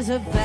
There's a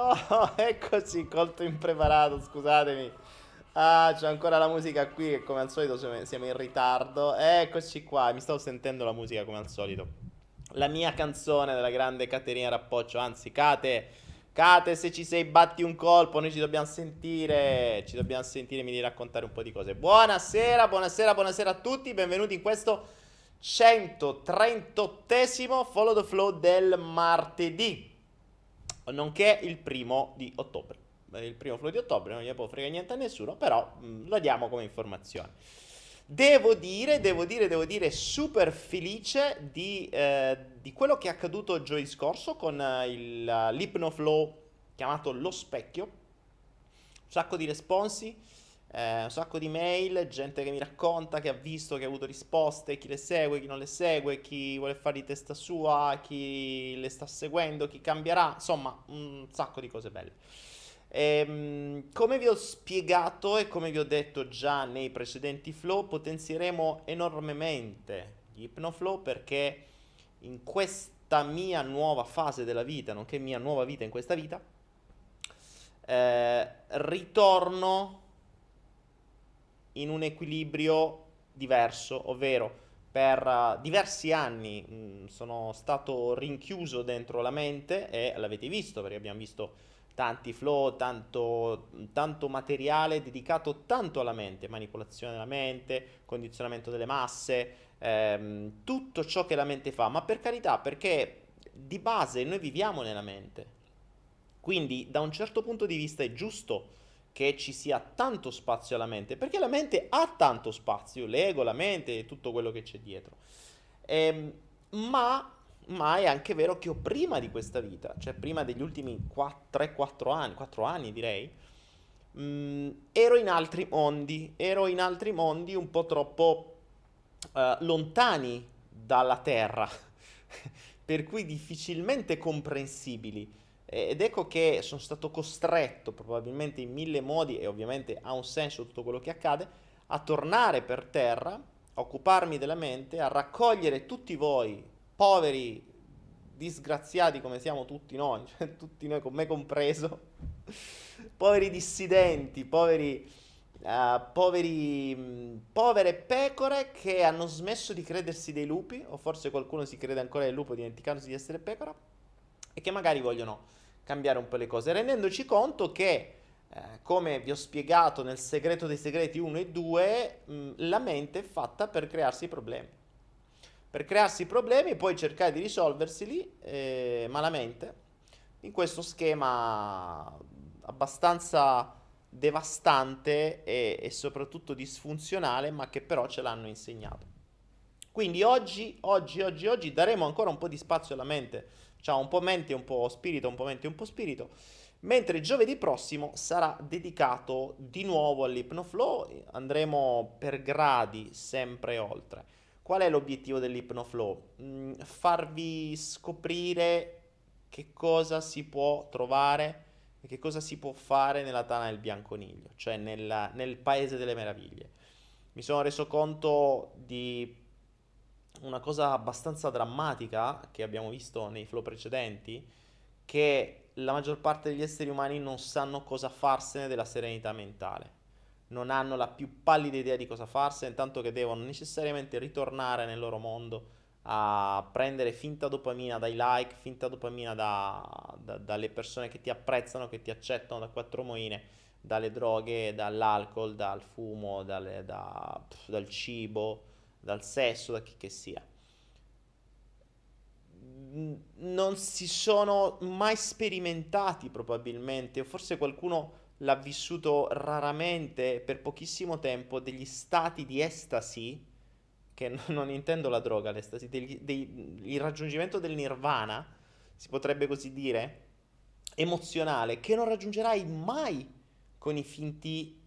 Oh, eccoci, colto impreparato, scusatemi. Ah, c'è ancora la musica qui che come al solito siamo in ritardo. Eccoci qua, mi stavo sentendo la musica come al solito. La mia canzone della grande Caterina Rappoccio, anzi, Cate, Cate, se ci sei batti un colpo, noi ci dobbiamo sentire, ci dobbiamo sentire, mi devi raccontare un po' di cose. Buonasera, buonasera, buonasera a tutti, benvenuti in questo 138esimo Follow the Flow del martedì nonché il primo di ottobre. Eh, Il primo flow di ottobre non gli può frega niente a nessuno, però mh, lo diamo come informazione. Devo dire, devo dire, devo dire, super felice di, eh, di quello che è accaduto giovedì scorso con eh, il, l'Hypnoflow chiamato Lo Specchio. Un sacco di responsi, eh, un sacco di mail, gente che mi racconta, che ha visto, che ha avuto risposte, chi le segue, chi non le segue, chi vuole fare di testa sua, chi le sta seguendo, chi cambierà, insomma, un sacco di cose belle. Ehm, come vi ho spiegato e come vi ho detto già nei precedenti flow, potenzieremo enormemente gli Hypnoflow perché in questa mia nuova fase della vita, nonché mia nuova vita in questa vita, eh, ritorno in un equilibrio diverso, ovvero per eh, diversi anni mh, sono stato rinchiuso dentro la mente e l'avete visto perché abbiamo visto tanti flow, tanto, tanto materiale dedicato tanto alla mente, manipolazione della mente, condizionamento delle masse, ehm, tutto ciò che la mente fa, ma per carità, perché di base noi viviamo nella mente. Quindi da un certo punto di vista è giusto che ci sia tanto spazio alla mente, perché la mente ha tanto spazio, l'ego, la mente e tutto quello che c'è dietro. Ehm, ma, ma, è anche vero che io prima di questa vita, cioè prima degli ultimi 3-4 anni, 4 anni direi, mh, mm, ero in altri mondi, ero in altri mondi un po' troppo uh, lontani dalla Terra, per cui difficilmente comprensibili. Ed ecco che sono stato costretto, probabilmente in mille modi, e ovviamente ha un senso tutto quello che accade, a tornare per terra, a occuparmi della mente, a raccogliere tutti voi, poveri, disgraziati come siamo tutti noi, cioè tutti noi, con me compreso, poveri dissidenti, poveri, uh, poveri, mh, povere pecore che hanno smesso di credersi dei lupi, o forse qualcuno si crede ancora del lupo dimenticandosi di essere pecora, e che magari vogliono cambiare un po' le cose, rendendoci conto che, eh, come vi ho spiegato nel segreto dei segreti 1 e 2, mh, la mente è fatta per crearsi problemi. Per crearsi problemi e poi cercare di risolversili eh, malamente in questo schema abbastanza devastante e, e, soprattutto disfunzionale, ma che però ce l'hanno insegnato. Quindi oggi, oggi, oggi, oggi daremo ancora un po' di spazio alla mente C'ha un po' mente, un po' spirito, un po' mente, un po' spirito. Mentre giovedì prossimo sarà dedicato di nuovo all'ipnoflow, andremo per gradi sempre oltre. Qual è l'obiettivo dell'ipnoflow? Mm, farvi scoprire che cosa si può trovare e che cosa si può fare nella Tana del Bianconiglio, cioè nella, nel Paese delle Meraviglie. Mi sono reso conto di una cosa abbastanza drammatica che abbiamo visto nei flow precedenti, che la maggior parte degli esseri umani non sanno cosa farsene della serenità mentale. Non hanno la più pallida idea di cosa farsene, tanto che devono necessariamente ritornare nel loro mondo a prendere finta dopamina dai like, finta dopamina da, da, dalle persone che ti apprezzano, che ti accettano da quattro moine, dalle droghe, dall'alcol, dal fumo, dalle, da, dal cibo, dal sesso, da chi che sia. Non si sono mai sperimentati probabilmente, o forse qualcuno l'ha vissuto raramente per pochissimo tempo, degli stati di estasi, che non intendo la droga, l'estasi, degli, dei, il raggiungimento del nirvana, si potrebbe così dire, emozionale, che non raggiungerai mai con i finti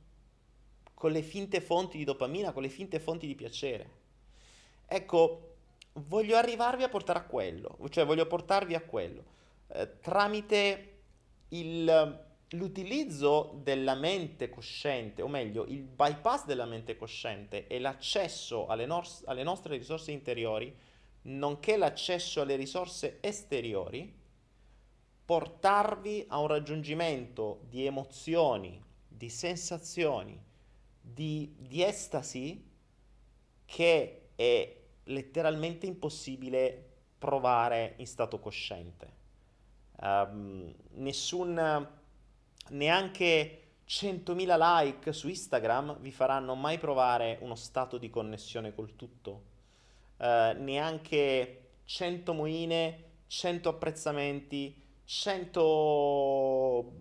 con le finte fonti di dopamina, con le finte fonti di piacere. Ecco, voglio arrivarvi a portare a quello, cioè voglio portarvi a quello, eh, tramite il, l'utilizzo della mente cosciente, o meglio, il bypass della mente cosciente e l'accesso alle, nos- alle nostre risorse interiori, nonché l'accesso alle risorse esteriori, portarvi a un raggiungimento di emozioni, di sensazioni, di, di estasi che è letteralmente impossibile provare in stato cosciente. Um, nessun, neanche 100.000 like su Instagram vi faranno mai provare uno stato di connessione col tutto. Uh, neanche 100 moine, 100 apprezzamenti, 100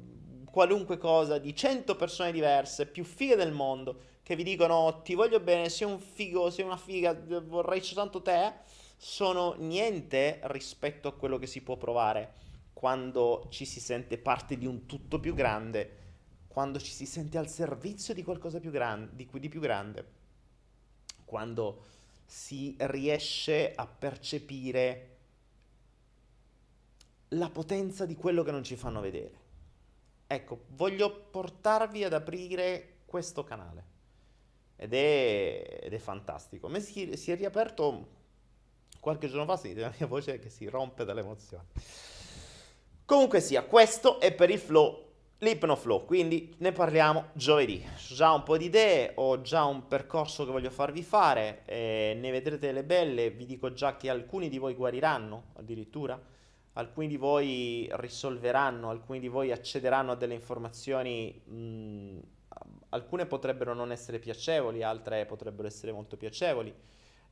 qualunque cosa di 100 persone diverse, più fighe del mondo, che vi dicono ti voglio bene, sei un figo, sei una figa, vorrei soltanto te, sono niente rispetto a quello che si può provare quando ci si sente parte di un tutto più grande, quando ci si sente al servizio di qualcosa più grande, di, di più grande, quando si riesce a percepire la potenza di quello che non ci fanno vedere. Ecco, voglio portarvi ad aprire questo canale ed è, ed è fantastico. A si, si, è riaperto qualche giorno fa, sentite la mia voce che si rompe dall'emozione. Comunque sia, questo è per il flow, l'ipnoflow, quindi ne parliamo giovedì. Ho già un po' di idee, ho già un percorso che voglio farvi fare, eh, ne vedrete delle belle, vi dico già che alcuni di voi guariranno addirittura, alcuni di voi risolveranno, alcuni di voi accederanno a delle informazioni... Mh, alcune potrebbero non essere piacevoli, altre potrebbero essere molto piacevoli,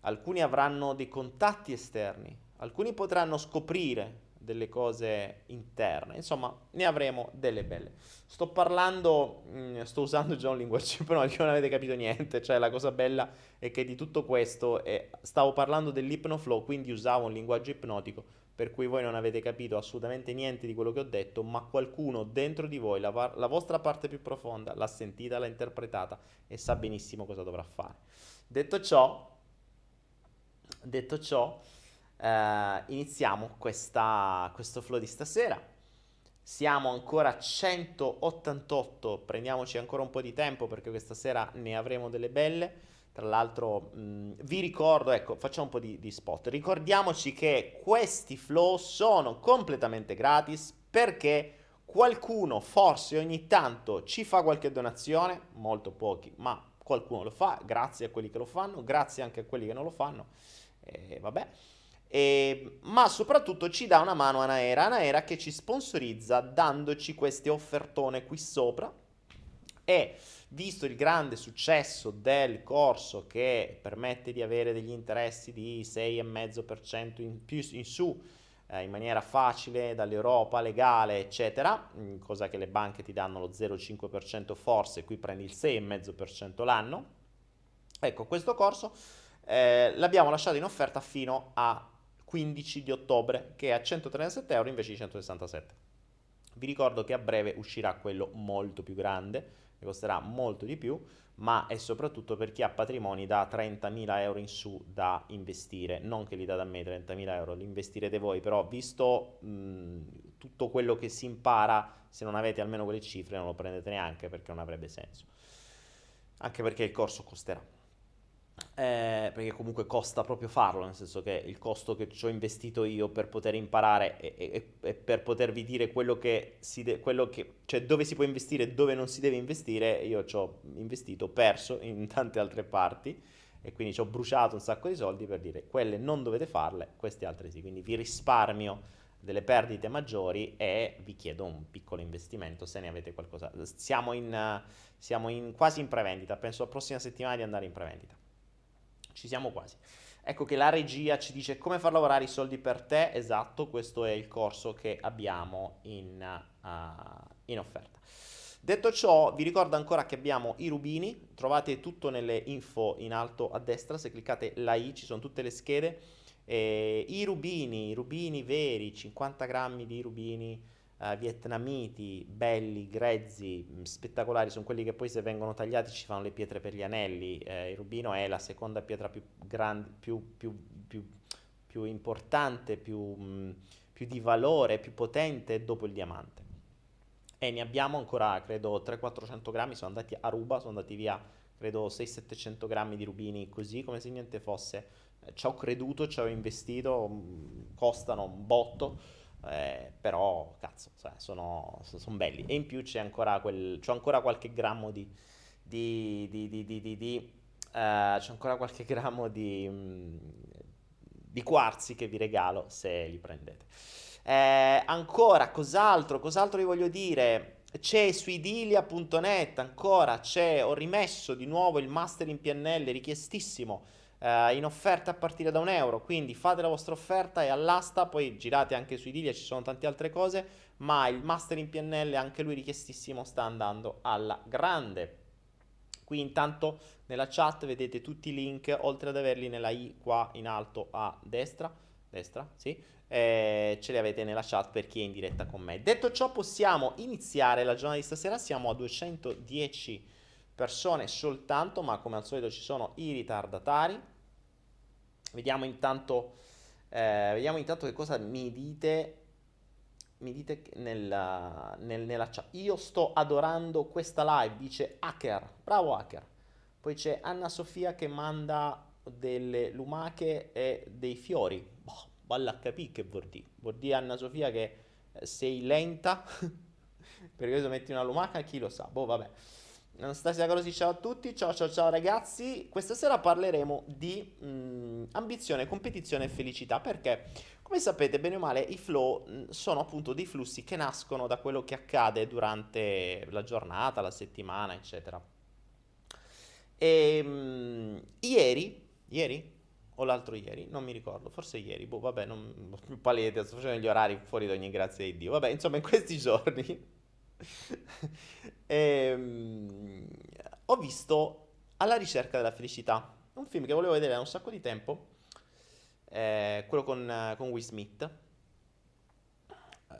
alcuni avranno dei contatti esterni, alcuni potranno scoprire delle cose interne. Insomma, ne avremo delle belle. Sto parlando, mh, mm, sto usando già un linguaggio ipnotico, non avete capito niente. Cioè, la cosa bella è che di tutto questo eh, stavo parlando dell'ipnoflow, quindi usavo un linguaggio ipnotico, per cui voi non avete capito assolutamente niente di quello che ho detto, ma qualcuno dentro di voi, la, la vostra parte più profonda, l'ha sentita, l'ha interpretata e sa benissimo cosa dovrà fare. Detto ciò, detto ciò, eh, iniziamo questa, questo flow di stasera. Siamo ancora a 188, prendiamoci ancora un po' di tempo perché questa sera ne avremo delle belle. Tra l'altro mh, vi ricordo, ecco, facciamo un po' di, di spot. Ricordiamoci che questi flow sono completamente gratis perché qualcuno forse ogni tanto ci fa qualche donazione, molto pochi, ma qualcuno lo fa, grazie a quelli che lo fanno, grazie anche a quelli che non lo fanno. E vabbè. E, ma soprattutto ci dà una mano Anaera, Anaera che ci sponsorizza dandoci queste offertone qui sopra e visto il grande successo del corso che permette di avere degli interessi di 6,5% in più in su eh, in maniera facile dall'Europa legale eccetera mm, cosa che le banche ti danno lo 0,5% forse qui prendi il 6,5% l'anno ecco questo corso eh, l'abbiamo lasciato in offerta fino a 15 di ottobre, che è a 137 euro invece di 167. Vi ricordo che a breve uscirà quello molto più grande, che costerà molto di più, ma è soprattutto per chi ha patrimoni da 30.000 euro in su da investire, non che li date a me 30.000 euro, li investirete voi, però visto mh, tutto quello che si impara, se non avete almeno quelle cifre non lo prendete neanche perché non avrebbe senso, anche perché il corso costerà eh, perché comunque costa proprio farlo, nel senso che il costo che ci ho investito io per poter imparare e, e, e per potervi dire quello che si de- quello che, cioè dove si può investire e dove non si deve investire, io ci ho investito, perso in tante altre parti e quindi ci ho bruciato un sacco di soldi per dire quelle non dovete farle, queste altre sì, quindi vi risparmio delle perdite maggiori e vi chiedo un piccolo investimento se ne avete qualcosa. Siamo, in, siamo in, quasi in prevendita, penso la prossima settimana di andare in prevendita ci siamo quasi. Ecco che la regia ci dice come far lavorare i soldi per te, esatto, questo è il corso che abbiamo in, uh, in offerta. Detto ciò, vi ricordo ancora che abbiamo i rubini, trovate tutto nelle info in alto a destra, se cliccate la i ci sono tutte le schede. Eh, I rubini, i rubini veri, 50 grammi di rubini uh, vietnamiti, belli, grezzi, mm, spettacolari, sono quelli che poi se vengono tagliati ci fanno le pietre per gli anelli. Eh, il rubino è la seconda pietra più, grande, più, più, più importante, più, mm, più di valore, più potente dopo il diamante. E ne abbiamo ancora, credo, 300-400 grammi, sono andati a ruba, sono andati via, credo, 600-700 grammi di rubini, così come se niente fosse. Eh, ci ho creduto, ci ho investito, mm, costano un botto eh, però cazzo, cioè, sono, sono, belli. E in più c'è ancora, quel, c'ho ancora qualche grammo di... di, di, di, uh, c'è ancora qualche grammo di, mm, di quarzi che vi regalo se li prendete. Eh, ancora, cos'altro? Cos'altro vi voglio dire? C'è su idilia.net ancora, c'è, ho rimesso di nuovo il master in PNL richiestissimo eh, in offerta a partire da un euro, quindi fate la vostra offerta e all'asta, poi girate anche su Idilia, ci sono tante altre cose, ma il master in PNL, anche lui richiestissimo, sta andando alla grande. Qui intanto nella chat vedete tutti i link, oltre ad averli nella i qua in alto a destra, destra, sì, eh, ce li avete nella chat per chi è in diretta con me. Detto ciò possiamo iniziare la giornata di stasera, siamo a 210 persone soltanto, ma come al solito ci sono i ritardatari. Vediamo intanto, eh, vediamo intanto che cosa mi dite. Mi dite nella, nel, nella chat. Io sto adorando questa live, dice Hacker. Bravo Hacker. Poi c'è Anna Sofia che manda delle lumache e dei fiori. Boh, valla a capire che vuol dire. Vuol dire Anna Sofia che eh, sei lenta. Perché se metti una lumaca chi lo sa. Boh, vabbè. Anastasia Corosi, ciao a tutti, ciao ciao ciao ragazzi. Questa sera parleremo di mh, mm, ambizione, competizione e felicità perché, come sapete bene o male, i flow mh, mm, sono appunto dei flussi che nascono da quello che accade durante la giornata, la settimana, eccetera. E mh, ieri, ieri o l'altro ieri, non mi ricordo, forse ieri, boh, vabbè, non più palete, sto facendo gli orari fuori da ogni grazia di Dio. Vabbè, insomma, in questi giorni ehm, ho visto Alla ricerca della felicità, un film che volevo vedere da un sacco di tempo, eh, quello con, con Will Smith, eh,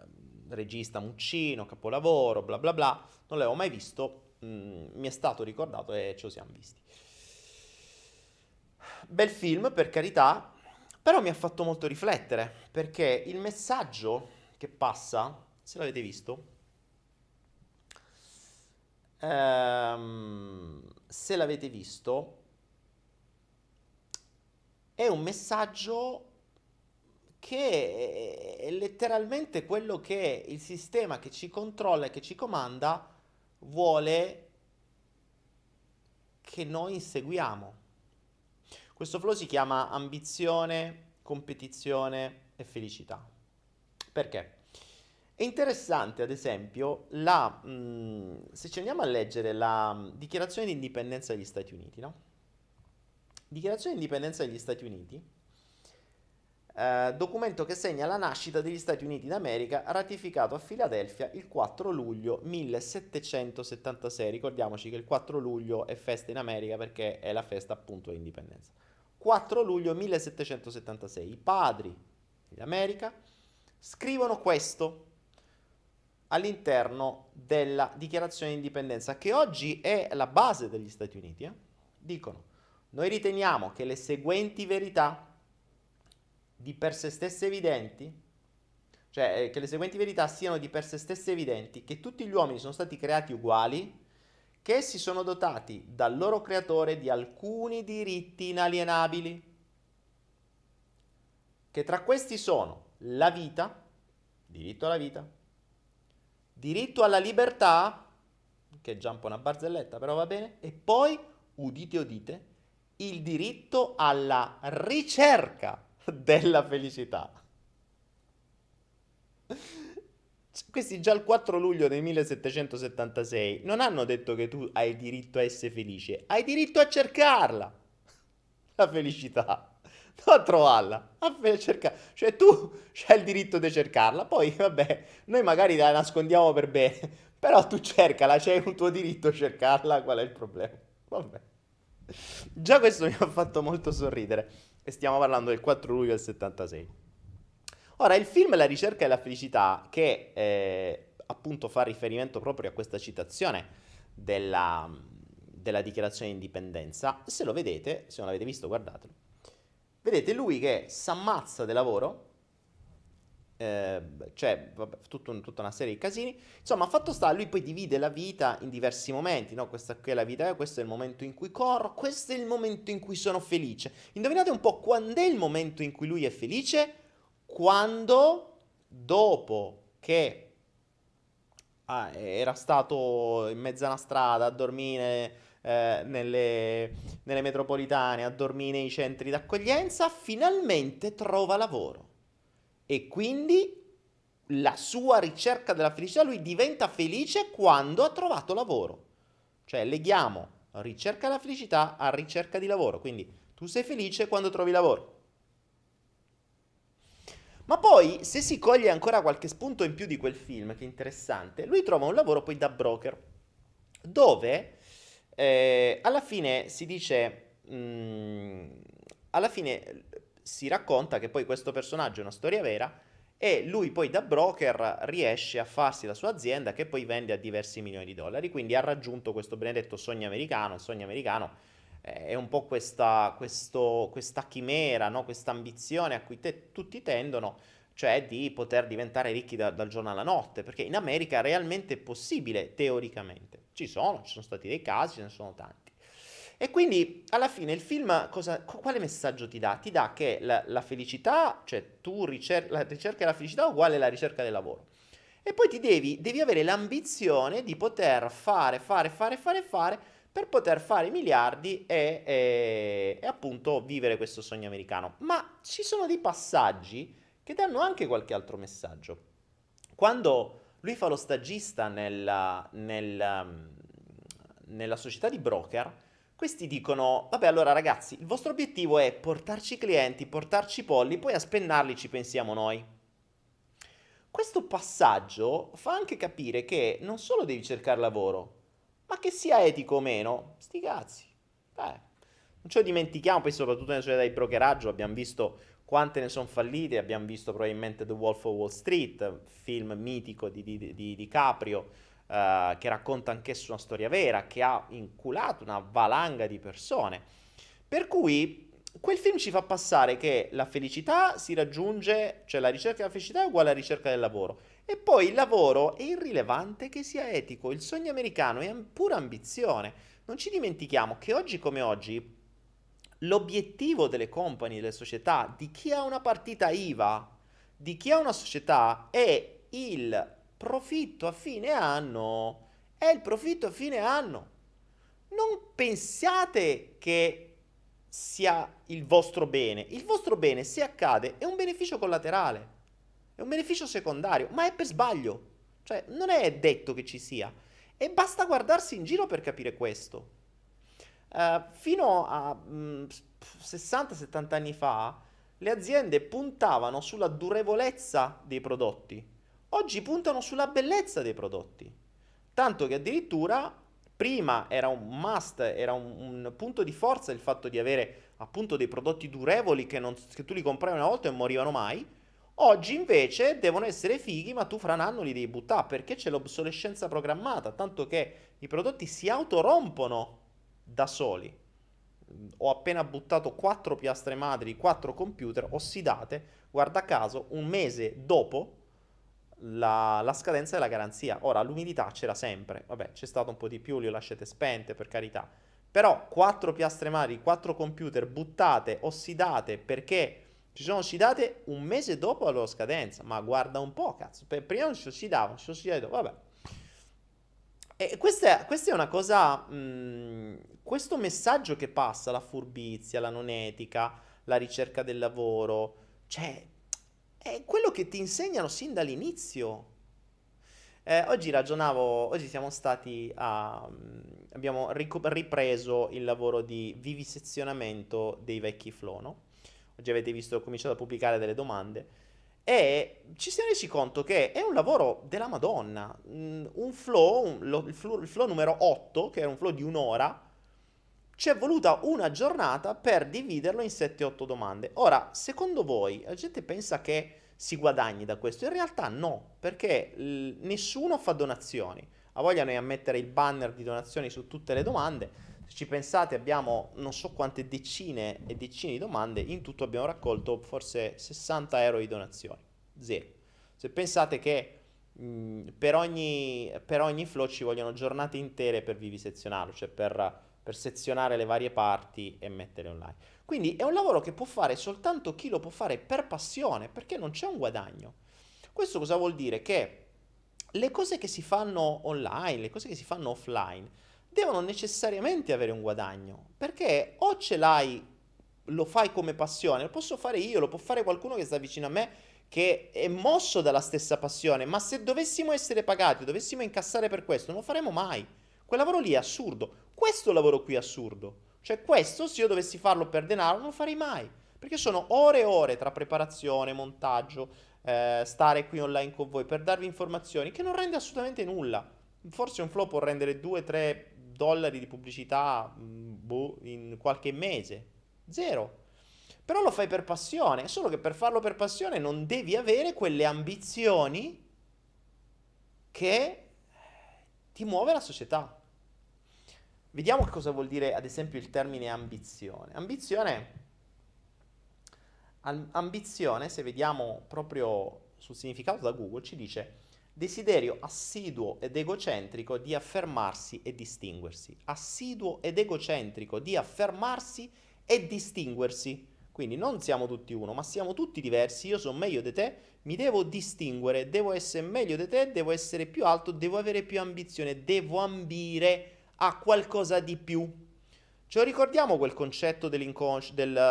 regista Muccino, capolavoro, bla bla bla, non l'avevo mai visto, mm, mi è stato ricordato e ce lo siamo visti. Bel film, per carità, però mi ha fatto molto riflettere, perché il messaggio che passa, se l'avete visto, ehm, se l'avete visto, è un messaggio che è letteralmente quello che il sistema che ci controlla e che ci comanda vuole che noi inseguiamo. Questo flow si chiama ambizione, competizione e felicità. Perché? È interessante, ad esempio, la, mh, mm, se ci andiamo a leggere la mh, dichiarazione di indipendenza degli Stati Uniti, no? Dichiarazione di indipendenza degli Stati Uniti, eh, documento che segna la nascita degli Stati Uniti d'America, ratificato a Filadelfia il 4 luglio 1776. Ricordiamoci che il 4 luglio è festa in America perché è la festa appunto dell'indipendenza. 4 luglio 1776. I padri d'America scrivono questo all'interno della dichiarazione di indipendenza, che oggi è la base degli Stati Uniti. Eh? Dicono, noi riteniamo che le seguenti verità di per sé stesse evidenti, cioè eh, che le seguenti verità siano di per sé stesse evidenti, che tutti gli uomini sono stati creati uguali, che essi sono dotati dal loro creatore di alcuni diritti inalienabili, che tra questi sono la vita, diritto alla vita, diritto alla libertà, che è già un po' una barzelletta, però va bene, e poi, udite udite, il diritto alla ricerca della felicità. Questi già il 4 luglio del 1776 non hanno detto che tu hai diritto a essere felice, hai diritto a cercarla, la felicità, a trovarla, a cercare. Cioè tu hai il diritto di cercarla, poi vabbè, noi magari la nascondiamo per bene, però tu cercala, c'è un tuo diritto a cercarla, qual è il problema? Vabbè. Già questo mi ha fatto molto sorridere e stiamo parlando del 4 luglio del 76. Ora, il film La ricerca della felicità, che eh, appunto fa riferimento proprio a questa citazione della, della dichiarazione di indipendenza, se lo vedete, se non l'avete visto, guardatelo. Vedete lui che si ammazza di lavoro, eh, cioè vabbè, tutta una serie di casini. Insomma, fatto sta, lui poi divide la vita in diversi momenti, no? Questa qui è la vita, questo è il momento in cui corro, questo è il momento in cui sono felice. Indovinate un po' quando è il momento in cui lui è felice? quando dopo che ah, era stato in mezzo a una strada a dormire eh, nelle, nelle metropolitane, a dormire nei centri d'accoglienza, finalmente trova lavoro. E quindi la sua ricerca della felicità, lui diventa felice quando ha trovato lavoro. Cioè leghiamo ricerca della felicità a ricerca di lavoro. Quindi tu sei felice quando trovi lavoro. Ma poi, se si coglie ancora qualche spunto in più di quel film, che è interessante, lui trova un lavoro poi da broker, dove eh, alla fine si dice, mh, mm, alla fine si racconta che poi questo personaggio è una storia vera e lui poi da broker riesce a farsi la sua azienda che poi vende a diversi milioni di dollari, quindi ha raggiunto questo benedetto sogno americano, il sogno americano è un po' questa, questo, questa chimera, no? questa ambizione a cui te, tutti tendono, cioè di poter diventare ricchi da, dal giorno alla notte, perché in America realmente è possibile, teoricamente. Ci sono, ci sono stati dei casi, ce ne sono tanti. E quindi alla fine il film cosa, quale messaggio ti dà? Ti dà che la, la felicità, cioè tu ricer- la ricerca della felicità è uguale alla ricerca del lavoro. E poi ti devi, devi avere l'ambizione di poter fare, fare, fare, fare, fare per poter fare miliardi e, e, e, appunto vivere questo sogno americano. Ma ci sono dei passaggi che danno anche qualche altro messaggio. Quando lui fa lo stagista nella, nella, nella società di broker, questi dicono, vabbè allora ragazzi, il vostro obiettivo è portarci clienti, portarci polli, poi a spennarli ci pensiamo noi. Questo passaggio fa anche capire che non solo devi cercare lavoro, ma che sia etico o meno, sti cazzi. Beh, non lo dimentichiamo, poi soprattutto nella società di brokeraggio abbiamo visto quante ne sono fallite, abbiamo visto probabilmente The Wolf of Wall Street, film mitico di, di, di, di Caprio, uh, che racconta anch'esso una storia vera, che ha inculato una valanga di persone. Per cui quel film ci fa passare che la felicità si raggiunge, cioè la ricerca della felicità è uguale alla ricerca del lavoro. E poi il lavoro è irrilevante che sia etico, il sogno americano è pura ambizione. Non ci dimentichiamo che oggi come oggi l'obiettivo delle company, delle società, di chi ha una partita IVA, di chi ha una società è il profitto a fine anno. È il profitto a fine anno. Non pensiate che sia il vostro bene. Il vostro bene, se accade, è un beneficio collaterale. È un beneficio secondario, ma è per sbaglio. Cioè, non è detto che ci sia. E basta guardarsi in giro per capire questo. Uh, fino a mm, 60-70 anni fa le aziende puntavano sulla durevolezza dei prodotti, oggi puntano sulla bellezza dei prodotti. Tanto che addirittura prima era un must, era un, un punto di forza il fatto di avere appunto dei prodotti durevoli che, non, che tu li compravi una volta e non morivano mai. Oggi invece devono essere fighi, ma tu fra un anno li devi buttare perché c'è l'obsolescenza programmata, tanto che i prodotti si autorompono da soli. Ho appena buttato quattro piastre madri, quattro computer ossidate, guarda caso, un mese dopo la, la, scadenza della garanzia. Ora, l'umidità c'era sempre, vabbè, c'è stato un po' di più, le ho lasciate spente, per carità. Però quattro piastre madri, quattro computer buttate, ossidate, perché ci sono ossidate un mese dopo la loro scadenza. Ma guarda un po', cazzo, prima non si ossidavano, si ossidavano vabbè. E questa questa è una cosa, mh, mm, questo messaggio che passa, la furbizia, la non etica, la ricerca del lavoro, cioè, è quello che ti insegnano sin dall'inizio. Eh, oggi ragionavo, oggi siamo stati a, mm, abbiamo ripreso il lavoro di vivisezionamento dei vecchi flow, no? Oggi avete visto, ho cominciato a pubblicare delle domande e ci siamo resi conto che è un lavoro della Madonna. Mm, un flow, un, lo, il, flow il flow numero 8, che era un flow di un'ora, ci è voluta una giornata per dividerlo in 7-8 domande. Ora, secondo voi, la gente pensa che si guadagni da questo? In realtà no, perché l- nessuno fa donazioni. A voglia noi a mettere il banner di donazioni su tutte le domande. Se ci pensate abbiamo non so quante decine e decine di domande, in tutto abbiamo raccolto forse 60 euro di donazioni. Zero. Se pensate che mh, per, ogni, per, ogni, flow ci vogliono giornate intere per vivisezionarlo, cioè per, per sezionare le varie parti e mettere online. Quindi è un lavoro che può fare soltanto chi lo può fare per passione, perché non c'è un guadagno. Questo cosa vuol dire? Che le cose che si fanno online, le cose che si fanno offline, devono necessariamente avere un guadagno, perché o ce l'hai, lo fai come passione, lo posso fare io, lo può fare qualcuno che sta vicino a me che è mosso dalla stessa passione, ma se dovessimo essere pagati, dovessimo incassare per questo, non lo faremo mai. Quel lavoro lì è assurdo. Questo lavoro qui è assurdo. Cioè questo, se io dovessi farlo per denaro, non lo farei mai. Perché sono ore e ore tra preparazione, montaggio, eh, stare qui online con voi per darvi informazioni che non rende assolutamente nulla. Forse un flow può rendere 2-3 dollari di pubblicità mm, boh, in qualche mese. Zero. Però lo fai per passione, solo che per farlo per passione non devi avere quelle ambizioni che ti muove la società. Vediamo cosa vuol dire ad esempio il termine ambizione. Ambizione, ambizione se vediamo proprio sul significato da Google, ci dice desiderio assiduo ed egocentrico di affermarsi e distinguersi. Assiduo ed egocentrico di affermarsi e distinguersi. Quindi non siamo tutti uno, ma siamo tutti diversi. Io sono meglio di te, mi devo distinguere, devo essere meglio di te, devo essere più alto, devo avere più ambizione, devo ambire a qualcosa di più. Ce lo ricordiamo quel concetto del,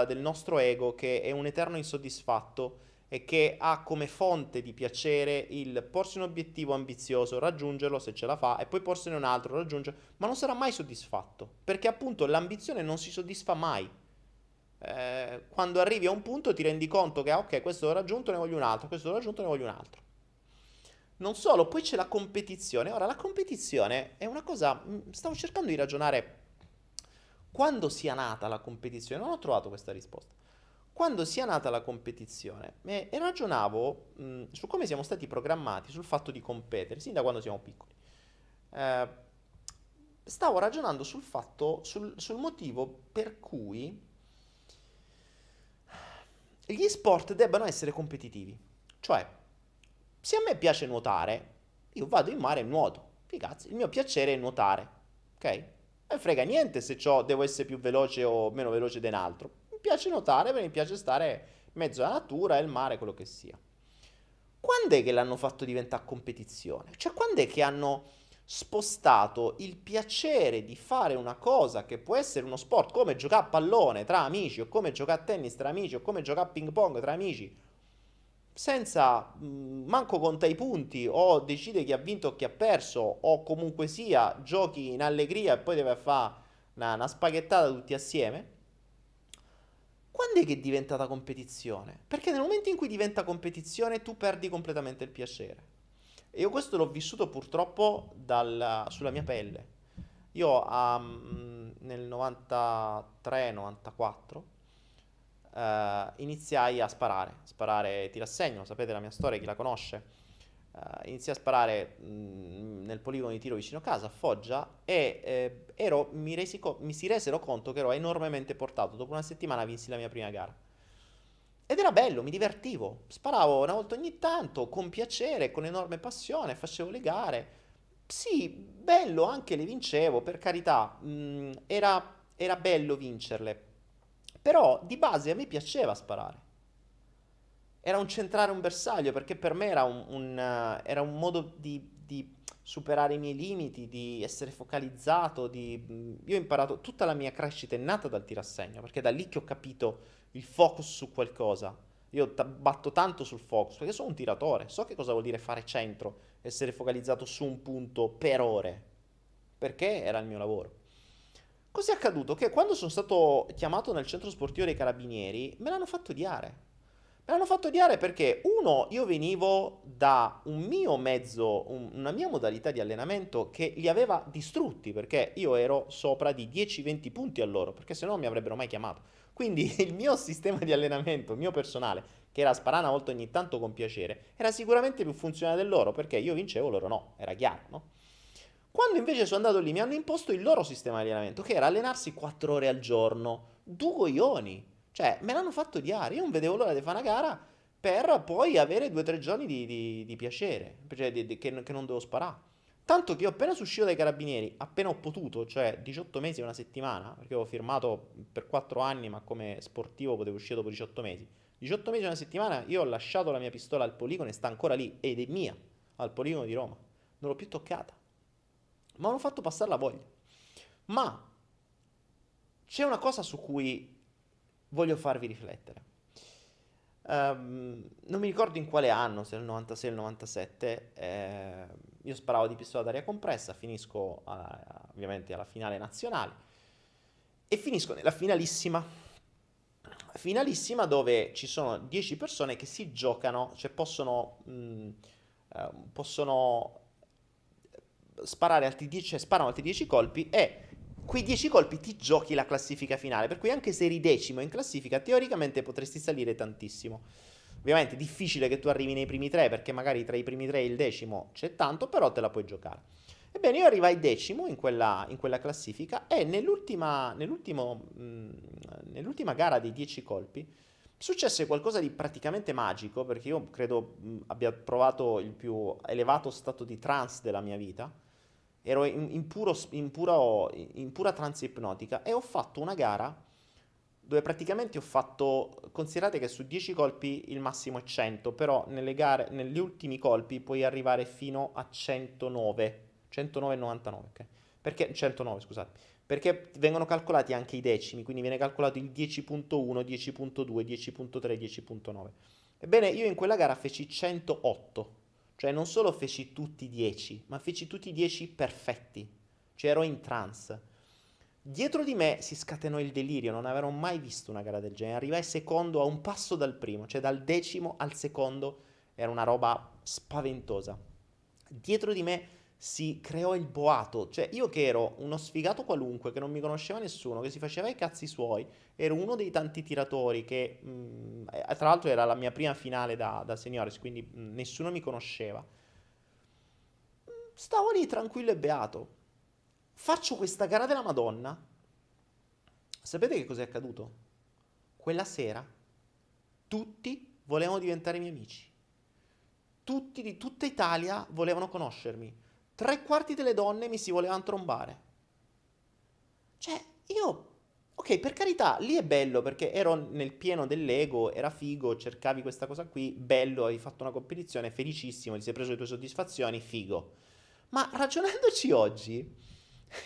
del nostro ego che è un eterno insoddisfatto e che ha come fonte di piacere il porsi un obiettivo ambizioso, raggiungerlo se ce la fa e poi porsene un altro, raggiungerlo, ma non sarà mai soddisfatto, perché appunto l'ambizione non si soddisfa mai. Eh, quando arrivi a un punto ti rendi conto che, ah, ok, questo l'ho raggiunto, ne voglio un altro, questo l'ho raggiunto, ne voglio un altro. Non solo, poi c'è la competizione. Ora, la competizione è una cosa, mm, stavo cercando di ragionare quando sia nata la competizione, non ho trovato questa risposta quando sia nata la competizione e, ragionavo mh, su come siamo stati programmati, sul fatto di competere, sin da quando siamo piccoli. Eh, stavo ragionando sul fatto, sul, sul motivo per cui gli sport debbano essere competitivi. Cioè, se a me piace nuotare, io vado in mare e nuoto. Figazzi, il mio piacere è nuotare, ok? E frega niente se ciò devo essere più veloce o meno veloce di un altro piace nuotare, mi piace stare in mezzo alla natura, il mare, quello che sia. Quando è che l'hanno fatto diventare competizione? Cioè, quando è che hanno spostato il piacere di fare una cosa che può essere uno sport come giocare a pallone tra amici o come giocare a tennis tra amici o come giocare a ping pong tra amici senza mh, manco conta i punti o decide chi ha vinto o chi ha perso o comunque sia giochi in allegria e poi deve fare una, una spaghettata tutti assieme quando è che è diventata competizione? Perché nel momento in cui diventa competizione tu perdi completamente il piacere. E io questo l'ho vissuto purtroppo dal, sulla mia pelle. Io um, nel 93-94 uh, eh, iniziai a sparare, sparare tirassegno, sapete la mia storia, chi la conosce Uh, iniziai a sparare mh, mm, nel poligono di tiro vicino a casa, a Foggia, e eh, ero, mi, co- mi, si resero conto che ero enormemente portato. Dopo una settimana vinsi la mia prima gara. Ed era bello, mi divertivo. Sparavo una volta ogni tanto, con piacere, con enorme passione, facevo le gare. Sì, bello, anche le vincevo, per carità, mh, mm, era, era bello vincerle. Però di base a me piaceva sparare era un centrare un bersaglio perché per me era un, un, era un modo di, di, superare i miei limiti, di essere focalizzato. Di... Io ho imparato tutta la mia crescita è nata dal tirassegno perché è da lì che ho capito il focus su qualcosa. Io t- batto tanto sul focus perché sono un tiratore, so che cosa vuol dire fare centro, essere focalizzato su un punto per ore, perché era il mio lavoro. Cos'è accaduto? Che quando sono stato chiamato nel centro sportivo dei carabinieri me l'hanno fatto odiare Me l'hanno fatto odiare perché, uno, io venivo da un mio mezzo, un, una mia modalità di allenamento che li aveva distrutti, perché io ero sopra di 10-20 punti a loro, perché se no non mi avrebbero mai chiamato. Quindi il mio sistema di allenamento, il mio personale, che era sparare una volta ogni tanto con piacere, era sicuramente più funzionale del loro, perché io vincevo, loro no, era chiaro, no? Quando invece sono andato lì mi hanno imposto il loro sistema di allenamento, che era allenarsi 4 ore al giorno, due coglioni. Cioè, me l'hanno fatto odiare. Io non vedevo l'ora di fare una gara per poi avere due o tre giorni di, di, di piacere, cioè di, che, che, non devo sparare. Tanto che io appena uscito dai carabinieri, appena ho potuto, cioè 18 mesi e una settimana, perché avevo firmato per 4 anni, ma come sportivo potevo uscire dopo 18 mesi. 18 mesi e una settimana, io ho lasciato la mia pistola al poligono e sta ancora lì, ed è mia, al poligono di Roma. Non l'ho più toccata. Ma hanno fatto passare la voglia. Ma c'è una cosa su cui voglio farvi riflettere. Um, non mi ricordo in quale anno, se nel 96 o nel 97, eh, io sparavo di pistola d'aria compressa, finisco a, ovviamente alla finale nazionale e finisco nella finalissima. Finalissima dove ci sono 10 persone che si giocano, cioè possono, mh, uh, possono sparare altri 10, cioè sparano altri 10 colpi e quei 10 colpi ti giochi la classifica finale, per cui anche se eri decimo in classifica, teoricamente potresti salire tantissimo. Ovviamente è difficile che tu arrivi nei primi tre, perché magari tra i primi tre e il decimo c'è tanto, però te la puoi giocare. Ebbene, io arrivai decimo in quella, in quella classifica e nell'ultima, mh, nell'ultima gara dei 10 colpi successe qualcosa di praticamente magico, perché io credo mh, abbia provato il più elevato stato di trance della mia vita ero in, in, puro, in, puro, in pura trance ipnotica e ho fatto una gara dove praticamente ho fatto, considerate che su 10 colpi il massimo è 100, però nelle gare, negli ultimi colpi puoi arrivare fino a 109, 109,99, ok? Perché, 109, scusate, perché vengono calcolati anche i decimi, quindi viene calcolato il 10.1, 10.2, 10.3, 10.9. Ebbene, io in quella gara feci 108, cioè non solo feci tutti i 10, ma feci tutti i 10 perfetti, cioè ero in trance. Dietro di me si scatenò il delirio, non avevo mai visto una gara del genere. Arrivai secondo a un passo dal primo, cioè dal decimo al secondo era una roba spaventosa. Dietro di me si creò il boato, cioè io che ero uno sfigato qualunque, che non mi conosceva nessuno, che si faceva i cazzi suoi, ero uno dei tanti tiratori che, mh, mm, tra l'altro era la mia prima finale da, da seniores, quindi mh, mm, nessuno mi conosceva. Stavo lì tranquillo e beato, Faccio questa gara della Madonna. Sapete che cos'è accaduto? Quella sera tutti volevano diventare miei amici. Tutti di tutta Italia volevano conoscermi. Tre quarti delle donne mi si volevano trombare. Cioè, io Ok, per carità, lì è bello perché ero nel pieno dell'ego, era figo, cercavi questa cosa qui, bello, hai fatto una competizione, felicissimo, ti sei preso le tue soddisfazioni, figo. Ma ragionandoci oggi,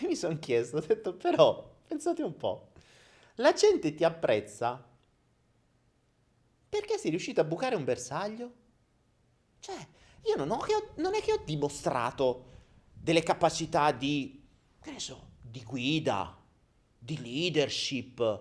mi sono chiesto, ho detto, però, pensate un po', la gente ti apprezza perché sei riuscito a bucare un bersaglio? Cioè, io non, ho, non è che ho dimostrato delle capacità di, so, di guida, di leadership,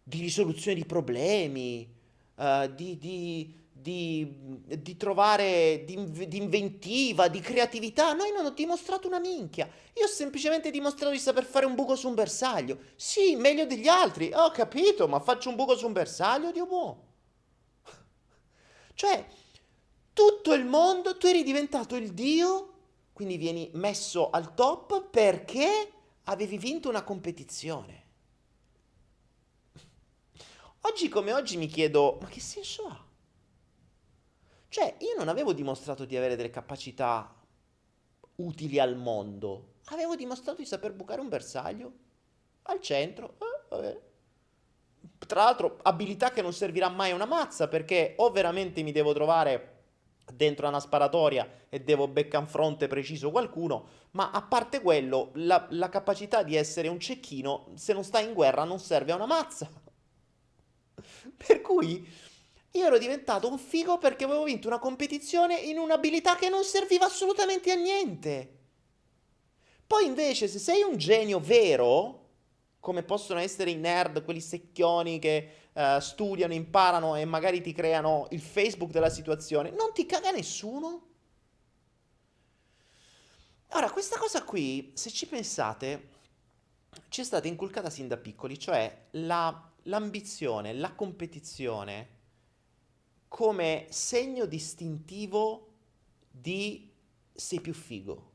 di risoluzione di problemi, uh, di, di, di, di trovare, di, inventiva, di creatività. Noi non ho dimostrato una minchia. Io ho semplicemente dimostrato di saper fare un buco su un bersaglio. Sì, meglio degli altri. Ho capito, ma faccio un buco su un bersaglio, Dio buono. Cioè, tutto il mondo, tu eri diventato il dio, quindi vieni messo al top perché avevi vinto una competizione. Oggi come oggi mi chiedo, ma che senso ha? Cioè, io non avevo dimostrato di avere delle capacità utili al mondo, avevo dimostrato di saper bucare un bersaglio al centro. Eh, Tra l'altro, abilità che non servirà mai a una mazza, perché o veramente mi devo trovare dentro una sparatoria e devo beccare in fronte preciso qualcuno, ma a parte quello, la, la capacità di essere un cecchino, se non stai in guerra, non serve a una mazza. per cui io ero diventato un figo perché avevo vinto una competizione in un'abilità che non serviva assolutamente a niente. Poi invece se sei un genio vero, come possono essere i nerd, quelli secchioni che uh, studiano, imparano e magari ti creano il Facebook della situazione, non ti caga nessuno. Ora, questa cosa qui, se ci pensate, ci è stata inculcata sin da piccoli, cioè la, l'ambizione, la competizione come segno distintivo di sei più figo.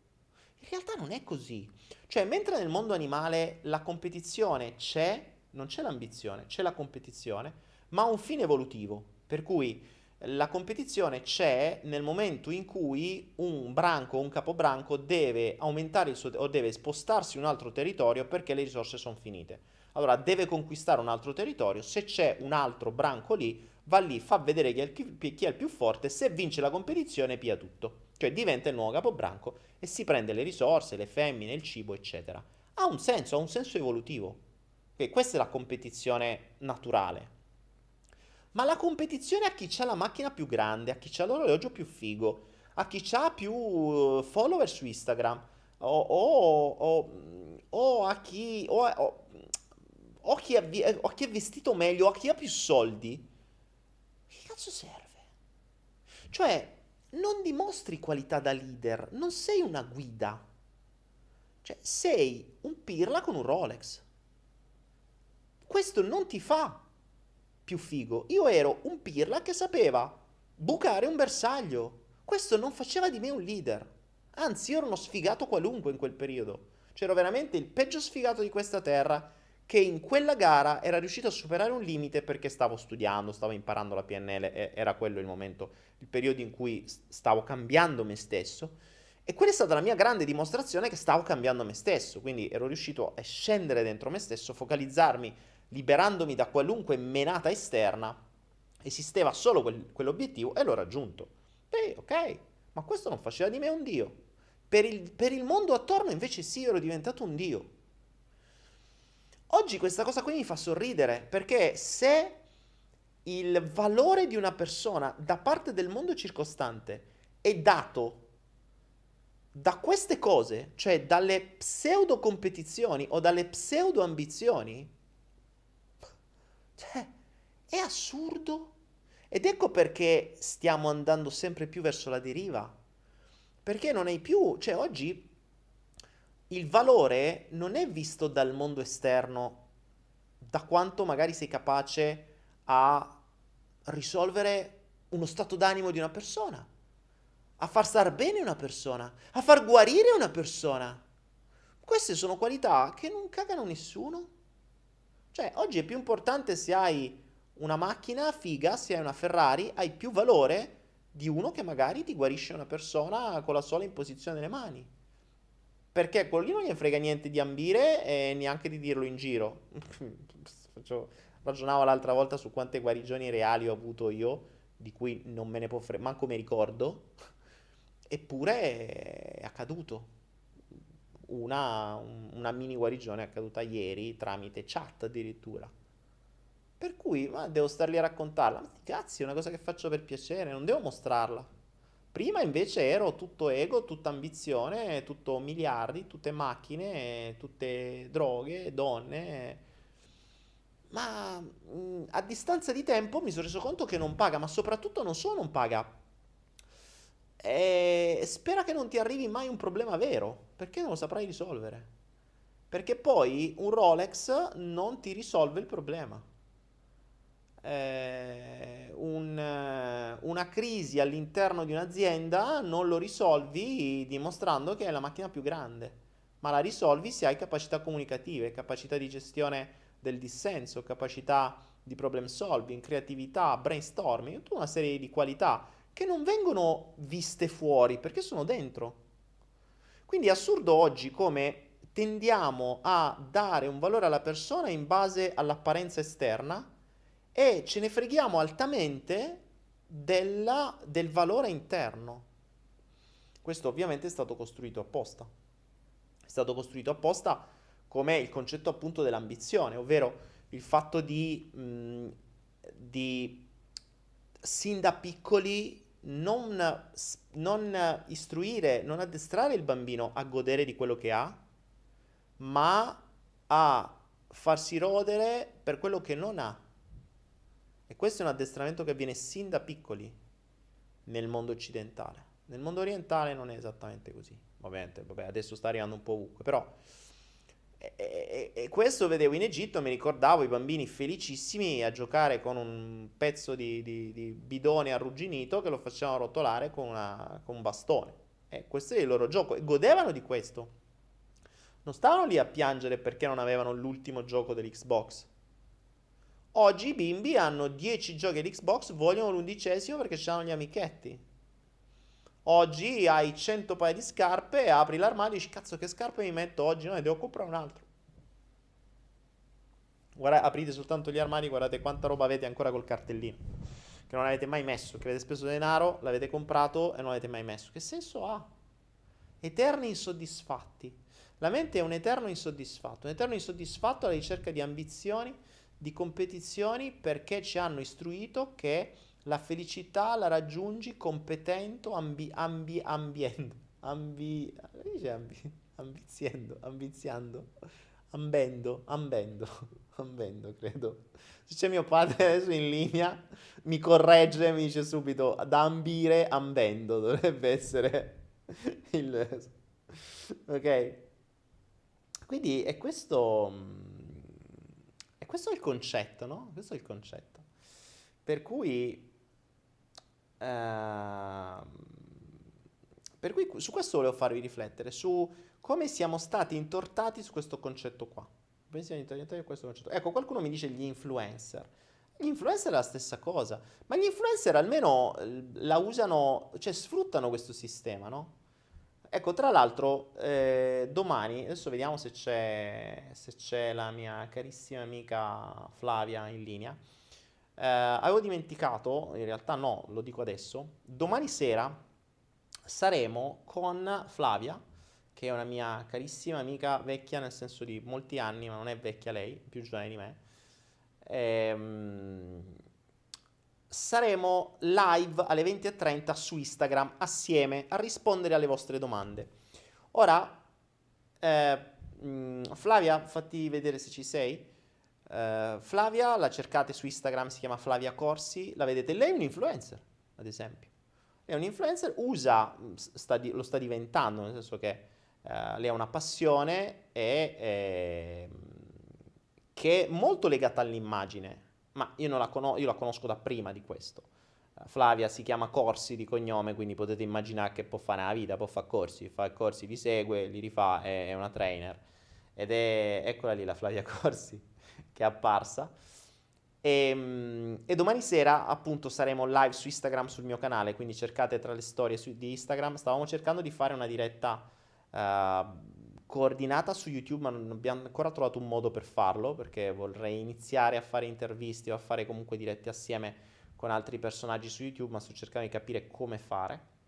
In realtà non è così. Cioè, mentre nel mondo animale la competizione c'è, non c'è l'ambizione, c'è la competizione, ma ha un fine evolutivo. Per cui la competizione c'è nel momento in cui un branco o un capobranco deve aumentare il suo o deve spostarsi in un altro territorio perché le risorse sono finite. Allora deve conquistare un altro territorio, se c'è un altro branco lì, va lì, fa vedere chi è, il, chi è il più forte, se vince la competizione pia tutto, cioè diventa il nuovo capobranco e si prende le risorse, le femmine, il cibo, eccetera. Ha un senso, ha un senso evolutivo. Okay, questa è la competizione naturale. Ma la competizione a chi ha la macchina più grande, a chi ha l'orologio più figo, a chi ha più uh, follower su Instagram, o, o, o, a chi, o, chi è, o chi è vestito meglio, o a chi ha più soldi, cazzo serve? Cioè, non dimostri qualità da leader, non sei una guida. Cioè, sei un pirla con un Rolex. Questo non ti fa più figo. Io ero un pirla che sapeva bucare un bersaglio. Questo non faceva di me un leader. Anzi, io ero uno sfigato qualunque in quel periodo. C'ero veramente il peggio sfigato di questa terra che in quella gara era riuscito a superare un limite perché stavo studiando, stavo imparando la PNL, era quello il momento, il periodo in cui stavo cambiando me stesso. E quella è stata la mia grande dimostrazione che stavo cambiando me stesso, quindi ero riuscito a scendere dentro me stesso, focalizzarmi, liberandomi da qualunque menata esterna, esisteva solo quel, quell'obiettivo e l'ho raggiunto. Beh, ok, ma questo non faceva di me un dio. Per il, per il mondo attorno invece sì, ero diventato un dio. Oggi questa cosa qui mi fa sorridere perché se il valore di una persona da parte del mondo circostante è dato da queste cose, cioè dalle pseudo competizioni o dalle pseudo ambizioni, cioè, è assurdo. Ed ecco perché stiamo andando sempre più verso la deriva. Perché non hai più, cioè oggi il valore non è visto dal mondo esterno, da quanto magari sei capace a risolvere uno stato d'animo di una persona, a far star bene una persona, a far guarire una persona. Queste sono qualità che non cagano nessuno. Cioè, oggi è più importante se hai una macchina figa, se hai una Ferrari, hai più valore di uno che magari ti guarisce una persona con la sola imposizione delle mani. Perché quello lì non gli frega niente di ambire e neanche di dirlo in giro. Faccio, ragionavo l'altra volta su quante guarigioni reali ho avuto io, di cui non me ne può fregare, manco mi ricordo. Eppure è accaduto. Una, una mini guarigione è accaduta ieri tramite chat addirittura. Per cui ma devo star lì a raccontarla. Ma cazzi, è una cosa che faccio per piacere, non devo mostrarla. Prima invece ero tutto ego, tutta ambizione, tutto miliardi, tutte macchine, tutte droghe, donne. Ma mh, a distanza di tempo mi sono reso conto che non paga, ma soprattutto non solo non paga. E spera che non ti arrivi mai un problema vero, perché non lo saprai risolvere. Perché poi un Rolex non ti risolve il problema eh, un, una crisi all'interno di un'azienda non lo risolvi dimostrando che è la macchina più grande, ma la risolvi se hai capacità comunicative, capacità di gestione del dissenso, capacità di problem solving, creatività, brainstorming, tutta una serie di qualità che non vengono viste fuori perché sono dentro. Quindi è assurdo oggi come tendiamo a dare un valore alla persona in base all'apparenza esterna e ce ne freghiamo altamente della, del valore interno. Questo ovviamente è stato costruito apposta. È stato costruito apposta come il concetto appunto dell'ambizione, ovvero il fatto di, mh, di sin da piccoli non, non istruire, non addestrare il bambino a godere di quello che ha, ma a farsi rodere per quello che non ha. E questo è un addestramento che avviene sin da piccoli nel mondo occidentale. Nel mondo orientale non è esattamente così. Ovviamente, vabbè, adesso sta arrivando un po' ovunque, però... E, e, e, questo vedevo in Egitto, mi ricordavo i bambini felicissimi a giocare con un pezzo di, di, di bidone arrugginito che lo facevano rotolare con, una, con un bastone. E questo è il loro gioco e godevano di questo. Non stavano lì a piangere perché non avevano l'ultimo gioco dell'Xbox Oggi i bimbi hanno 10 giochi all'Xbox, vogliono l'undicesimo perché hanno gli amichetti. Oggi hai 100 paia di scarpe, apri l'armadio e dici cazzo che scarpe mi metto oggi? No, ne devo comprare un altro. Guarda, aprite soltanto gli armadi, guardate quanta roba avete ancora col cartellino. Che non avete mai messo, che avete speso denaro, l'avete comprato e non l'avete mai messo. Che senso ha? Eterni insoddisfatti. La mente è un eterno insoddisfatto, un eterno insoddisfatto alla ricerca di ambizioni di competizioni perché ci hanno istruito che la felicità la raggiungi competendo, ambi, ambi, ambiendo, ambi, ambi, ambiziendo, ambiziando, ambendo, ambendo, ambendo, credo. Se c'è mio padre adesso in linea, mi corregge e mi dice subito da ambire, ambendo, dovrebbe essere il... Ok? Quindi è questo questo è il concetto, no? Questo è il concetto. Per cui, uh, per cui su questo volevo farvi riflettere, su come siamo stati intortati su questo concetto qua. Come siamo intortati su questo concetto. Ecco, qualcuno mi dice gli influencer. Gli influencer è la stessa cosa, ma gli influencer almeno eh, la usano, cioè sfruttano questo sistema, no? Ecco, tra l'altro, eh, domani, adesso vediamo se c'è, se c'è, la mia carissima amica Flavia in linea. Eh, avevo dimenticato, in realtà no, lo dico adesso. Domani sera saremo con Flavia, che è una mia carissima amica vecchia, nel senso di molti anni, ma non è vecchia lei, più giovane di me. Ehm, saremo live alle 20.30 su Instagram assieme a rispondere alle vostre domande. Ora, eh, mh, Flavia, fatti vedere se ci sei. Uh, Flavia, la cercate su Instagram, si chiama Flavia Corsi, la vedete, lei è un influencer, ad esempio. È un influencer, usa, sta di, lo sta diventando, nel senso che uh, lei ha una passione e, eh, che è molto legata all'immagine, ma io, la, con- io la conosco da prima di questo. Uh, Flavia si chiama Corsi di cognome, quindi potete immaginare che può fare una vita, può fare corsi, fa corsi, li segue, li rifà, è, è una trainer. Ed è, eccola lì la Flavia Corsi che è apparsa. E, ehm, e, domani sera appunto saremo live su Instagram sul mio canale, quindi cercate tra le storie su, di Instagram. Stavamo cercando di fare una diretta uh, coordinata su YouTube, ma non abbiamo ancora trovato un modo per farlo, perché vorrei iniziare a fare interviste o a fare comunque dirette assieme con altri personaggi su YouTube, ma sto cercando di capire come fare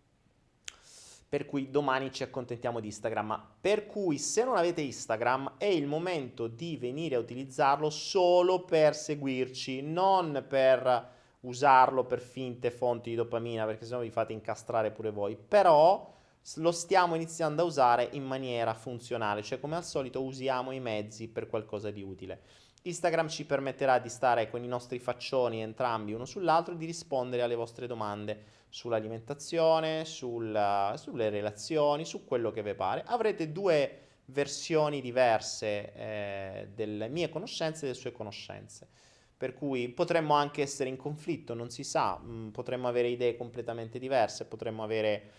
per cui domani ci accontentiamo di Instagram. Per cui se non avete Instagram è il momento di venire a utilizzarlo solo per seguirci, non per usarlo per finte fonti di dopamina, perché sennò vi fate incastrare pure voi. Però lo stiamo iniziando a usare in maniera funzionale, cioè come al solito usiamo i mezzi per qualcosa di utile. Instagram ci permetterà di stare con i nostri faccioni entrambi uno sull'altro e di rispondere alle vostre domande sull'alimentazione, sulla, sulle relazioni, su quello che vi pare. Avrete due versioni diverse eh, delle mie conoscenze e delle sue conoscenze. Per cui potremmo anche essere in conflitto, non si sa, mm, potremmo avere idee completamente diverse, potremmo avere,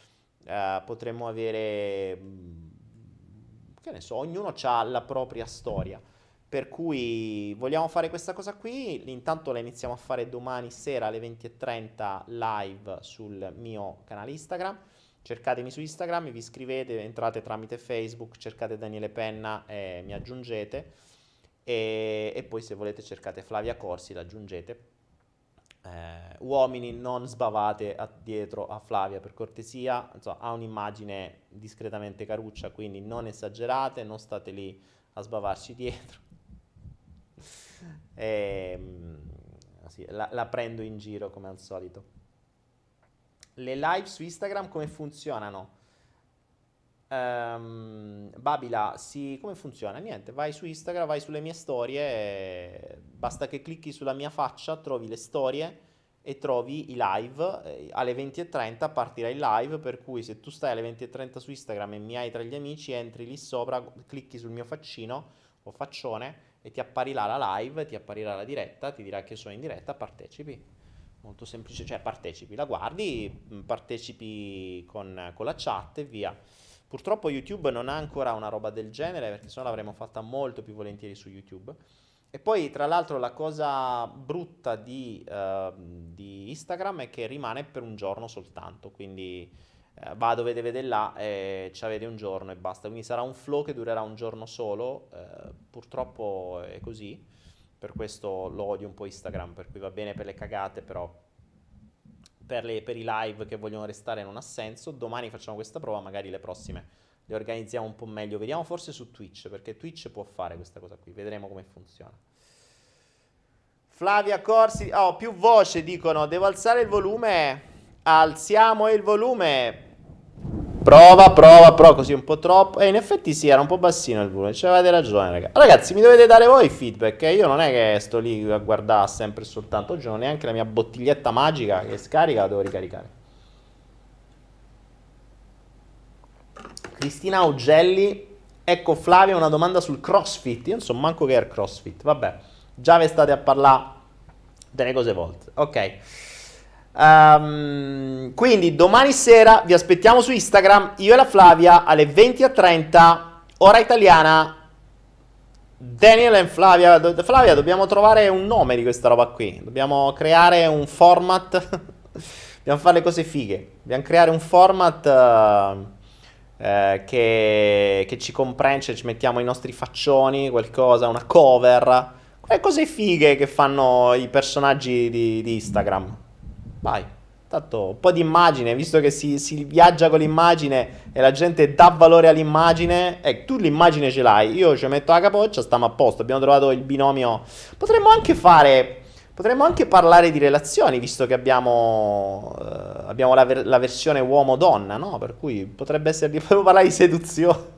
uh, potremmo avere, mm, che ne so, ognuno ha la propria storia. Per cui vogliamo fare questa cosa qui, intanto la iniziamo a fare domani sera alle 20.30 live sul mio canale Instagram. Cercatemi su Instagram, vi iscrivete, entrate tramite Facebook, cercate Daniele Penna e mi aggiungete. E, e poi se volete cercate Flavia Corsi, l'aggiungete. Eh, uomini non sbavate a, dietro a Flavia per cortesia, insomma, ha un'immagine discretamente caruccia, quindi non esagerate, non state lì a sbavarci dietro. E, ehm, sì, la, la prendo in giro come al solito. Le live su Instagram come funzionano? Um, Babila, sì, come funziona? Niente, vai su Instagram, vai sulle mie storie, basta che clicchi sulla mia faccia, trovi le storie e trovi i live. Eh, alle 20.30 partirà il live, per cui se tu stai alle 20.30 su Instagram e mi hai tra gli amici, entri lì sopra, clicchi sul mio faccino o faccione e ti apparirà la live, ti apparirà la diretta, ti dirà che sono in diretta, partecipi. Molto semplice, cioè partecipi, la guardi, mm, partecipi con, con la chat e via. Purtroppo YouTube non ha ancora una roba del genere perché sennò l'avremmo fatta molto più volentieri su YouTube. E poi, tra l'altro, la cosa brutta di, uh, di Instagram è che rimane per un giorno soltanto. Quindi eh, va dove deve là e ci avete un giorno e basta. Quindi sarà un flow che durerà un giorno solo. Eh, purtroppo è così. Per questo lo odio un po' Instagram, per cui va bene per le cagate, però per, le, per i live che vogliono restare non ha senso. Domani facciamo questa prova, magari le prossime le organizziamo un po' meglio. Vediamo forse su Twitch, perché Twitch può fare questa cosa qui. Vedremo come funziona. Flavia Corsi, oh, più voce dicono, devo alzare il volume. Alziamo il volume. Prova, prova, prova, così un po' troppo. E in effetti sì, era un po' bassino il volume. Cioè, ragione, ragazzi. Ragazzi, mi dovete dare voi feedback. Eh? Io non è che sto lì a guardare sempre e soltanto. Oggi non ho neanche la mia bottiglietta magica che scarica, la devo ricaricare. Cristina Augelli. Ecco Flavia, una domanda sul CrossFit. Io non so manco che è il CrossFit. Vabbè, già ve state a parlare delle cose volte. Ok. Um, quindi domani sera vi aspettiamo su Instagram, io e la Flavia alle 20.30, ora italiana. Daniel e Flavia, do, Flavia, dobbiamo trovare un nome di questa roba qui. Dobbiamo creare un format. dobbiamo fare le cose fighe. Dobbiamo creare un format uh, uh, che, che, ci comprende, ci mettiamo i nostri faccioni, qualcosa, una cover. Quelle cose fighe che fanno i personaggi di, di Instagram. Vai. Tanto un po' di immagine, visto che si, si, viaggia con l'immagine e la gente dà valore all'immagine, eh, tu l'immagine ce l'hai, io ci metto la capoccia, stiamo a posto, abbiamo trovato il binomio. Potremmo anche fare, Potremmo anche parlare di relazioni, visto che abbiamo, eh, abbiamo la, ver- la, versione uomo-donna, no? Per cui potrebbe essere di parlare di seduzione.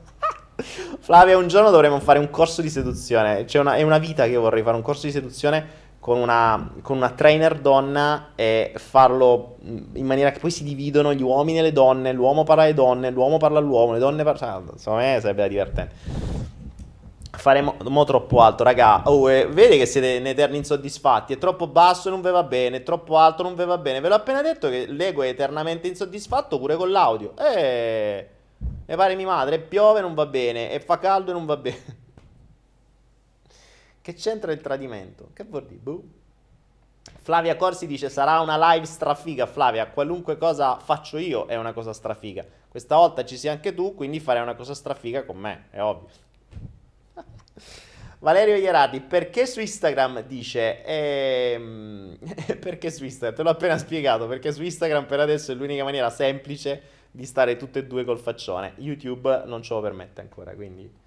Flavia, un giorno dovremmo fare un corso di seduzione. Una, è una vita che vorrei fare un corso di seduzione con una, con una trainer donna e farlo in maniera che poi si dividono gli uomini e le donne, l'uomo parla alle donne, l'uomo parla all'uomo, le donne parlano... Cioè, secondo me sarebbe divertente faremo mo troppo alto, raga. Oh, eh, vede che siete in eterni insoddisfatti. È troppo basso, non ve va bene. È troppo alto, non ve va bene. Ve l'ho appena detto che l'ego è eternamente insoddisfatto pure con l'audio. Eh, mi pare mia madre. Piove, non va bene. E fa caldo, non va bene. Che c'entra il tradimento? Che vuol dire? Buh. Flavia Corsi dice sarà una live strafiga Flavia, qualunque cosa faccio io è una cosa strafiga. Questa volta ci sei anche tu, quindi farai una cosa strafiga con me, è ovvio. Valerio Ierati, perché su Instagram dice... Ehm, perché su Instagram? Te l'ho appena spiegato, perché su Instagram per adesso è l'unica maniera semplice di stare tutte e due col faccione. YouTube non ce lo permette ancora, quindi...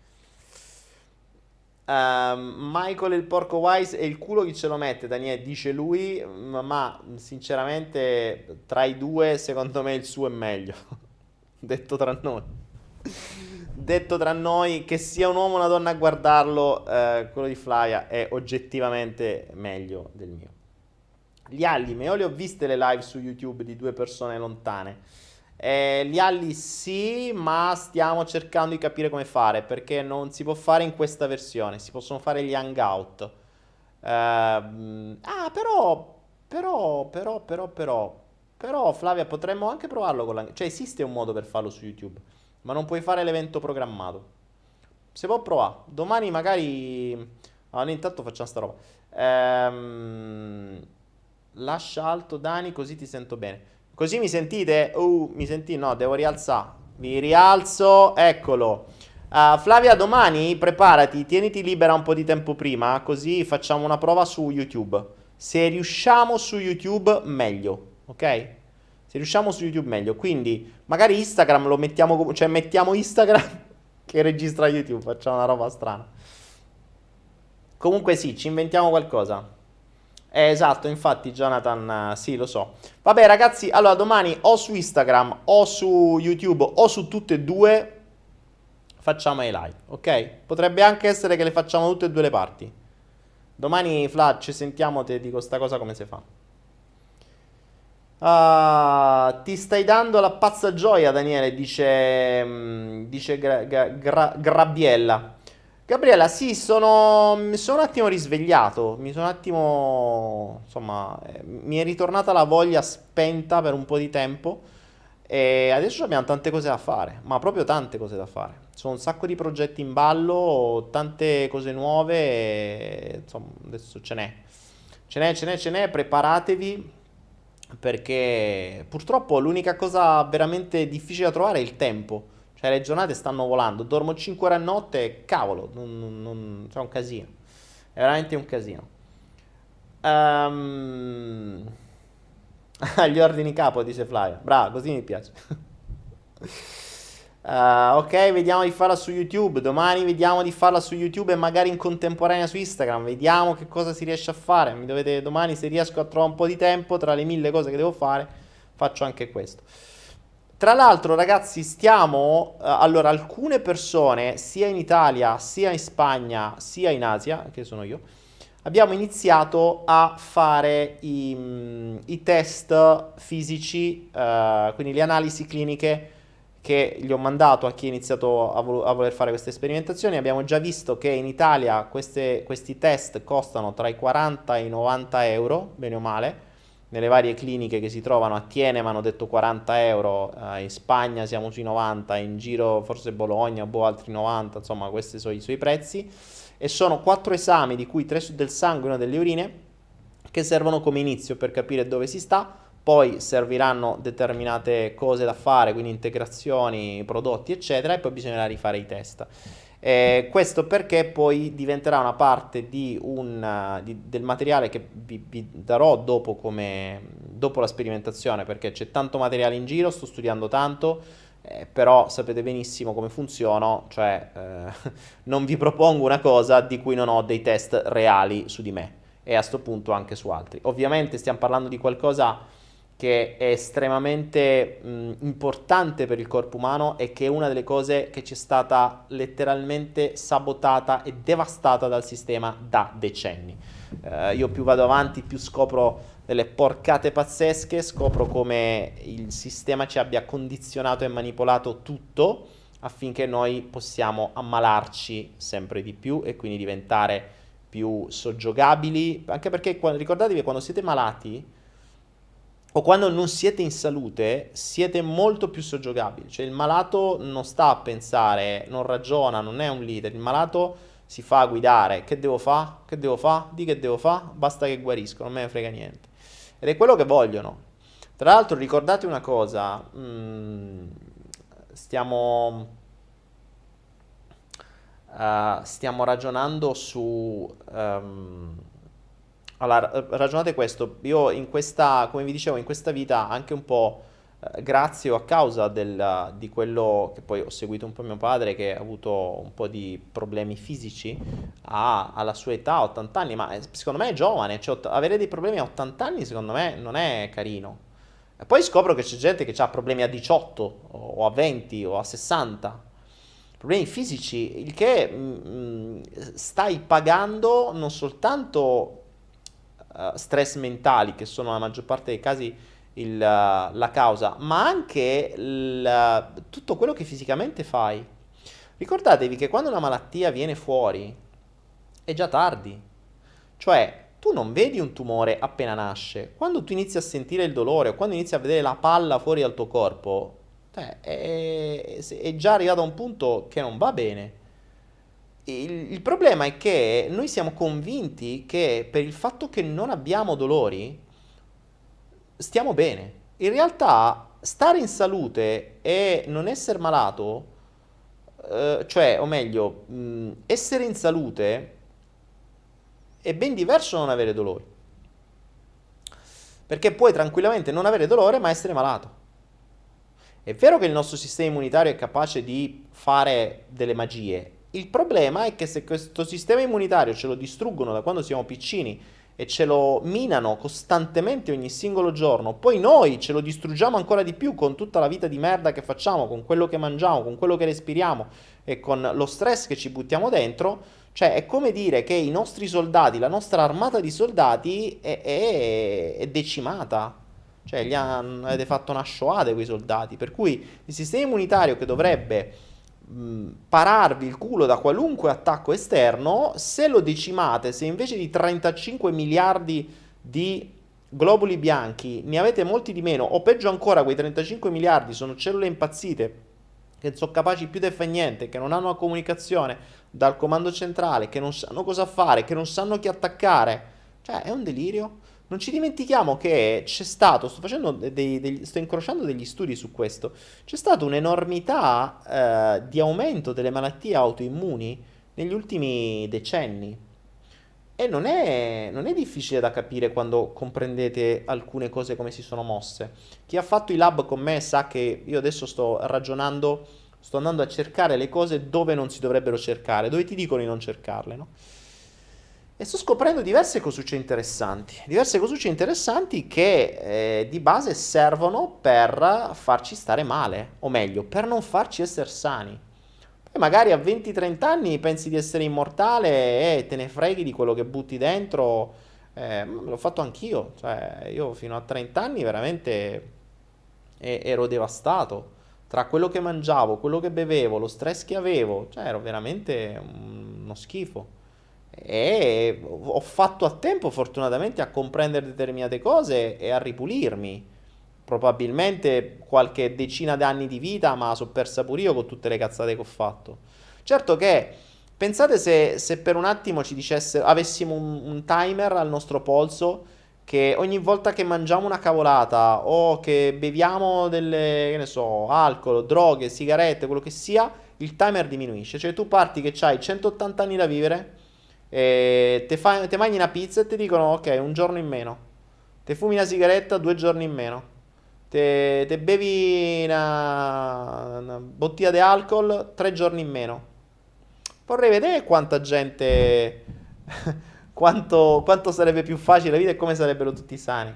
Uh, Michael il porco wise e il culo chi ce lo mette, Daniele, dice lui, ma sinceramente tra i due secondo me il suo è meglio, detto tra noi detto tra noi, che sia un uomo o una donna a guardarlo, eh, quello di Flya è oggettivamente meglio del mio. Gli Alli, io le ho viste le live su YouTube di due persone lontane. Eh, gli Alli sì, ma stiamo cercando di capire come fare, perché non si può fare in questa versione, si possono fare gli hangout. Uh, ah, però, però, però, però, però, però, Flavia, potremmo anche provarlo con la... Cioè, esiste un modo per farlo su YouTube ma non puoi fare l'evento programmato. Si può provare. Domani magari... Ah, intanto facciamo sta roba. Ehm... Lascia alto Dani così ti sento bene. Così mi sentite? Uh, mi sentite? No, devo rialzare. Mi rialzo, eccolo. Uh, Flavia, domani preparati, tieniti libera un po' di tempo prima, così facciamo una prova su YouTube. Se riusciamo su YouTube, meglio, ok? Se riusciamo su YouTube meglio. Quindi magari Instagram lo mettiamo, cioè mettiamo Instagram che registra YouTube, facciamo una roba strana. Comunque sì, ci inventiamo qualcosa. Eh, esatto, infatti Jonathan, sì, lo so. Vabbè ragazzi, allora domani o su Instagram o su YouTube o su tutte e due facciamo i live, ok? Potrebbe anche essere che le facciamo tutte e due le parti. Domani, Fla, ci sentiamo, te dico sta cosa come si fa. Uh, ti stai dando la pazza gioia, Daniele, dice, mm, dice gra, gra, gra, Grabiella. Gabriella, sì, sono, mi sono un attimo risvegliato, mi sono un attimo, insomma, eh, mi è ritornata la voglia spenta per un po' di tempo e adesso abbiamo tante cose da fare, ma proprio tante cose da fare. Sono un sacco di progetti in ballo, tante cose nuove, e, insomma, adesso ce n'è. Ce n'è, ce n'è, ce n'è, preparatevi perché purtroppo l'unica cosa veramente difficile da trovare è il tempo. Cioè le giornate stanno volando, dormo 5 ore a notte e cavolo, non, non, c'è un casino. È veramente un casino. Um... Gli ordini capo, dice Flavia. Bravo, così mi piace. Uh, ok, vediamo di farla su YouTube. Domani vediamo di farla su YouTube e magari in contemporanea su Instagram. Vediamo che cosa si riesce a fare. Mi dovete domani, se riesco a trovare un po' di tempo tra le mille cose che devo fare, faccio anche questo. Tra l'altro, ragazzi, stiamo. Uh, allora, alcune persone, sia in Italia, sia in Spagna, sia in Asia, che sono io, abbiamo iniziato a fare i, mm, i test fisici, uh, quindi le analisi cliniche che gli ho mandato a chi ha iniziato a, vol- a, voler fare queste sperimentazioni. Abbiamo già visto che in Italia queste, questi test costano tra i 40 e i 90 euro, bene o male. Nelle varie cliniche che si trovano a Tiene mi hanno detto 40 euro, eh, in Spagna siamo sui 90, in giro forse Bologna, boh, altri 90, insomma questi sono i suoi prezzi. E sono quattro esami, di cui tre del sangue e uno delle urine, che servono come inizio per capire dove si sta poi serviranno determinate cose da fare, quindi integrazioni, prodotti, eccetera, e poi bisognerà rifare i test. Eh, questo perché poi diventerà una parte di un, di, del materiale che vi, vi darò dopo, come, dopo, la sperimentazione, perché c'è tanto materiale in giro, sto studiando tanto, eh, però sapete benissimo come funziono, cioè eh, non vi propongo una cosa di cui non ho dei test reali su di me e a questo punto anche su altri. Ovviamente stiamo parlando di qualcosa che è estremamente mh, importante per il corpo umano e che è una delle cose che ci è stata letteralmente sabotata e devastata dal sistema da decenni. Uh, io più vado avanti, più scopro delle porcate pazzesche, scopro come il sistema ci abbia condizionato e manipolato tutto affinché noi possiamo ammalarci sempre di più e quindi diventare più soggiogabili, anche perché ricordatevi quando siete malati o quando non siete in salute, siete molto più soggiogabili. Cioè il malato non sta a pensare, non ragiona, non è un leader, il malato si fa guidare, che devo fare? Che devo fare? Di che devo fare? Basta che guarisco, non me ne frega niente. Ed è quello che vogliono. Tra l'altro ricordate una cosa, mh, mm, stiamo, uh, stiamo ragionando su... Um, allora, ragionate questo, io in questa, come vi dicevo, in questa vita anche un po' eh, grazie o a causa del, di quello che poi ho seguito un po' mio padre che ha avuto un po' di problemi fisici ha, alla sua età, 80 anni, ma eh, secondo me è giovane, cioè, avere dei problemi a 80 anni secondo me non è carino. E poi scopro che c'è gente che ha problemi a 18 o a 20 o a 60 problemi fisici, il che mh, mm, stai pagando non soltanto uh, stress mentali, che sono la maggior parte dei casi il, la causa, ma anche il, tutto quello che fisicamente fai. Ricordatevi che quando una malattia viene fuori è già tardi. Cioè, tu non vedi un tumore appena nasce. Quando tu inizi a sentire il dolore o quando inizi a vedere la palla fuori dal tuo corpo, cioè, è, è, già arrivato a un punto che non va bene. Il, il problema è che noi siamo convinti che per il fatto che non abbiamo dolori, stiamo bene. In realtà stare in salute e non essere malato, eh, cioè, o meglio, mh, essere in salute è ben diverso da non avere dolori. Perché puoi tranquillamente non avere dolore ma essere malato. È vero che il nostro sistema immunitario è capace di fare delle magie. Il problema è che se questo sistema immunitario ce lo distruggono da quando siamo piccini e ce lo minano costantemente ogni singolo giorno, poi noi ce lo distruggiamo ancora di più con tutta la vita di merda che facciamo, con quello che mangiamo, con quello che respiriamo e con lo stress che ci buttiamo dentro, cioè è come dire che i nostri soldati, la nostra armata di soldati è, è, è decimata. Cioè gli hanno, avete fatto una shoah quei soldati, per cui il sistema immunitario che dovrebbe pararvi il culo da qualunque attacco esterno, se lo decimate, se invece di 35 miliardi di globuli bianchi ne avete molti di meno, o peggio ancora, quei 35 miliardi sono cellule impazzite che sono capaci più di fare niente, che non hanno una comunicazione dal comando centrale, che non sanno cosa fare, che non sanno chi attaccare. Cioè, è un delirio. Non ci dimentichiamo che c'è stato, sto, facendo dei, degli, sto incrociando degli studi su questo, c'è stata un'enormità eh, di aumento delle malattie autoimmuni negli ultimi decenni. E non è, non è, difficile da capire quando comprendete alcune cose come si sono mosse. Chi ha fatto i lab con me sa che io adesso sto ragionando, sto andando a cercare le cose dove non si dovrebbero cercare, dove ti dicono di non cercarle, no? E sto scoprendo diverse cosucce interessanti, diverse cosucce interessanti che eh, di base servono per farci stare male, o meglio, per non farci essere sani. Poi magari a 20-30 anni pensi di essere immortale e te ne freghi di quello che butti dentro. Eh, l'ho fatto anch'io, cioè io fino a 30 anni veramente ero devastato. Tra quello che mangiavo, quello che bevevo, lo stress che avevo, cioè ero veramente uno schifo e ho fatto a tempo fortunatamente a comprendere determinate cose e a ripulirmi. Probabilmente qualche decina d'anni di vita, ma so persa pure io con tutte le cazzate che ho fatto. Certo che pensate se, se per un attimo ci dicesse, avessimo un, un timer al nostro polso che ogni volta che mangiamo una cavolata o che beviamo delle, che ne so, alcol, droghe, sigarette, quello che sia, il timer diminuisce. Cioè tu parti che hai 180 anni da vivere e te, fa, te mangi una pizza e ti dicono ok, un giorno in meno. Te fumi una sigaretta, due giorni in meno. Te, te bevi una, una bottiglia di alcol, tre giorni in meno. Vorrei vedere quanta gente quanto, quanto sarebbe più facile la vita e come sarebbero tutti sani.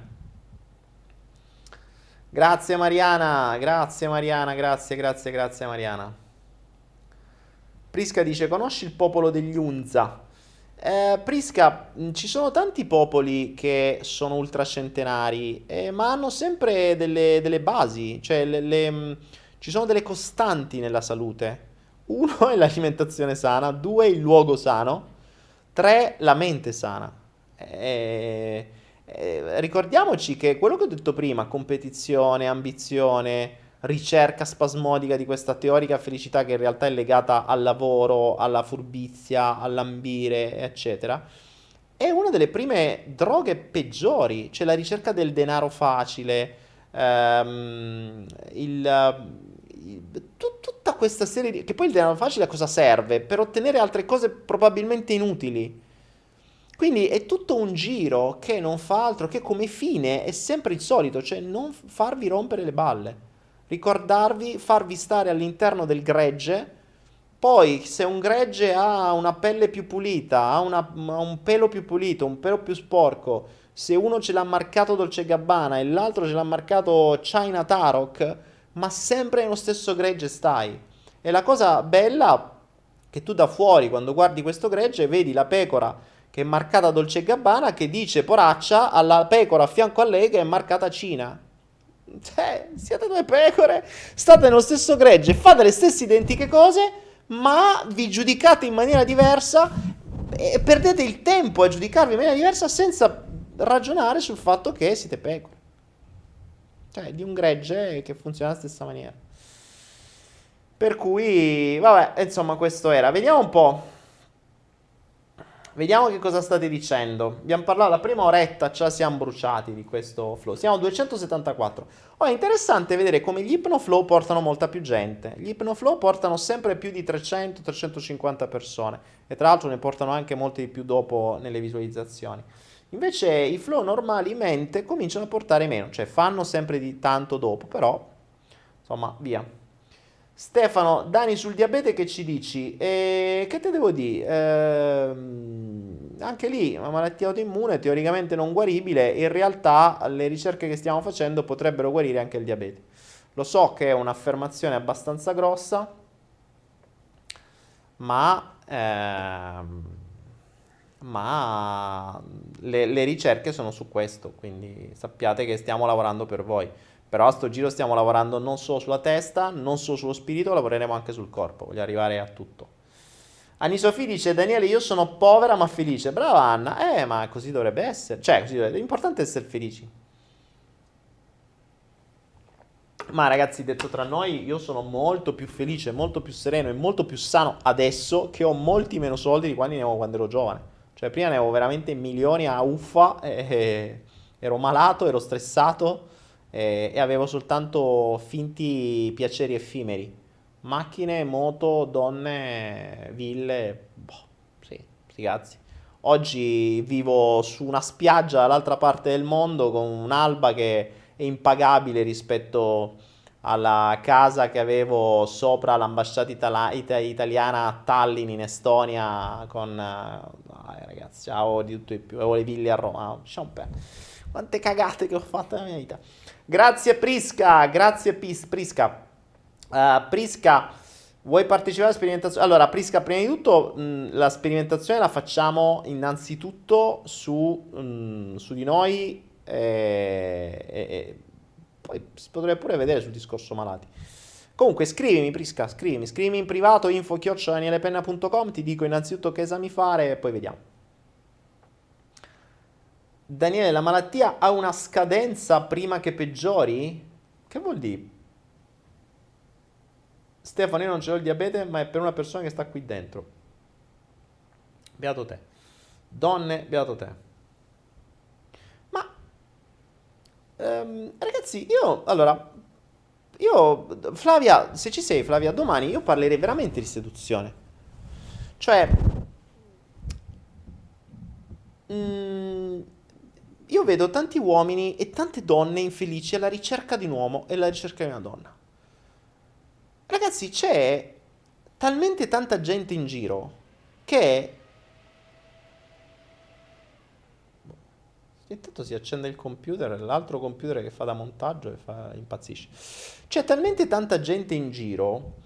Grazie Mariana, grazie Mariana, grazie, grazie, grazie Mariana. Prisca dice, conosci il popolo degli Unza? Eh, Prisca, mm, ci sono tanti popoli che sono ultracentenari, eh, ma hanno sempre delle, delle basi, cioè le, le, mm, ci sono delle costanti nella salute. Uno è l'alimentazione sana, due il luogo sano, tre la mente sana. Eh, eh, ricordiamoci che quello che ho detto prima, competizione, ambizione, ricerca spasmodica di questa teorica felicità che in realtà è legata al lavoro, alla furbizia, all'ambire, eccetera, è una delle prime droghe peggiori, cioè la ricerca del denaro facile, ehm, il, il, tut, tutta questa serie di... che poi il denaro facile a cosa serve? Per ottenere altre cose probabilmente inutili. Quindi è tutto un giro che non fa altro che come fine è sempre il solito, cioè non farvi rompere le balle ricordarvi, farvi stare all'interno del gregge. Poi, se un gregge ha una pelle più pulita, ha, una, ha un pelo più pulito, un pelo più sporco, se uno ce l'ha marcato Dolce Gabbana e l'altro ce l'ha marcato China Tarok, ma sempre nello stesso gregge stai. E la cosa bella che tu da fuori, quando guardi questo gregge, vedi la pecora che è marcata Dolce Gabbana che dice poraccia alla pecora a fianco a lei che è marcata Cina. Cioè, siete due pecore, state nello stesso gregge, fate le stesse identiche cose, ma vi giudicate in maniera diversa e perdete il tempo a giudicarvi in maniera diversa senza ragionare sul fatto che siete pecore. Cioè, di un gregge che funziona alla stessa maniera. Per cui, vabbè, insomma, questo era. Vediamo un po'. Vediamo che cosa state dicendo. Abbiamo parlato la prima oretta, già siamo bruciati di questo flow. Siamo a 274. Oh, è interessante vedere come gli Hypnoflow portano molta più gente. Gli Hypnoflow portano sempre più di 300-350 persone. E tra l'altro ne portano anche molte di più dopo nelle visualizzazioni. Invece i flow normali mente cominciano a portare meno, cioè fanno sempre di tanto dopo, però insomma, via. Stefano, Dani sul diabete che ci dici? E che te devo dire? Ehm, anche lì una malattia autoimmune teoricamente non guaribile, in realtà le ricerche che stiamo facendo potrebbero guarire anche il diabete. Lo so che è un'affermazione abbastanza grossa, ma, ehm, ma le, le ricerche sono su questo, quindi sappiate che stiamo lavorando per voi. Però a sto giro stiamo lavorando non solo sulla testa, non solo sullo spirito, lavoreremo anche sul corpo. Voglio arrivare a tutto. Anni Sofì dice: Daniele, io sono povera ma felice. Brava Anna. Eh, ma così dovrebbe essere. Cioè, così dovrebbe... l'importante è essere felici. Ma ragazzi, detto tra noi, io sono molto più felice, molto più sereno e molto più sano adesso che ho molti meno soldi di quando ne avevo quando ero giovane. Cioè, prima ne avevo veramente milioni a uffa, e, ero malato, ero stressato eh, e avevo soltanto finti piaceri effimeri. Macchine, moto, donne, ville, boh, sì, sti. Oggi vivo su una spiaggia dall'altra parte del mondo con un'alba che è impagabile rispetto alla casa che avevo sopra l'ambasciata itala- italiana a Tallinn in Estonia con... Eh, ragazzi, avevo di tutto e più, avevo le ville a Roma, lasciamo perdere. Quante cagate che ho fatto nella mia vita. Grazie Prisca, grazie Pis, Prisca. Uh, Prisca, vuoi partecipare alla sperimentazione? Allora, Prisca, prima di tutto mh, la sperimentazione la facciamo innanzitutto su, mh, su di noi e, e, e, poi si potrebbe pure vedere sul discorso malati. Comunque scrivimi Prisca, scrivimi, scrivimi in privato info-danielepenna.com, ti dico innanzitutto che esami fare e poi vediamo. Daniele, la malattia ha una scadenza prima che peggiori? Che vuol dire? Stefano, io non ce l'ho il diabete, ma è per una persona che sta qui dentro. Beato te. Donne, beato te. Ma, ehm, ragazzi, io, allora, io, Flavia, se ci sei Flavia, domani io parlerei veramente di seduzione. Cioè, mm, io vedo tanti uomini e tante donne infelici alla ricerca di un uomo e alla ricerca di una donna. Ragazzi, c'è talmente tanta gente in giro che Intanto si accende il computer, l'altro computer che fa da montaggio e fa, impazzisce. C'è talmente tanta gente in giro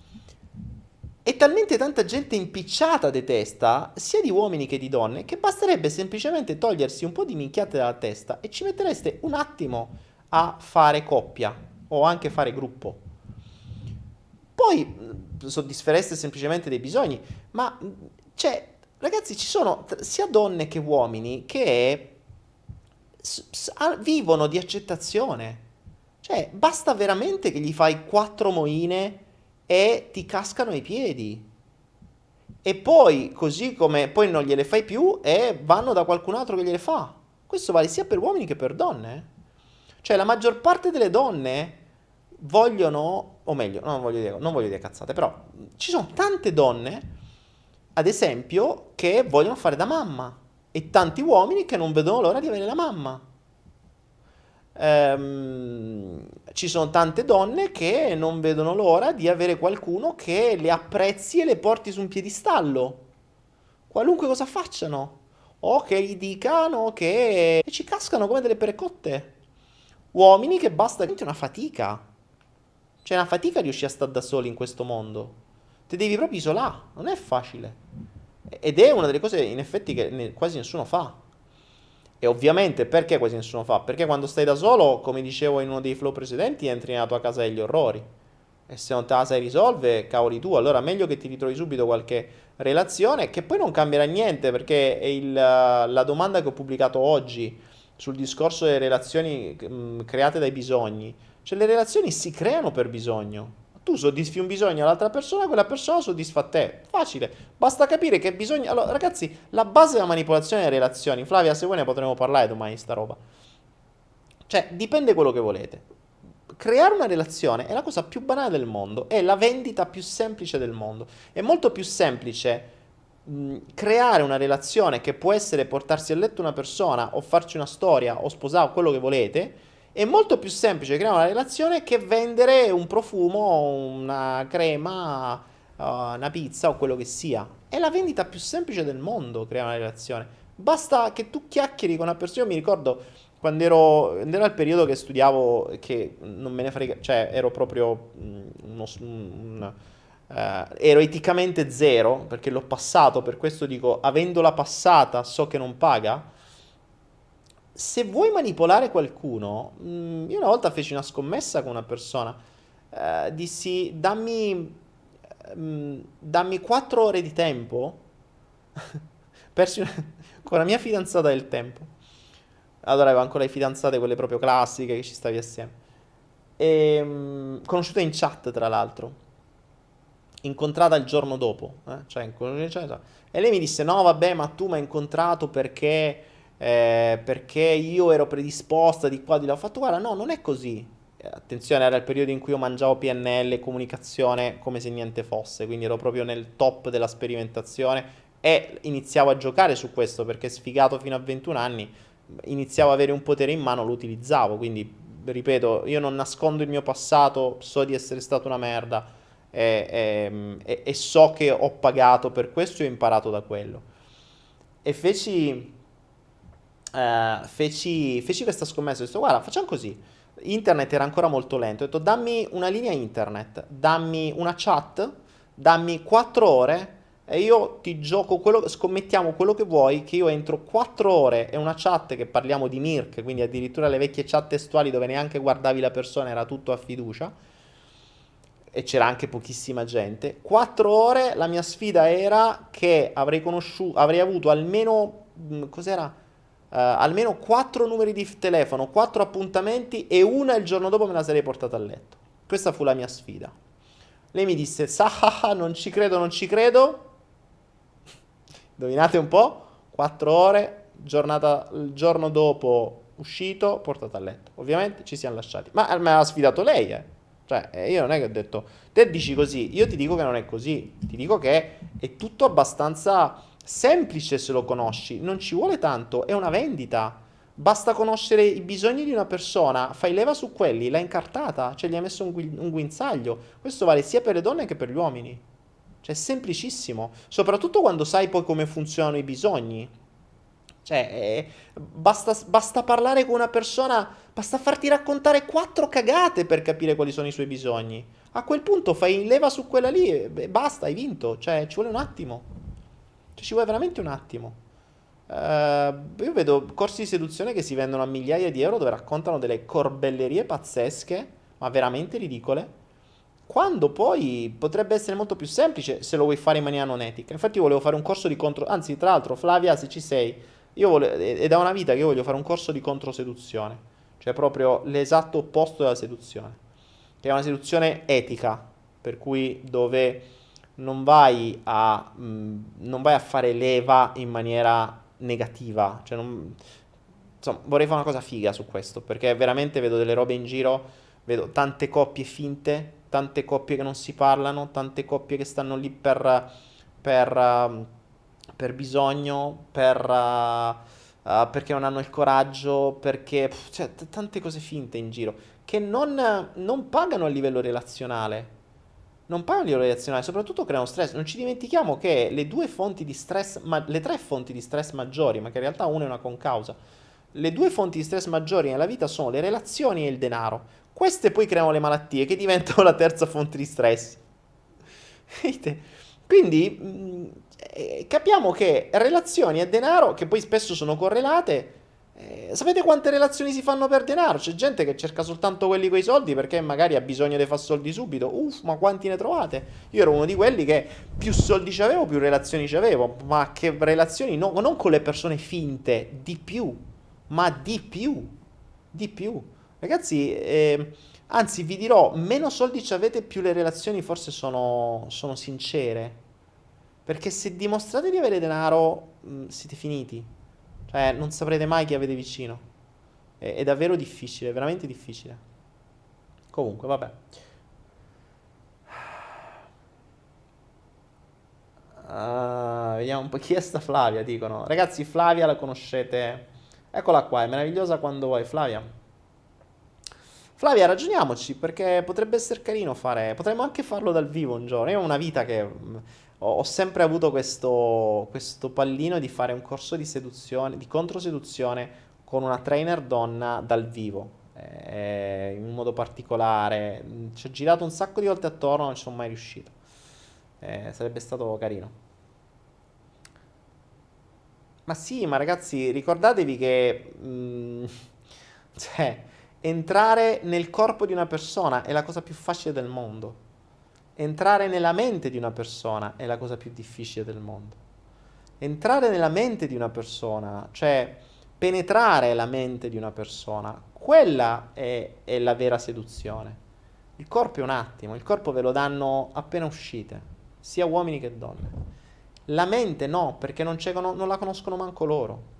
e talmente tanta gente impicciata di testa, sia di uomini che di donne, che basterebbe semplicemente togliersi un po' di minchiate dalla testa e ci mettereste un attimo a fare coppia o anche fare gruppo. Poi soddisfereste semplicemente dei bisogni, ma cioè, ragazzi, ci sono sia donne che uomini che vivono di accettazione. Cioè, basta veramente che gli fai quattro moine e ti cascano i piedi. E poi, così come poi non gliele fai più e vanno da qualcun altro che gliele fa. Questo vale sia per uomini che per donne. Cioè, la maggior parte delle donne vogliono, o meglio, non voglio dire, non voglio dire cazzate, però ci sono tante donne, ad esempio, che vogliono fare da mamma e tanti uomini che non vedono l'ora di avere la mamma. Ehm, ci sono tante donne che non vedono l'ora di avere qualcuno che le apprezzi e le porti su un piedistallo, qualunque cosa facciano, o che gli dicano che e ci cascano come delle perecotte. Uomini che basta una fatica. C'è una fatica riuscire a stare da soli in questo mondo. Ti devi proprio isolare, non è facile. Ed è una delle cose in effetti che quasi nessuno fa. E ovviamente perché quasi nessuno fa? Perché quando stai da solo, come dicevo in uno dei flow precedenti, entri nella tua casa degli orrori. E se non te la sai risolvere, cavoli tu, allora meglio che ti ritrovi subito qualche relazione che poi non cambierà niente perché è il, la domanda che ho pubblicato oggi sul discorso delle relazioni mh, create dai bisogni. Cioè le relazioni si creano per bisogno. Tu soddisfi un bisogno all'altra persona, quella persona soddisfa te. Facile. Basta capire che bisogna... Allora, ragazzi, la base della manipolazione delle relazioni, Flavia, se vuoi ne potremo parlare domani sta roba. Cioè, dipende quello che volete. Creare una relazione è la cosa più banale del mondo, è la vendita più semplice del mondo. È molto più semplice creare una relazione che può essere portarsi a letto una persona o farci una storia o sposare quello che volete è molto più semplice creare una relazione che vendere un profumo, una crema, uh, una pizza o quello che sia. È la vendita più semplice del mondo creare una relazione. Basta che tu chiacchieri con una persona. Io mi ricordo quando ero, ero al periodo che studiavo, che non me ne frega, cioè ero proprio mm, uno, un, uh, ero eticamente zero perché l'ho passato, per questo dico, avendola passata so che non paga se vuoi manipolare qualcuno, mm, io una volta feci una scommessa con una persona, eh, dissi dammi, mm, dammi 4 ore di tempo, persi una, con la mia fidanzata del tempo, allora avevo ancora le fidanzate, quelle proprio classiche che ci stavi assieme, e, mh, mm, conosciuta in chat tra l'altro, incontrata il giorno dopo, eh? cioè, e lei mi disse no vabbè ma tu mi hai incontrato perché eh, perché io ero predisposta di qua di là. Ho fatto, guarda, no, non è così. Eh, attenzione, era il periodo in cui io mangiavo PNL comunicazione come se niente fosse, quindi ero proprio nel top della sperimentazione e iniziavo a giocare su questo perché sfigato fino a 21 anni iniziavo ad avere un potere in mano, lo utilizzavo, quindi ripeto, io non nascondo il mio passato, so di essere stato una merda e, e, e so che ho pagato per questo e ho imparato da quello. E feci Uh, feci, feci, questa scommessa. Ho detto, guarda, facciamo così. Internet era ancora molto lento. Ho detto, dammi una linea internet, dammi una chat, dammi 4 ore e io ti gioco quello, scommettiamo quello che vuoi, che io entro 4 ore e una chat che parliamo di Mirk, quindi addirittura le vecchie chat testuali dove neanche guardavi la persona, era tutto a fiducia. E c'era anche pochissima gente. 4 ore, la mia sfida era che avrei conosciuto, avrei avuto almeno, mm, cos'era? Uh, almeno quattro numeri di telefono, quattro appuntamenti e una il giorno dopo me la sarei portata a letto. Questa fu la mia sfida. Lei mi disse, Sahaha, non ci credo, non ci credo. Indovinate un po'? Quattro ore, giornata, il giorno dopo uscito, portata a letto. Ovviamente ci siamo lasciati. Ma me l'ha sfidato lei, eh. Cioè, eh, io non è che ho detto, te dici così, io ti dico che non è così. Ti dico che è tutto abbastanza semplice se lo conosci, non ci vuole tanto, è una vendita. Basta conoscere i bisogni di una persona, fai leva su quelli, l'hai incartata, cioè gli hai messo un, gu- un guinzaglio. Questo vale sia per le donne che per gli uomini. Cioè è semplicissimo, soprattutto quando sai poi come funzionano i bisogni. Cioè, eh, basta, basta, parlare con una persona, basta farti raccontare quattro cagate per capire quali sono i suoi bisogni. A quel punto fai leva su quella lì e basta, hai vinto. Cioè, ci vuole un attimo. Cioè, ci vuole veramente un attimo. Uh, io vedo corsi di seduzione che si vendono a migliaia di euro dove raccontano delle corbellerie pazzesche, ma veramente ridicole. Quando poi potrebbe essere molto più semplice se lo vuoi fare in maniera non etica. Infatti, io volevo fare un corso di contro. Anzi, tra l'altro, Flavia, se ci sei io voglio, è da una vita che io voglio fare un corso di controseduzione, cioè proprio l'esatto opposto della seduzione, che è una seduzione etica, per cui dove non vai a, mh, mm, non vai a fare leva in maniera negativa, cioè non, insomma vorrei fare una cosa figa su questo, perché veramente vedo delle robe in giro, vedo tante coppie finte, tante coppie che non si parlano, tante coppie che stanno lì per... per uh, per bisogno, per, uh, perché non hanno il coraggio, perché... Pff, cioè, t- tante cose finte in giro, che non, non pagano a livello relazionale. Non pagano a livello relazionale, soprattutto creano stress. Non ci dimentichiamo che le due fonti di stress, ma, le tre fonti di stress maggiori, ma che in realtà una è una concausa, le due fonti di stress maggiori nella vita sono le relazioni e il denaro. Queste poi creano le malattie che diventano la terza fonte di stress. Quindi mh, eh, capiamo che relazioni e denaro, che poi spesso sono correlate, eh, sapete quante relazioni si fanno per denaro? C'è gente che cerca soltanto quelli con i soldi perché magari ha bisogno di fare soldi subito. Uff, ma quanti ne trovate? Io ero uno di quelli che più soldi avevo, più relazioni avevo. Ma che relazioni? No, non con le persone finte, di più. Ma di più. Di più. Ragazzi, eh, anzi vi dirò, meno soldi ci avete, più le relazioni forse sono, sono sincere. Perché se dimostrate di avere denaro, mm, siete finiti. Cioè, non saprete mai chi avete vicino. È, è davvero difficile, veramente difficile. Comunque, vabbè. Uh, vediamo un po' chi è sta Flavia, dicono. Ragazzi, Flavia la conoscete. Eccola qua, è meravigliosa quando vuoi, Flavia. Flavia, ragioniamoci, perché potrebbe essere carino fare... Potremmo anche farlo dal vivo un giorno. Io ho una vita che ho, sempre avuto questo, questo, pallino di fare un corso di seduzione, di controseduzione con una trainer donna dal vivo, eh, in un modo particolare. Ci ho girato un sacco di volte attorno, non ci sono mai riuscito. Eh, sarebbe stato carino. Ma sì, ma ragazzi, ricordatevi che... Mm, cioè, entrare nel corpo di una persona è la cosa più facile del mondo entrare nella mente di una persona è la cosa più difficile del mondo. Entrare nella mente di una persona, cioè penetrare la mente di una persona, quella è, è la vera seduzione. Il corpo è un attimo, il corpo ve lo danno appena uscite, sia uomini che donne. La mente no, perché non, non la conoscono manco loro.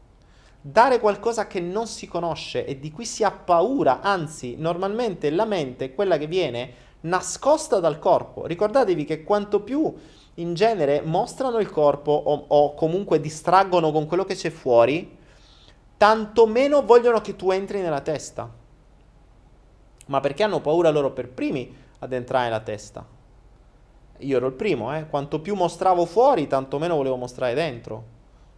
Dare qualcosa che non si conosce e di cui si ha paura, anzi, normalmente la mente è quella che viene nascosta dal corpo. Ricordatevi che quanto più in genere mostrano il corpo o, o comunque distraggono con quello che c'è fuori, tanto meno vogliono che tu entri nella testa. Ma perché hanno paura loro per primi ad entrare nella testa? Io ero il primo, eh? Quanto più mostravo fuori, tanto meno volevo mostrare dentro.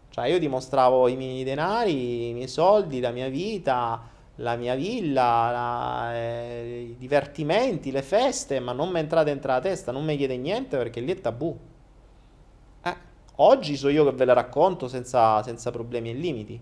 Cioè, io dimostravo i miei denari, i miei soldi, la mia vita, la mia villa, la, eh, i divertimenti, le feste, ma non mi entra dentro la testa, non mi chiede niente perché lì è tabù. Eh, oggi so io che ve la racconto senza, senza problemi e limiti,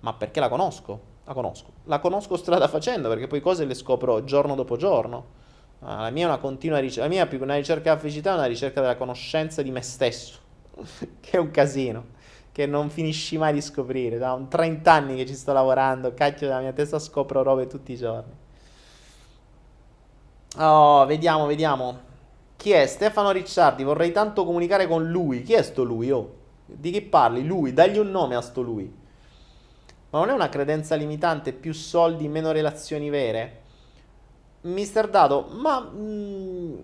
ma perché la conosco, la conosco. La conosco strada facendo perché poi cose le scopro giorno dopo giorno. Ah, la mia è una continua ricerca, la mia più che una ricerca della felicità è una ricerca della conoscenza di me stesso, che è un casino che non finisci mai di scoprire. Da un 30 anni che ci sto lavorando, cacchio della mia testa scopro robe tutti i giorni. Oh, vediamo, vediamo. Chi è? Stefano Ricciardi, vorrei tanto comunicare con lui. Chi è sto lui? Oh? Di chi parli? Lui, dagli un nome a sto lui. Ma non è una credenza limitante più soldi, meno relazioni vere? Mister Dato, ma... Mh, mm,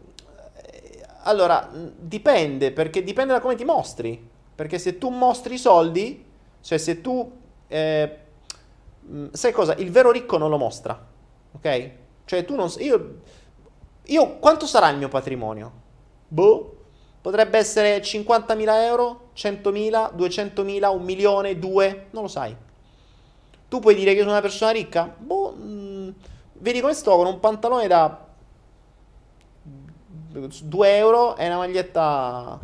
allora, dipende, perché dipende da come ti mostri. Perché se tu mostri i soldi, cioè se tu... Eh, mm, sai cosa? Il vero ricco non lo mostra, ok? Cioè tu non... Io, io quanto sarà il mio patrimonio? Boh, Potrebbe essere 50.000 euro, 100.000, 200.000, un milione, due, non lo sai. Tu puoi dire che sono una persona ricca? Boh, mh, mm, vedi come sto con un pantalone da 2 euro e una maglietta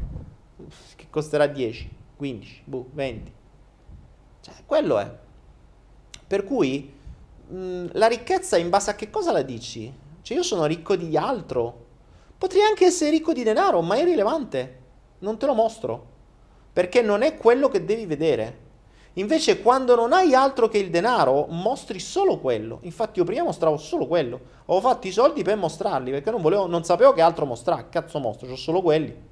costerà 10, 15, boh, 20. Cioè, quello è. Per cui mh, mm, la ricchezza in base a che cosa la dici? Cioè, io sono ricco di altro. Potrei anche essere ricco di denaro, ma è irrilevante. Non te lo mostro. Perché non è quello che devi vedere. Invece, quando non hai altro che il denaro, mostri solo quello. Infatti, io prima mostravo solo quello. Ho fatto i soldi per mostrarli perché non, volevo, non sapevo che altro mostrare. Cazzo, mostro, ho solo quelli.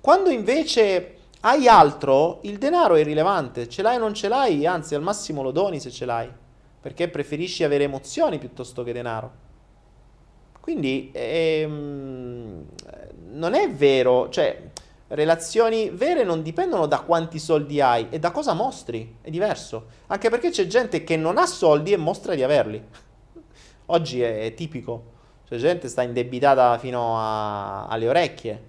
Quando invece hai altro, il denaro è irrilevante. Ce l'hai o non ce l'hai, anzi, al massimo lo doni se ce l'hai. Perché preferisci avere emozioni piuttosto che denaro. Quindi ehm, non è vero, cioè relazioni vere non dipendono da quanti soldi hai e da cosa mostri, è diverso. Anche perché c'è gente che non ha soldi e mostra di averli. Oggi è, è tipico, c'è gente che sta indebitata fino a, alle orecchie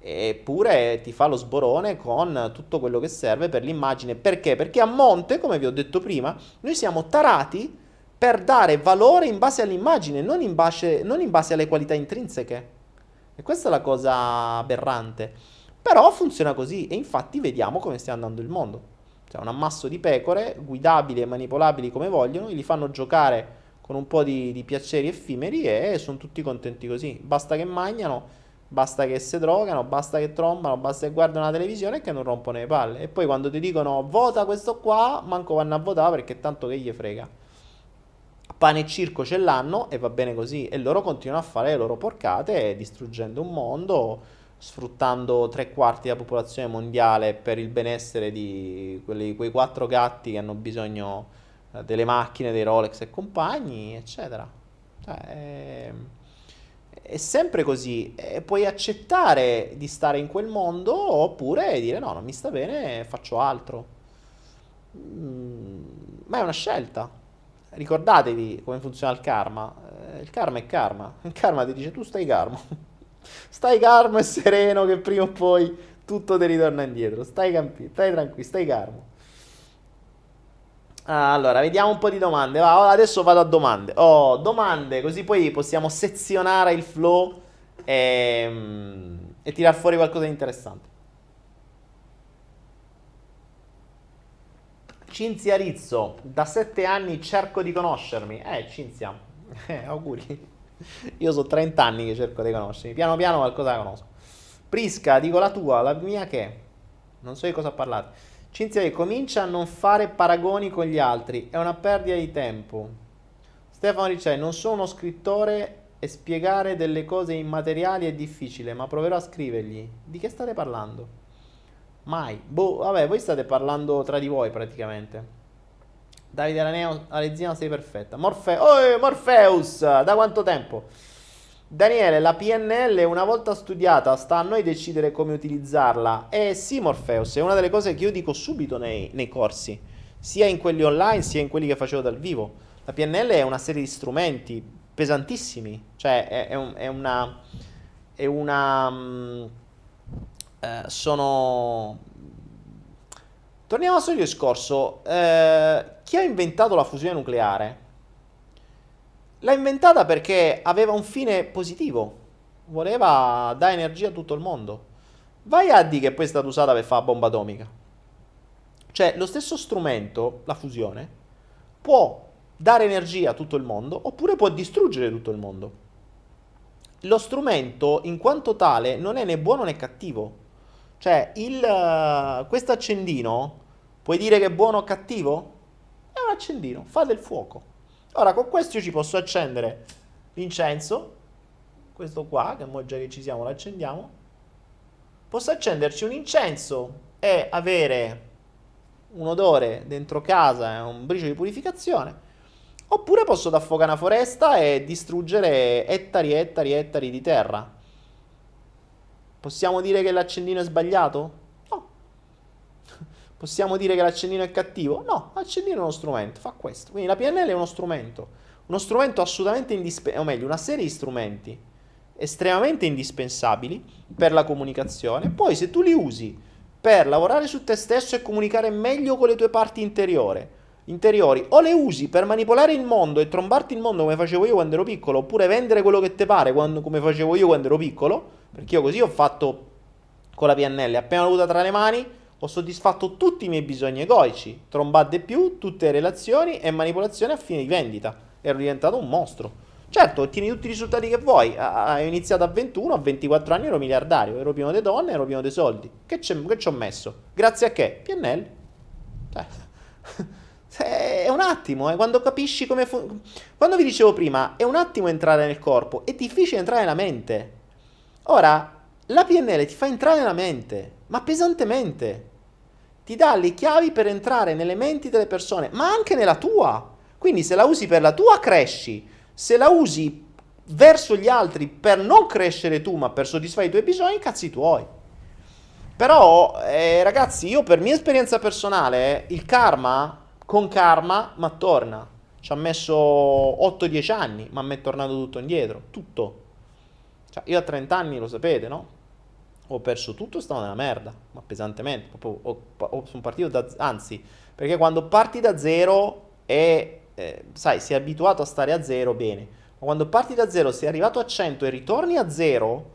eppure ti fa lo sborone con tutto quello che serve per l'immagine. Perché? Perché a monte, come vi ho detto prima, noi siamo tarati per dare valore in base all'immagine, non in base, non in base alle qualità intrinseche. E questa è la cosa aberrante. Però funziona così e infatti vediamo come sta andando il mondo. Cioè un ammasso di pecore, guidabili e manipolabili come vogliono, li fanno giocare con un po' di, di piaceri effimeri e sono tutti contenti così. Basta che mangiano, basta che si drogano, basta che trombano, basta che guardano la televisione e che non rompono le palle. E poi quando ti dicono vota questo qua, manco vanno a votare perché tanto che gli frega pane e circo ce l'hanno e va bene così. E loro continuano a fare le loro porcate, distruggendo un mondo, sfruttando tre quarti della popolazione mondiale per il benessere di quelli, quei quattro gatti che hanno bisogno eh, delle macchine, dei Rolex e compagni, eccetera. Cioè, è, è sempre così. E puoi accettare di stare in quel mondo oppure dire no, non mi sta bene, faccio altro. Mm, ma è una scelta ricordatevi come funziona il karma. Eh, il karma è karma. Il karma ti dice tu stai calmo. stai calmo e sereno che prima o poi tutto ti ritorna indietro. Stai, campi- stai tranquillo, stai calmo. Allora, vediamo un po' di domande. Va, adesso vado a domande. Oh, domande, così poi possiamo sezionare il flow e, mm, e tirar fuori qualcosa di interessante. Cinzia Rizzo, da sette anni cerco di conoscermi. Eh, Cinzia, eh, auguri. Io so 30 anni che cerco di conoscermi. Piano piano qualcosa la conosco. Prisca, dico la tua, la mia che? Non so di cosa parlate. Cinzia, comincia a non fare paragoni con gli altri. È una perdita di tempo. Stefano Ricciai, non sono uno scrittore e spiegare delle cose immateriali è difficile, ma proverò a scrivergli. Di che state parlando? Mai. Boh, vabbè, voi state parlando tra di voi praticamente. Davide Araneo, Alezzina sei perfetta. Morfe- oh, Morpheus, da quanto tempo? Daniele, la PNL una volta studiata sta a noi decidere come utilizzarla. Eh sì, Morpheus, è una delle cose che io dico subito nei, nei corsi, sia in quelli online sia in quelli che facevo dal vivo. La PNL è una serie di strumenti pesantissimi, cioè è, è, un, è una... È una um, eh, sono... Torniamo al solito discorso. Eh, chi ha inventato la fusione nucleare l'ha inventata perché aveva un fine positivo. Voleva dare energia a tutto il mondo. Vai a dire che poi è stata usata per fare bomba atomica. Cioè, lo stesso strumento, la fusione, può dare energia a tutto il mondo oppure può distruggere tutto il mondo. Lo strumento, in quanto tale, non è né buono né cattivo. Cioè, uh, questo accendino, puoi dire che è buono o cattivo? È un accendino, fa del fuoco. Ora, con questo io ci posso accendere l'incenso, questo qua, che mo già che ci siamo lo accendiamo. Posso accenderci un incenso e avere un odore dentro casa e un briciolo di purificazione. Oppure posso affogare una foresta e distruggere ettari e ettari e ettari di terra. Possiamo dire che l'accendino è sbagliato? Possiamo dire che l'accendino è cattivo? No, l'accendino è uno strumento, fa questo. Quindi la PNL è uno strumento, uno strumento assolutamente indispensabile, o meglio, una serie di strumenti estremamente indispensabili per la comunicazione. Poi se tu li usi per lavorare su te stesso e comunicare meglio con le tue parti interiori, interiori o le usi per manipolare il mondo e trombarti il mondo come facevo io quando ero piccolo, oppure vendere quello che ti pare quando, come facevo io quando ero piccolo, perché io così ho fatto con la PNL, appena l'ho avuta tra le mani ho soddisfatto tutti i miei bisogni egoici, trombate più, tutte le relazioni e manipolazione a fine di vendita. Ero diventato un mostro. Certo, ottieni tutti i risultati che vuoi. Ho iniziato a 21, a 24 anni ero miliardario, ero pieno di donne, ero pieno di soldi. Che, ci ho messo? Grazie a che? PNL. Cioè, è un attimo, eh, quando capisci come funziona. Quando vi dicevo prima, è un attimo entrare nel corpo, è difficile entrare nella mente. Ora, la PNL ti fa entrare nella mente, ma pesantemente. Ti dà le chiavi per entrare nelle menti delle persone, ma anche nella tua. Quindi se la usi per la tua cresci, se la usi verso gli altri per non crescere tu, ma per soddisfare i tuoi bisogni, cazzi tuoi. Però, eh, ragazzi, io per mia esperienza personale, il karma, con karma, ma torna. Ci ha messo 8-10 anni, ma mi è tornato tutto indietro. Tutto. Cioè, io a 30 anni, lo sapete, no? Ho perso tutto, stavo nella merda, ma pesantemente. Proprio, ho, ho, sono partito da... Anzi, perché quando parti da zero e, eh, sai, sei abituato a stare a zero, bene. Ma quando parti da zero, sei arrivato a 100 e ritorni a zero,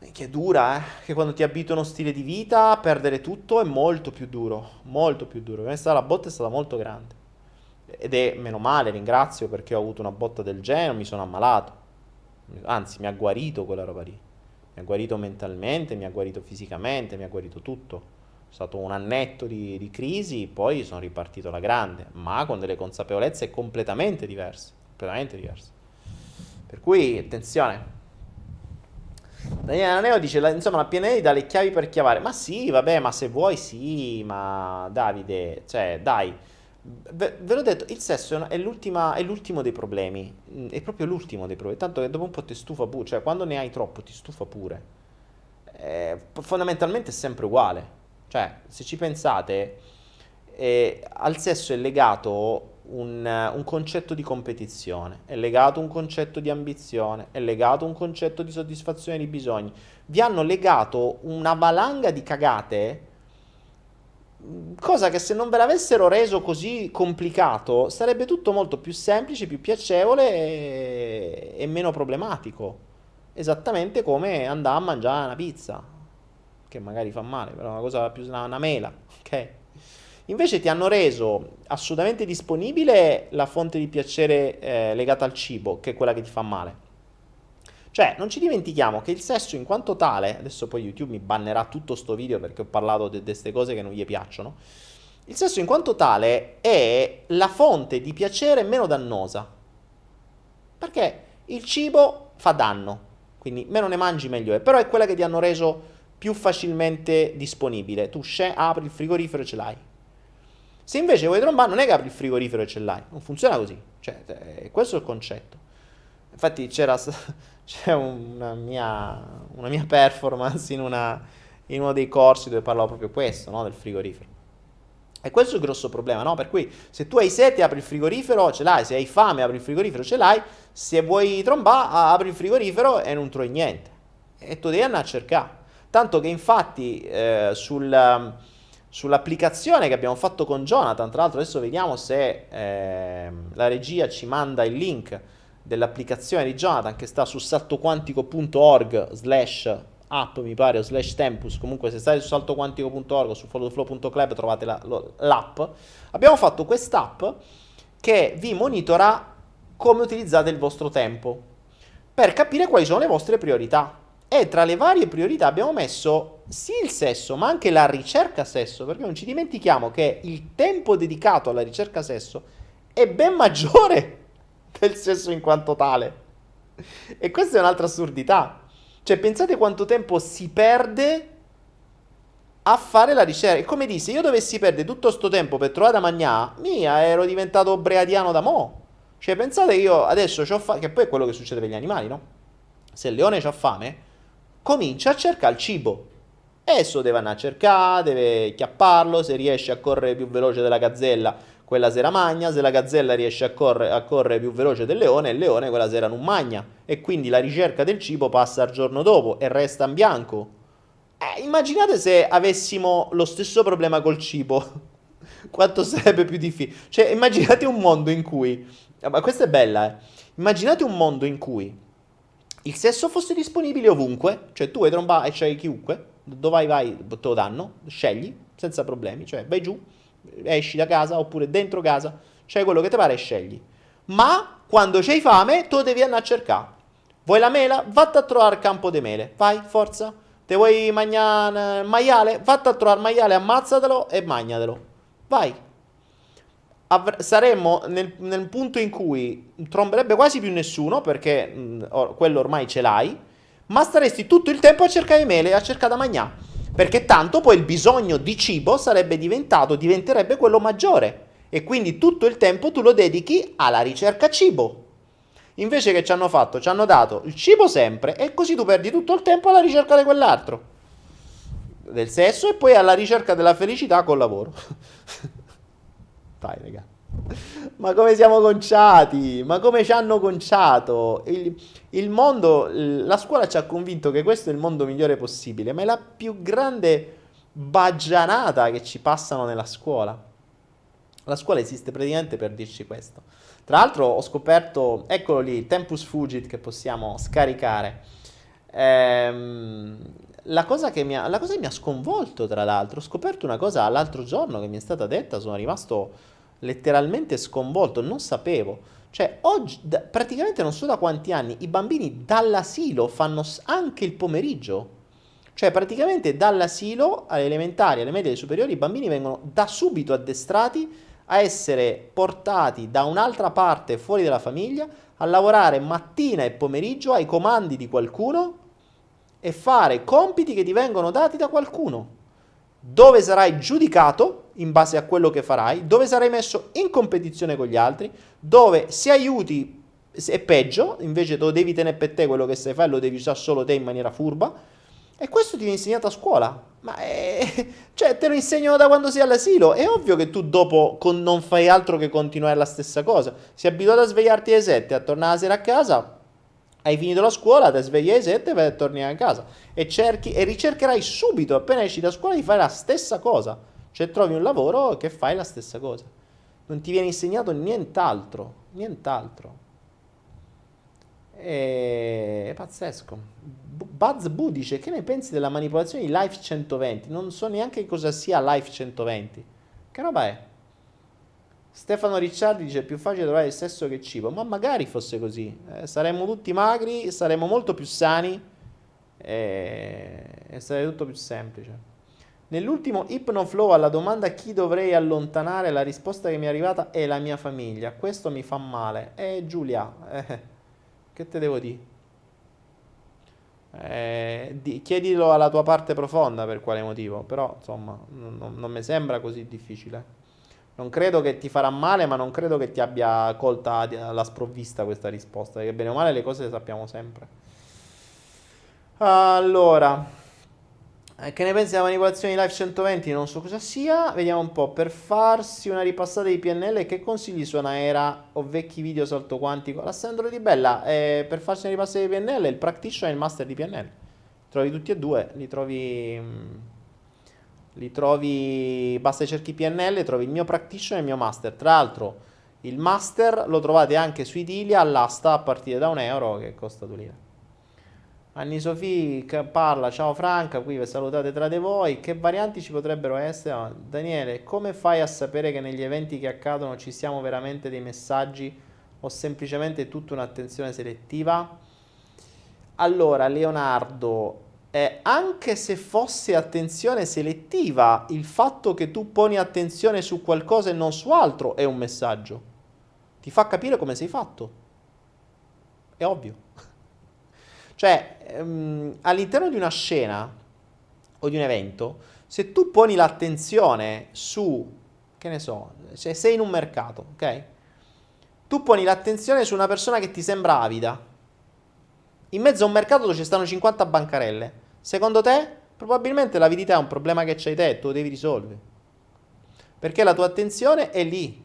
eh, che è dura, eh? Che quando ti abitui a uno stile di vita, perdere tutto è molto più duro. Molto più duro. Per la botta è stata molto grande. Ed è meno male, ringrazio perché ho avuto una botta del genere, mi sono ammalato. Anzi, mi ha guarito quella roba lì. Mi ha guarito mentalmente, mi ha guarito fisicamente, mi ha guarito tutto. È stato un annetto di, di crisi, poi sono ripartito alla grande, ma con delle consapevolezze completamente diverse. Completamente diverse. Per cui, attenzione. Daniele Aneo dice, la, insomma, la PNL dà le chiavi per chiavare. Ma sì, vabbè, ma se vuoi sì, ma Davide, cioè, dai Ve, ve l'ho detto, il sesso è, è l'ultimo dei problemi, mm, è proprio l'ultimo dei problemi, tanto che dopo un po' ti stufa pure, cioè quando ne hai troppo ti stufa pure. Eh, fondamentalmente è sempre uguale, cioè se ci pensate, eh, al sesso è legato un, un, concetto di competizione, è legato un concetto di ambizione, è legato un concetto di soddisfazione di bisogni. Vi hanno legato una valanga di cagate cosa che se non ve l'avessero reso così complicato sarebbe tutto molto più semplice, più piacevole e, e meno problematico. Esattamente come andare a mangiare una pizza, che magari fa male, però è una cosa più una, una mela, ok? Invece ti hanno reso assolutamente disponibile la fonte di piacere eh, legata al cibo, che è quella che ti fa male. Cioè, non ci dimentichiamo che il sesso in quanto tale, adesso poi YouTube mi bannerà tutto sto video perché ho parlato di queste cose che non gli piacciono, il sesso in quanto tale è la fonte di piacere meno dannosa. Perché il cibo fa danno, quindi meno ne mangi meglio è, però è quella che ti hanno reso più facilmente disponibile. Tu scè, apri il frigorifero e ce l'hai. Se invece vuoi trombare, non è che apri il frigorifero e ce l'hai, non funziona così. Cioè, questo è il concetto. Infatti c'era c'è una mia, una mia performance in, una, in, uno dei corsi dove parlavo proprio questo, no? del frigorifero. E questo è il grosso problema, no? Per cui se tu hai sete apri il frigorifero, ce l'hai, se hai fame apri il frigorifero, ce l'hai, se vuoi trombare apri il frigorifero e non trovi niente. E tu devi andare a cercare. Tanto che infatti eh, sul, sull'applicazione che abbiamo fatto con Jonathan, tra l'altro adesso vediamo se eh, la regia ci manda il link dell'applicazione di Jonathan che sta su saltoquantico.org slash app mi pare o slash tempus. Comunque se state su saltoquantico.org o su followflow.club trovate la, lo, l'app. Abbiamo fatto quest'app che vi monitora come utilizzate il vostro tempo per capire quali sono le vostre priorità. E tra le varie priorità abbiamo messo sì il sesso ma anche la ricerca sesso perché non ci dimentichiamo che il tempo dedicato alla ricerca sesso è ben maggiore del sesso in quanto tale. E questa è un'altra assurdità. Cioè, pensate quanto tempo si perde a fare la ricerca. E come disse, io dovessi perdere tutto questo tempo per trovare da mangiare, mia, ero diventato breadiano da mo'. Cioè, pensate io adesso ho fame, che poi è quello che succede per gli animali, no? Se il leone ha fame, comincia a cercare il cibo. Esso deve andare a cercare, deve chiapparlo, se riesce a correre più veloce della gazzella, quella sera magna, se la gazzella riesce a, corre, a correre più veloce del leone, il leone quella sera non magna e quindi la ricerca del cibo passa al giorno dopo e resta in bianco. Eh, immaginate se avessimo lo stesso problema col cibo, quanto sarebbe più difficile. Cioè, immaginate un mondo in cui, ma questa è bella, eh. Immaginate un mondo in cui il sesso fosse disponibile ovunque, cioè tu hai tromba e c'hai chiunque, dove vai vai te lo danno, scegli senza problemi, cioè vai giù, esci da casa oppure dentro casa, c'hai quello che ti pare e scegli. Ma quando c'hai fame, tu devi andare a cercare. Vuoi la mela? Vatti a trovare il campo di mele. Vai, forza. Te vuoi mangiare maiale? Vatti a trovare maiale, ammazzatelo e magnatelo. Vai. Avr- saremmo nel, nel, punto in cui tromberebbe quasi più nessuno, perché mh, or- quello ormai ce l'hai, ma staresti tutto il tempo a cercare mele, a cercare da mangiare. Perché tanto poi il bisogno di cibo sarebbe diventato, diventerebbe quello maggiore. E quindi tutto il tempo tu lo dedichi alla ricerca cibo. Invece che ci hanno fatto? Ci hanno dato il cibo sempre e così tu perdi tutto il tempo alla ricerca di quell'altro. Del sesso e poi alla ricerca della felicità col lavoro. Dai, raga. Ma come siamo conciati? Ma come ci hanno conciato? Il, il, mondo, la scuola ci ha convinto che questo è il mondo migliore possibile, ma è la più grande baggianata che ci passano nella scuola. La scuola esiste praticamente per dirci questo. Tra l'altro ho scoperto, eccolo lì, Tempus Fugit che possiamo scaricare. Ehm, la, cosa ha, la cosa che mi ha sconvolto, tra l'altro, ho scoperto una cosa l'altro giorno che mi è stata detta, sono rimasto letteralmente sconvolto, non sapevo. Cioè, oggi, da, praticamente non so da quanti anni, i bambini dall'asilo fanno anche il pomeriggio. Cioè, praticamente dall'asilo alle elementari, alle medie, alle superiori, i bambini vengono da subito addestrati a essere portati da un'altra parte fuori dalla famiglia a lavorare mattina e pomeriggio ai comandi di qualcuno e fare compiti che ti vengono dati da qualcuno, dove sarai giudicato in base a quello che farai, dove sarai messo in competizione con gli altri, dove se aiuti è peggio, invece lo devi tenere per te quello che sai fare, lo devi usare solo te in maniera furba, e questo ti viene insegnato a scuola. Ma è... cioè, te lo insegnano da quando sei all'asilo. È ovvio che tu dopo con... non fai altro che continuare la stessa cosa. Sei abituato a svegliarti alle 7, a tornare la sera a casa. Hai finito la scuola, ti svegli alle 7 e torni a casa. E, cerchi... e ricercherai subito, appena esci da scuola, di fare la stessa cosa. Cioè, trovi un lavoro che fai la stessa cosa. Non ti viene insegnato nient'altro. Nient'altro. È pazzesco. Buzz Boo dice che ne pensi della manipolazione di Life 120? Non so neanche cosa sia Life 120. Che roba è? Stefano Ricciardi dice più facile trovare il sesso che cibo. Ma magari fosse così. Eh, saremmo tutti magri, saremmo molto più sani e, e sarebbe tutto più semplice. Nell'ultimo Hypnoflow alla domanda chi dovrei allontanare, la risposta che mi è arrivata è la mia famiglia. Questo mi fa male. Eh Giulia, eh, che te devo dire? Eh, di, chiedilo alla tua parte profonda per quale motivo, però insomma non, non mi sembra così difficile. Non credo che ti farà male, ma non credo che ti abbia colta alla sprovvista questa risposta, perché bene o male le cose le sappiamo sempre. Allora, eh, che ne pensi della manipolazione di Live 120? Non so cosa sia. Vediamo un po'. Per farsi una ripassata di PNL, che consigli su Anaera o vecchi video salto quantico? L'Assendro di Bella, eh, per farsi una ripassata di PNL, il practitioner e il master di PNL. Trovi tutti e due, li trovi... Li trovi... Basta cerchi PNL, trovi il mio practitioner e il mio master. Tra l'altro, il master lo trovate anche su Idilia all'asta a partire da un euro, che costa 2 lire. Anni Sofì parla, ciao Franca, qui vi salutate tra di voi, che varianti ci potrebbero essere? Oh, Daniele, come fai a sapere che negli eventi che accadono ci siamo veramente dei messaggi o semplicemente tutta un'attenzione selettiva? Allora, Leonardo, eh, anche se fosse attenzione selettiva, il fatto che tu poni attenzione su qualcosa e non su altro è un messaggio. Ti fa capire come sei fatto. È ovvio. Cioè, ehm, all'interno di una scena o di un evento, se tu poni l'attenzione su, che ne so, cioè sei in un mercato, ok? Tu poni l'attenzione su una persona che ti sembra avida. In mezzo a un mercato dove ci stanno 50 bancarelle. Secondo te, probabilmente l'avidità è un problema che c'hai te e tu lo devi risolvere. Perché la tua attenzione è lì.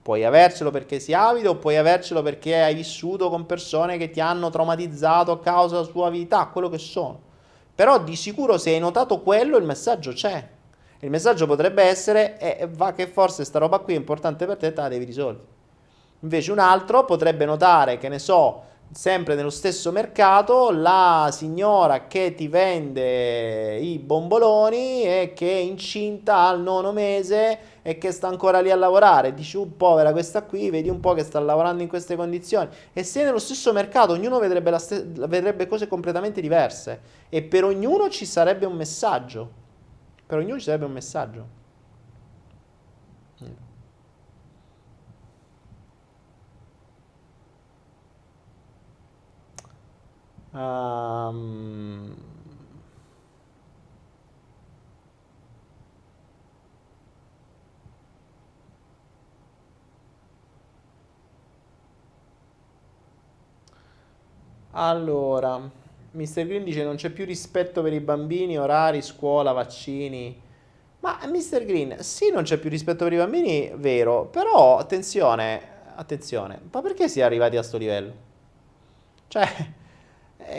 Puoi avercelo perché sei avido puoi avercelo perché hai vissuto con persone che ti hanno traumatizzato a causa della sua vita, quello che sono. Però di sicuro se hai notato quello il messaggio c'è. Il messaggio potrebbe essere, eh, va che forse sta roba qui è importante per te, te la devi risolvere. Invece un altro potrebbe notare, che ne so, sempre nello stesso mercato, la signora che ti vende i bomboloni e che è incinta al nono mese e che sta ancora lì a lavorare. Dici, uh, povera questa qui, vedi un po' che sta lavorando in queste condizioni. E se nello stesso mercato ognuno vedrebbe, st- vedrebbe cose completamente diverse e per ognuno ci sarebbe un messaggio. Per ognuno ci sarebbe un messaggio. Um, allora, Mr. Green dice non c'è più rispetto per i bambini, orari, scuola, vaccini. Ma Mr. Green, sì, non c'è più rispetto per i bambini, vero, però attenzione, attenzione, ma perché si è arrivati a sto livello? Cioè,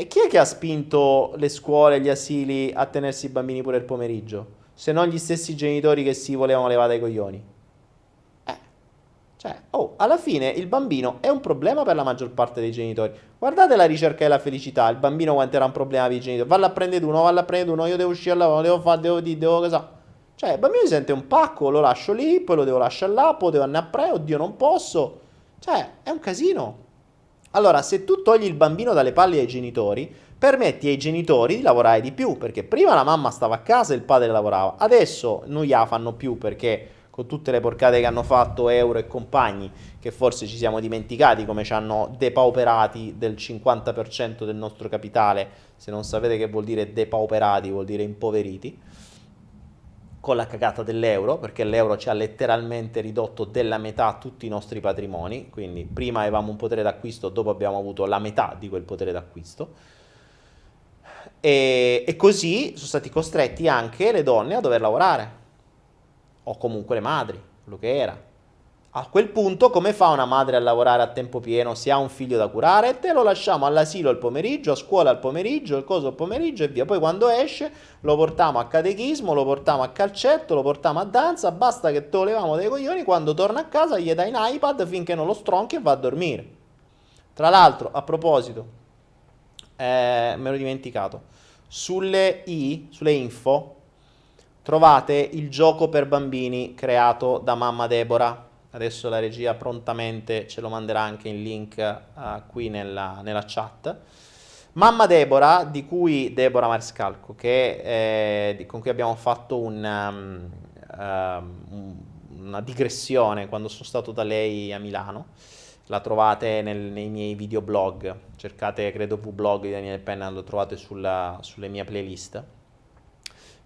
chi è che ha spinto le scuole gli asili a tenersi i bambini pure il pomeriggio? Se non gli stessi genitori che si volevano levare i coglioni. Eh, cioè, oh, alla fine il bambino è un problema per la maggior parte dei genitori. Guardate la ricerca della felicità, il bambino quanto era un problema per i genitori. Valla a prendere uno, valla a prendere uno, io devo uscire al lavoro, devo fare, devo dire, devo cosa. Cioè, il bambino si sente un pacco, lo lascio lì, poi lo devo lasciare là, poi devo andare a pre, oddio non posso. Cioè, è un casino. Allora, se tu togli il bambino dalle palle ai genitori, permetti ai genitori di lavorare di più, perché prima la mamma stava a casa e il padre lavorava, adesso non gliela fanno più perché con tutte le porcate che hanno fatto Euro e compagni, che forse ci siamo dimenticati come ci hanno depauperati del 50% del nostro capitale, se non sapete che vuol dire depauperati, vuol dire impoveriti con la cagata dell'euro, perché l'euro ci ha letteralmente ridotto della metà tutti i nostri patrimoni, quindi prima avevamo un potere d'acquisto, dopo abbiamo avuto la metà di quel potere d'acquisto. E, e così sono stati costretti anche le donne a dover lavorare, o comunque le madri, quello che era. A quel punto, come fa una madre a lavorare a tempo pieno se ha un figlio da curare? Te lo lasciamo all'asilo al pomeriggio, a scuola al pomeriggio, il coso al pomeriggio e via. Poi quando esce lo portiamo a catechismo, lo portiamo a calcetto, lo portiamo a danza. Basta che te lo leviamo dai coglioni. Quando torna a casa gli dai un iPad finché non lo stronchi e va a dormire. Tra l'altro, a proposito, eh, me l'ho dimenticato. Sulle i, sulle info, trovate il gioco per bambini creato da mamma Deborah adesso la regia prontamente ce lo manderà anche in link uh, qui nella, nella, chat. Mamma Deborah, di cui Deborah Mariscalco, che, eh, con cui abbiamo fatto un, um, um, una digressione quando sono stato da lei a Milano, la trovate nel, nei miei videoblog, cercate credo vblog di Daniele Penna, lo trovate sulla, sulle mie playlist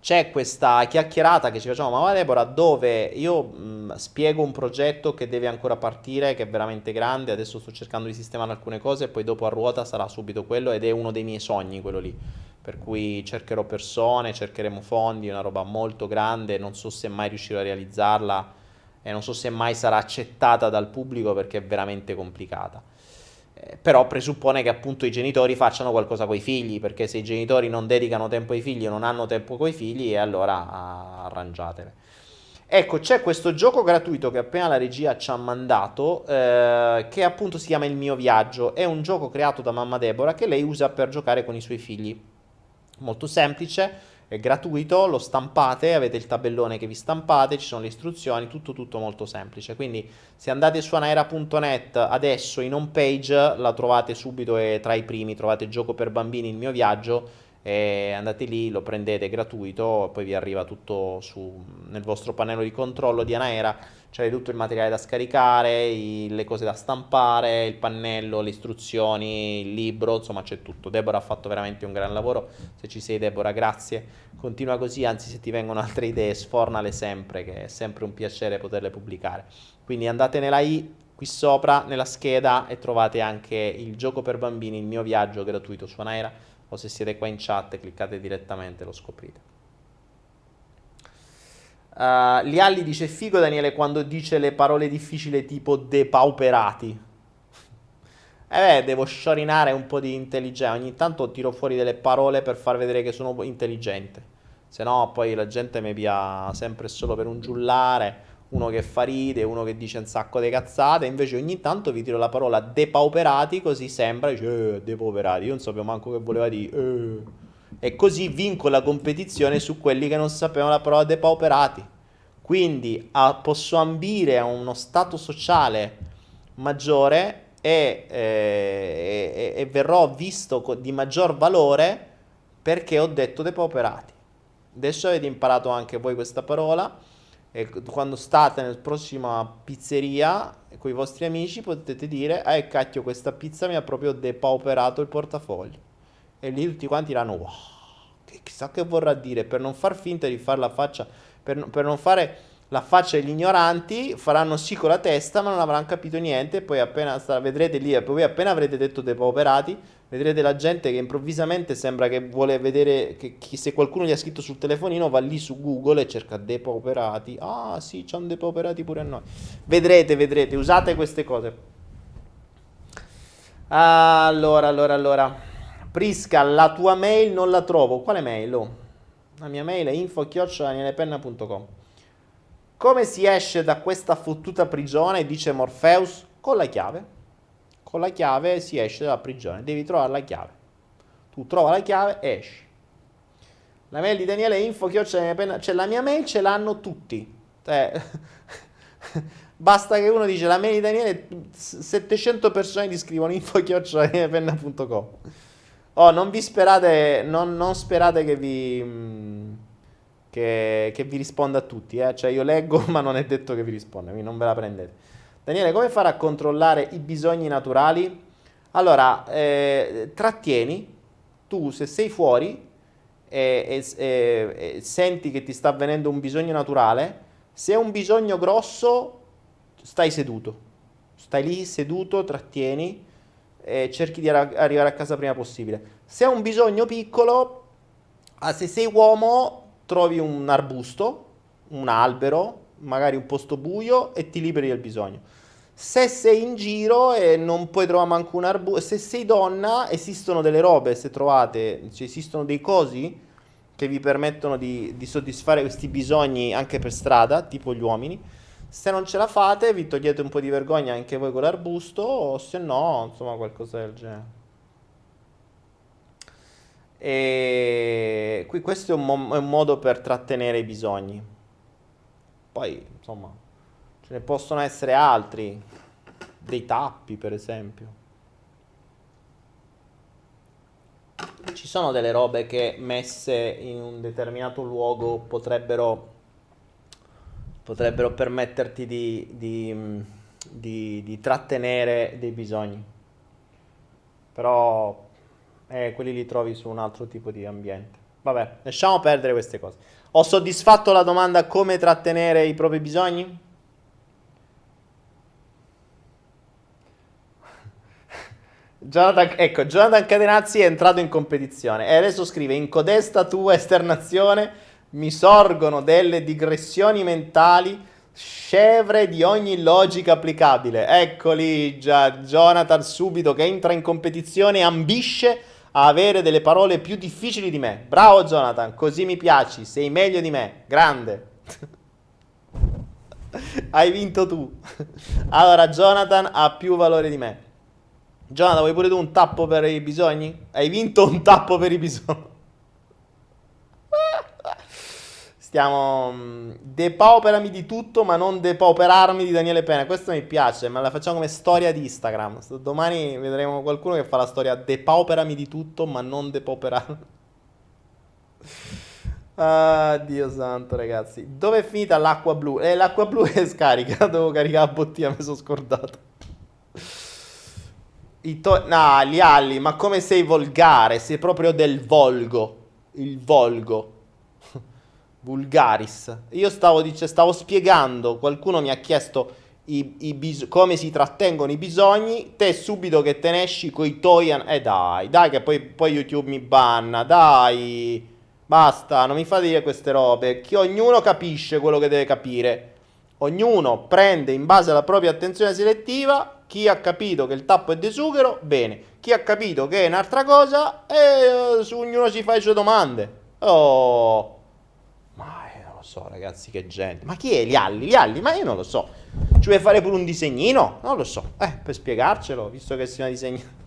c'è questa chiacchierata che ci facciamo Mamma Deborah dove io mh, spiego un progetto che deve ancora partire, che è veramente grande, adesso sto cercando di sistemare alcune cose e poi dopo a ruota sarà subito quello ed è uno dei miei sogni quello lì. Per cui cercherò persone, cercheremo fondi, è una roba molto grande, non so se mai riuscirò a realizzarla e non so se mai sarà accettata dal pubblico perché è veramente complicata. Eh, però presuppone che appunto i genitori facciano qualcosa con i figli, perché se i genitori non dedicano tempo ai figli, non hanno tempo con i figli, e allora ah, arrangiatele. Ecco, c'è questo gioco gratuito che appena la regia ci ha mandato, eh, che appunto si chiama Il mio viaggio. È un gioco creato da mamma Deborah che lei usa per giocare con i suoi figli. Molto semplice è gratuito, lo stampate, avete il tabellone che vi stampate, ci sono le istruzioni, tutto tutto molto semplice. Quindi se andate su anaera.net adesso in home page la trovate subito e tra i primi trovate gioco per bambini il mio viaggio e andate lì, lo prendete gratuito, poi vi arriva tutto su, nel vostro pannello di controllo di Anaera, c'è tutto il materiale da scaricare, i, le cose da stampare, il pannello, le istruzioni, il libro, insomma c'è tutto. Deborah ha fatto veramente un gran lavoro, se ci sei Deborah grazie, continua così, anzi se ti vengono altre idee sfornale sempre, che è sempre un piacere poterle pubblicare. Quindi andate nella i qui sopra nella scheda e trovate anche il gioco per bambini, il mio viaggio gratuito su Anaera o se siete qua in chat cliccate direttamente lo scoprite. Uh, Lialli dice figo Daniele quando dice le parole difficili tipo depauperati. Eh beh, devo sciorinare un po' di intelligenza. Ogni tanto tiro fuori delle parole per far vedere che sono intelligente. Se no, poi la gente mi pia sempre solo per un giullare. Uno che fa ride, uno che dice un sacco di cazzate. Invece, ogni tanto vi tiro la parola depauperati. Così sembra, dice, eh, depauperati. Io non sapevo manco che voleva dire. Eh. E così vinco la competizione su quelli che non sapevano la parola depauperati. Quindi a, posso ambire a uno stato sociale maggiore e, eh, e, e verrò visto di maggior valore perché ho detto depauperati. Adesso avete imparato anche voi questa parola e quando state nella prossima pizzeria con i vostri amici potete dire eh cacchio questa pizza mi ha proprio depauperato il portafoglio e lì tutti quanti diranno wow che chissà che vorrà dire per non far finta di fare la faccia per, per non fare la faccia degli ignoranti, faranno sì con la testa, ma non avranno capito niente. Poi appena vedrete lì, poi appena avrete detto depauperati, vedrete la gente che improvvisamente sembra che vuole vedere che, che, se qualcuno gli ha scritto sul telefonino, va lì su Google e cerca depauperati. Ah, sì, c'è un depauperati pure a noi. Vedrete, vedrete, usate queste cose. Allora, allora, allora. Prisca, la tua mail non la trovo. Quale mail? Oh. La mia mail è info-danielepenna.com. Come si esce da questa fottuta prigione, dice Morpheus? Con la chiave. Con la chiave si esce dalla prigione, devi trovare la chiave. Tu trova la chiave esci. La mail di Daniele info penna, cioè la mia mail ce l'hanno tutti. Eh, basta che uno dice la mail di Daniele, 700 persone ti scrivono info penna.com. Oh, non vi sperate, non, non sperate che vi che, che vi risponda a tutti. Eh? Cioè io leggo ma non è detto che vi risponda, quindi non ve la prendete. Daniele, come fare a controllare i bisogni naturali? Allora, eh, trattieni, tu se sei fuori e, e, e, senti che ti sta avvenendo un bisogno naturale, se è un bisogno grosso, stai seduto. Stai lì seduto, trattieni e cerchi di ar- arrivare a casa prima possibile. Se è un bisogno piccolo, ah, se sei uomo, trovi un arbusto, un albero, magari un posto buio e ti liberi del bisogno. Se sei in giro e non puoi trovare manco un arbusto, se sei donna, esistono delle robe, se trovate, cioè esistono dei cosi che vi permettono di, di soddisfare questi bisogni anche per strada, tipo gli uomini. Se non ce la fate, vi togliete un po' di vergogna anche voi con l'arbusto, o se no, insomma, qualcosa del genere. E qui questo è un, mo- è un modo per trattenere i bisogni. Poi, insomma, ce ne possono essere altri, dei tappi per esempio. Ci sono delle robe che messe in un determinato luogo potrebbero, potrebbero permetterti di, di, di, di trattenere dei bisogni. Però e quelli li trovi su un altro tipo di ambiente. Vabbè, lasciamo perdere queste cose. Ho soddisfatto la domanda come trattenere i propri bisogni? Jonathan, ecco, Jonathan Cadenazzi è entrato in competizione e adesso scrive in codesta tua esternazione mi sorgono delle digressioni mentali scevre di ogni logica applicabile. Eccoli già Jonathan subito che entra in competizione e ambisce avere delle parole più difficili di me. Bravo Jonathan, così mi piaci, sei meglio di me, grande. Hai vinto tu. allora Jonathan ha più valore di me. Jonathan, vuoi pure tu un tappo per i bisogni? Hai vinto un tappo per i bisogni. Stiamo. Mm, depauperami di tutto, ma non depauperarmi di Daniele Pena. Questo mi piace, ma la facciamo come storia di Instagram. Domani vedremo qualcuno che fa la storia depauperami di tutto, ma non depauperarmi. Ah, Dio santo, ragazzi. Dove è finita l'acqua blu? Eh, l'acqua blu è scarica. Devo caricare la bottiglia, mi sono scordato. I to- no, gli alli, ma come sei volgare? Sei proprio del volgo. Il volgo. Vulgaris. Io stavo, dice, stavo spiegando, qualcuno mi ha chiesto i, i bis- come si trattengono i bisogni, te subito che te ne esci coi toy... Eh dai, dai che poi, poi YouTube mi banna, dai. Basta, non mi fate dire queste robe. Che ognuno capisce quello che deve capire. Ognuno prende in base alla propria attenzione selettiva. Chi ha capito che il tappo è desughero, bene. Chi ha capito che è un'altra cosa, e eh, ognuno si fa le sue domande. Oh, ma eh, non lo so, ragazzi, che gente. Ma chi è Lialli? Lialli? Ma io non lo so. Ci vuoi fare pure un disegnino? Non lo so. Eh, per spiegarcelo, visto che si una disegno.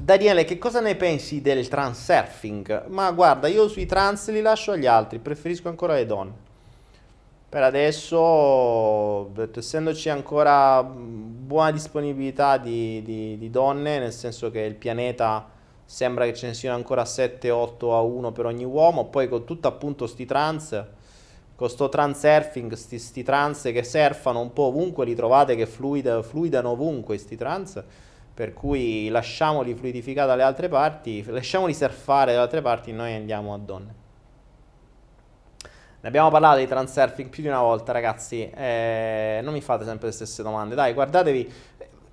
Daniele, che cosa ne pensi del transurfing? Ma guarda, io sui trans li lascio agli altri, preferisco ancora le donne. Per adesso, essendoci ancora buona disponibilità di, di, di donne, nel senso che il pianeta sembra che ce ne siano ancora 7-8 a 1 per ogni uomo, poi con tutto appunto sti trans, con sto transurfing, sti, sti trans che surfano un po' ovunque, li trovate che fluida, fluidano ovunque sti trans per cui lasciamoli fluidificare dalle altre parti, lasciamoli surfare dalle altre parti, noi andiamo a donne. Ne abbiamo parlato di transurfing più di una volta, ragazzi. Eh, non mi fate sempre le stesse domande. Dai, guardatevi.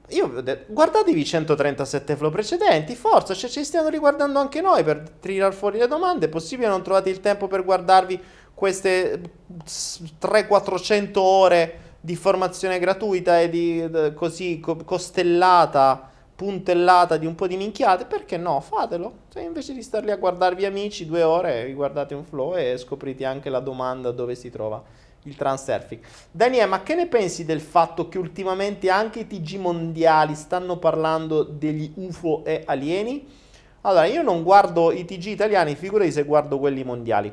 Io, guardatevi i 137 flow precedenti. Forza, cioè, ci stiamo riguardando anche noi per tirare fuori le domande. È possibile non trovate il tempo per guardarvi queste 300-400 ore di formazione gratuita e di così costellata puntellata di un po' di minchiate, perché no? Fatelo. Cioè, invece di starli a guardarvi amici due ore, vi guardate un flow e scoprite anche la domanda dove si trova il transurfing. Daniele, ma che ne pensi del fatto che ultimamente anche i TG mondiali stanno parlando degli UFO e alieni? Allora, io non guardo i TG italiani, figurati se guardo quelli mondiali.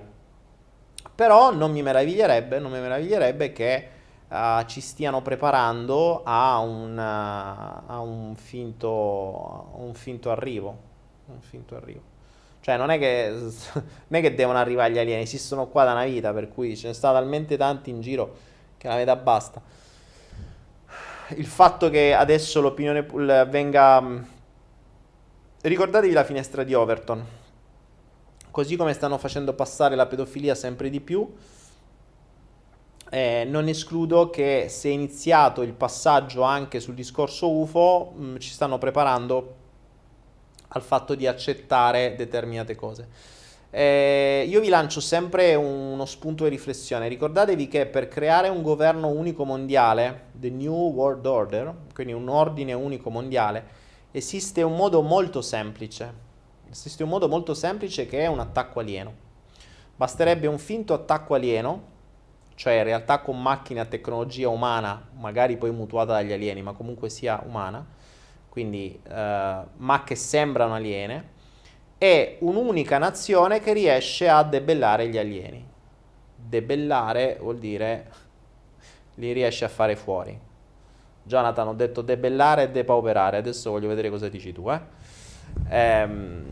Però non mi meraviglierebbe, non mi meraviglierebbe che uh, ci stiano preparando a un, uh, a un, finto, un finto arrivo. Un finto arrivo. Cioè, non è, che, non è che devono arrivare gli alieni, esistono qua da una vita, per cui ce ne sta talmente tanti in giro che la metà basta. Il fatto che adesso l'opinione venga... Mm, ricordatevi la finestra di Overton. Così come stanno facendo passare la pedofilia sempre di più, eh, non escludo che se è iniziato il passaggio anche sul discorso UFO, mh, mm, ci stanno preparando al fatto di accettare determinate cose. Eh, io vi lancio sempre uno spunto di riflessione. Ricordatevi che per creare un governo unico mondiale, the New World Order, quindi un ordine unico mondiale, esiste un modo molto semplice. Esiste un modo molto semplice che è un attacco alieno. Basterebbe un finto attacco alieno cioè in realtà con macchine a tecnologia umana, magari poi mutuata dagli alieni, ma comunque sia umana, quindi eh, ma che sembrano aliene, è un'unica nazione che riesce a debellare gli alieni. Debellare vuol dire li riesce a fare fuori. Jonathan, ho detto debellare e depauperare, adesso voglio vedere cosa dici tu, eh? Ehm,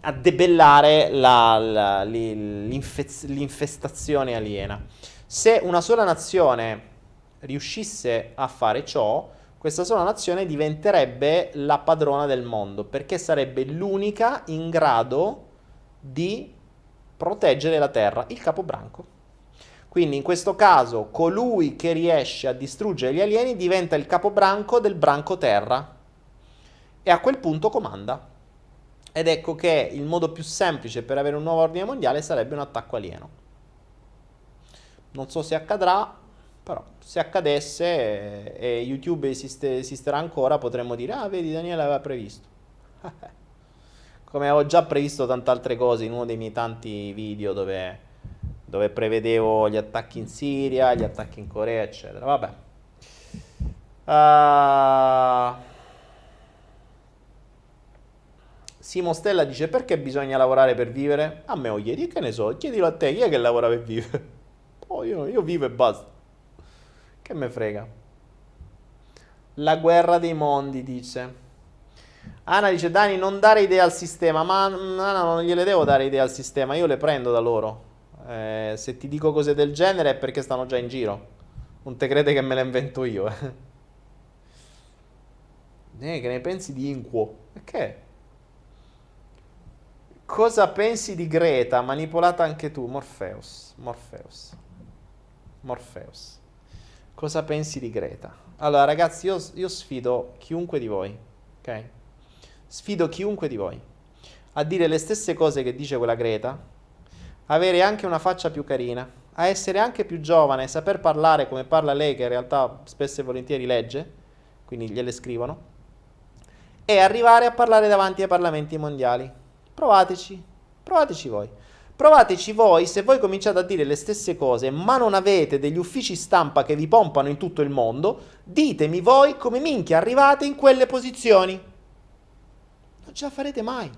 a debellare la, la, l'infestazione aliena. Se una sola nazione riuscisse a fare ciò, questa sola nazione diventerebbe la padrona del mondo, perché sarebbe l'unica in grado di proteggere la terra, il capobranco. Quindi in questo caso colui che riesce a distruggere gli alieni diventa il capobranco del branco terra e a quel punto comanda. Ed ecco che il modo più semplice per avere un nuovo ordine mondiale sarebbe un attacco alieno. Non so se accadrà, però se accadesse e YouTube esiste, esisterà ancora potremmo dire, ah vedi Daniele aveva previsto. Come avevo già previsto tante altre cose in uno dei miei tanti video dove, dove prevedevo gli attacchi in Siria, gli attacchi in Corea, eccetera. Vabbè. Uh... Simo Stella dice perché bisogna lavorare per vivere? A me o chiedi, che ne so, chiedilo a te, chi è che lavora per vivere? Oh, io, io vivo e basta. Che me frega. La guerra dei mondi, dice. Anna dice, Dani, non dare idee al sistema. Ma Anna, non gliele devo dare idee al sistema, io le prendo da loro. Eh, se ti dico cose del genere è perché stanno già in giro. Non te crede che me le invento io. Eh, eh che ne pensi di Inquo? Che? Cosa pensi di Greta? Manipolata anche tu, Morpheus. Morpheus. Morpheus. Cosa pensi di Greta? Allora, ragazzi, io, io sfido chiunque di voi, ok? Sfido chiunque di voi a dire le stesse cose che dice quella Greta, avere anche una faccia più carina, a essere anche più giovane, saper parlare come parla lei, che in realtà spesso e volentieri legge, quindi gliele scrivono, e arrivare a parlare davanti ai parlamenti mondiali. Provateci, provateci voi. Provateci voi se voi cominciate a dire le stesse cose, ma non avete degli uffici stampa che vi pompano in tutto il mondo, ditemi voi come minchia arrivate in quelle posizioni. Non ce la farete mai.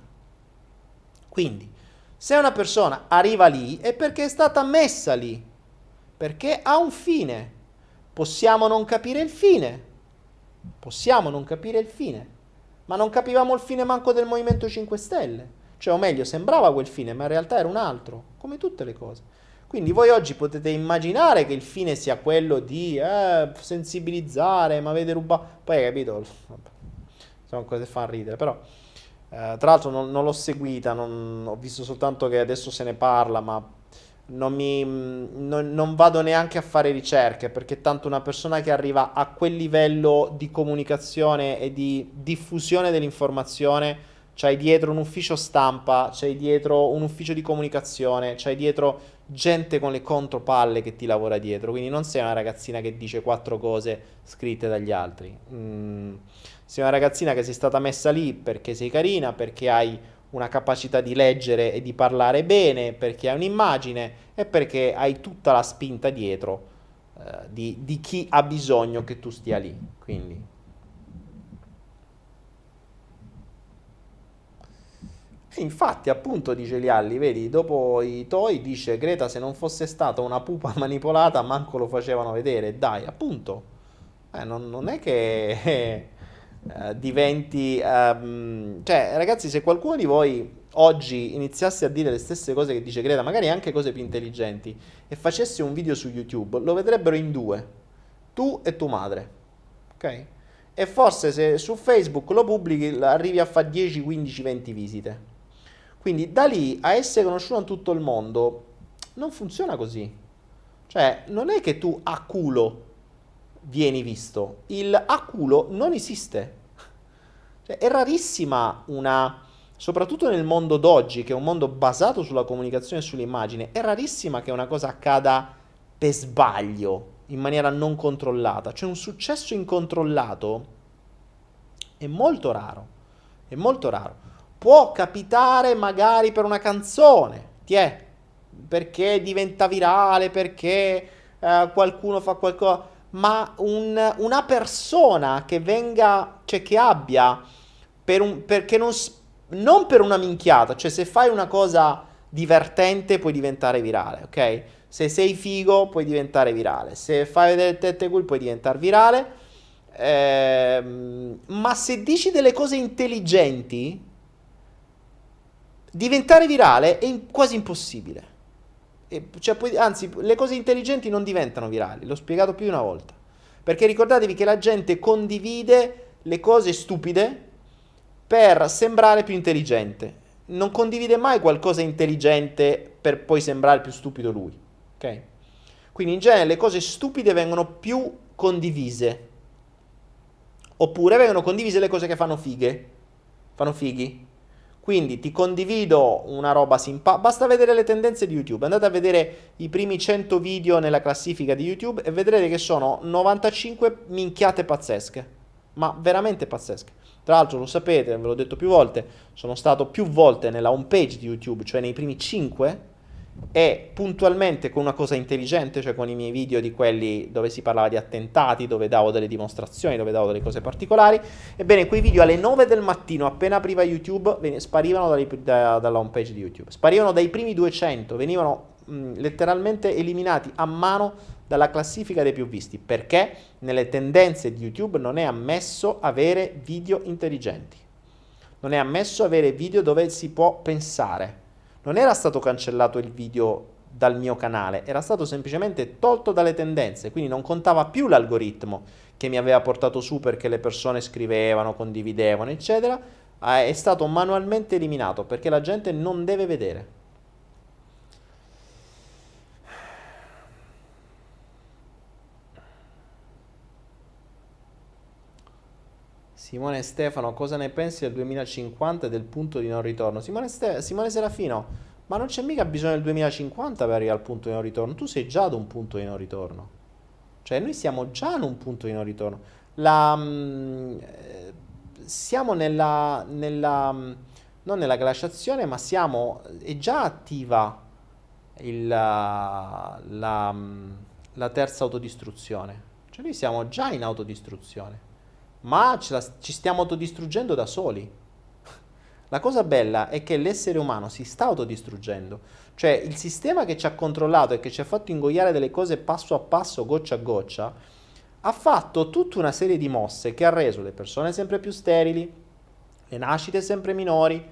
Quindi, se una persona arriva lì è perché è stata messa lì, perché ha un fine. Possiamo non capire il fine. Possiamo non capire il fine. Ma non capivamo il fine manco del Movimento 5 Stelle. Cioè, o meglio, sembrava quel fine, ma in realtà era un altro, come tutte le cose. Quindi voi oggi potete immaginare che il fine sia quello di eh, sensibilizzare, ma avete rubato... Poi hai capito? Sono cose che fanno ridere, però... Eh, tra l'altro non, non l'ho seguita, non, ho visto soltanto che adesso se ne parla, ma non, mi, non, non, vado neanche a fare ricerche perché tanto una persona che arriva a quel livello di comunicazione e di diffusione dell'informazione c'hai dietro un ufficio stampa, c'hai dietro un ufficio di comunicazione, c'hai dietro gente con le contropalle che ti lavora dietro, quindi non sei una ragazzina che dice quattro cose scritte dagli altri. Mm, sei una ragazzina che sei stata messa lì perché sei carina, perché hai una capacità di leggere e di parlare bene, perché hai un'immagine e perché hai tutta la spinta dietro eh, di, di chi ha bisogno che tu stia lì. Quindi E infatti, appunto, dice Lialli, vedi, dopo i Toy dice Greta se non fosse stata una pupa manipolata manco lo facevano vedere. Dai, appunto. Eh, non, non, è che eh, diventi... Um, cioè, ragazzi, se qualcuno di voi oggi iniziasse a dire le stesse cose che dice Greta, magari anche cose più intelligenti, e facesse un video su YouTube, lo vedrebbero in due. Tu e tua madre. Ok? E forse se su Facebook lo pubblichi arrivi a fare 10, 15, 20 visite. Quindi da lì a essere conosciuto in tutto il mondo non funziona così. Cioè, non è che tu a culo vieni visto. Il a culo non esiste. Cioè, è rarissima una, soprattutto nel mondo d'oggi, che è un mondo basato sulla comunicazione e sull'immagine, è rarissima che una cosa accada per sbaglio, in maniera non controllata. Cioè, un successo incontrollato è molto raro. È molto raro può capitare magari per una canzone, ti è, perché diventa virale, perché eh, qualcuno fa qualcosa, ma un, una persona che venga, cioè che abbia, per un, perché non, non per una minchiata, cioè se fai una cosa divertente puoi diventare virale, ok? Se sei figo puoi diventare virale, se fai vedere tette cool puoi diventare virale, ehm, ma se dici delle cose intelligenti, diventare virale è quasi impossibile. Cioè, poi, anzi, le cose intelligenti non diventano virali, l'ho spiegato più di una volta. Perché ricordatevi che la gente condivide le cose stupide per sembrare più intelligente. Non condivide mai qualcosa intelligente per poi sembrare più stupido lui. Ok? Quindi in genere le cose stupide vengono più condivise. Oppure vengono condivise le cose che fanno fighe. Fanno fighi. Quindi ti condivido una roba simpatica. Basta vedere le tendenze di YouTube. Andate a vedere i primi 100 video nella classifica di YouTube e vedrete che sono 95 minchiate pazzesche. Ma veramente pazzesche. Tra l'altro lo sapete, ve l'ho detto più volte, sono stato più volte nella home page di YouTube, cioè nei primi 5 e puntualmente con una cosa intelligente, cioè con i miei video di quelli dove si parlava di attentati, dove davo delle dimostrazioni, dove davo delle cose particolari. Ebbene, quei video alle 9 del mattino, appena apriva YouTube, sparivano dai, da, dalla home page di YouTube. Sparivano dai primi 200, venivano mh, letteralmente eliminati a mano dalla classifica dei più visti, perché nelle tendenze di YouTube non è ammesso avere video intelligenti. Non è ammesso avere video dove si può pensare non era stato cancellato il video dal mio canale, era stato semplicemente tolto dalle tendenze, quindi non contava più l'algoritmo che mi aveva portato su perché le persone scrivevano, condividevano, eccetera, è stato manualmente eliminato perché la gente non deve vedere. Simone Stefano, cosa ne pensi del 2050 e del punto di non ritorno? Simone, Ste- Simone Serafino, ma non c'è mica bisogno del 2050 per arrivare al punto di non ritorno. Tu sei già ad un punto di non ritorno. Cioè, noi siamo già ad un punto di non ritorno. La, mh, eh, siamo nella, nella, mh, non nella glaciazione, ma siamo, è già attiva il, la, la, la terza autodistruzione. Cioè, noi siamo già in autodistruzione ma la, ci stiamo autodistruggendo da soli. La cosa bella è che l'essere umano si sta autodistruggendo, cioè il sistema che ci ha controllato e che ci ha fatto ingoiare delle cose passo a passo, goccia a goccia, ha fatto tutta una serie di mosse che ha reso le persone sempre più sterili, le nascite sempre minori,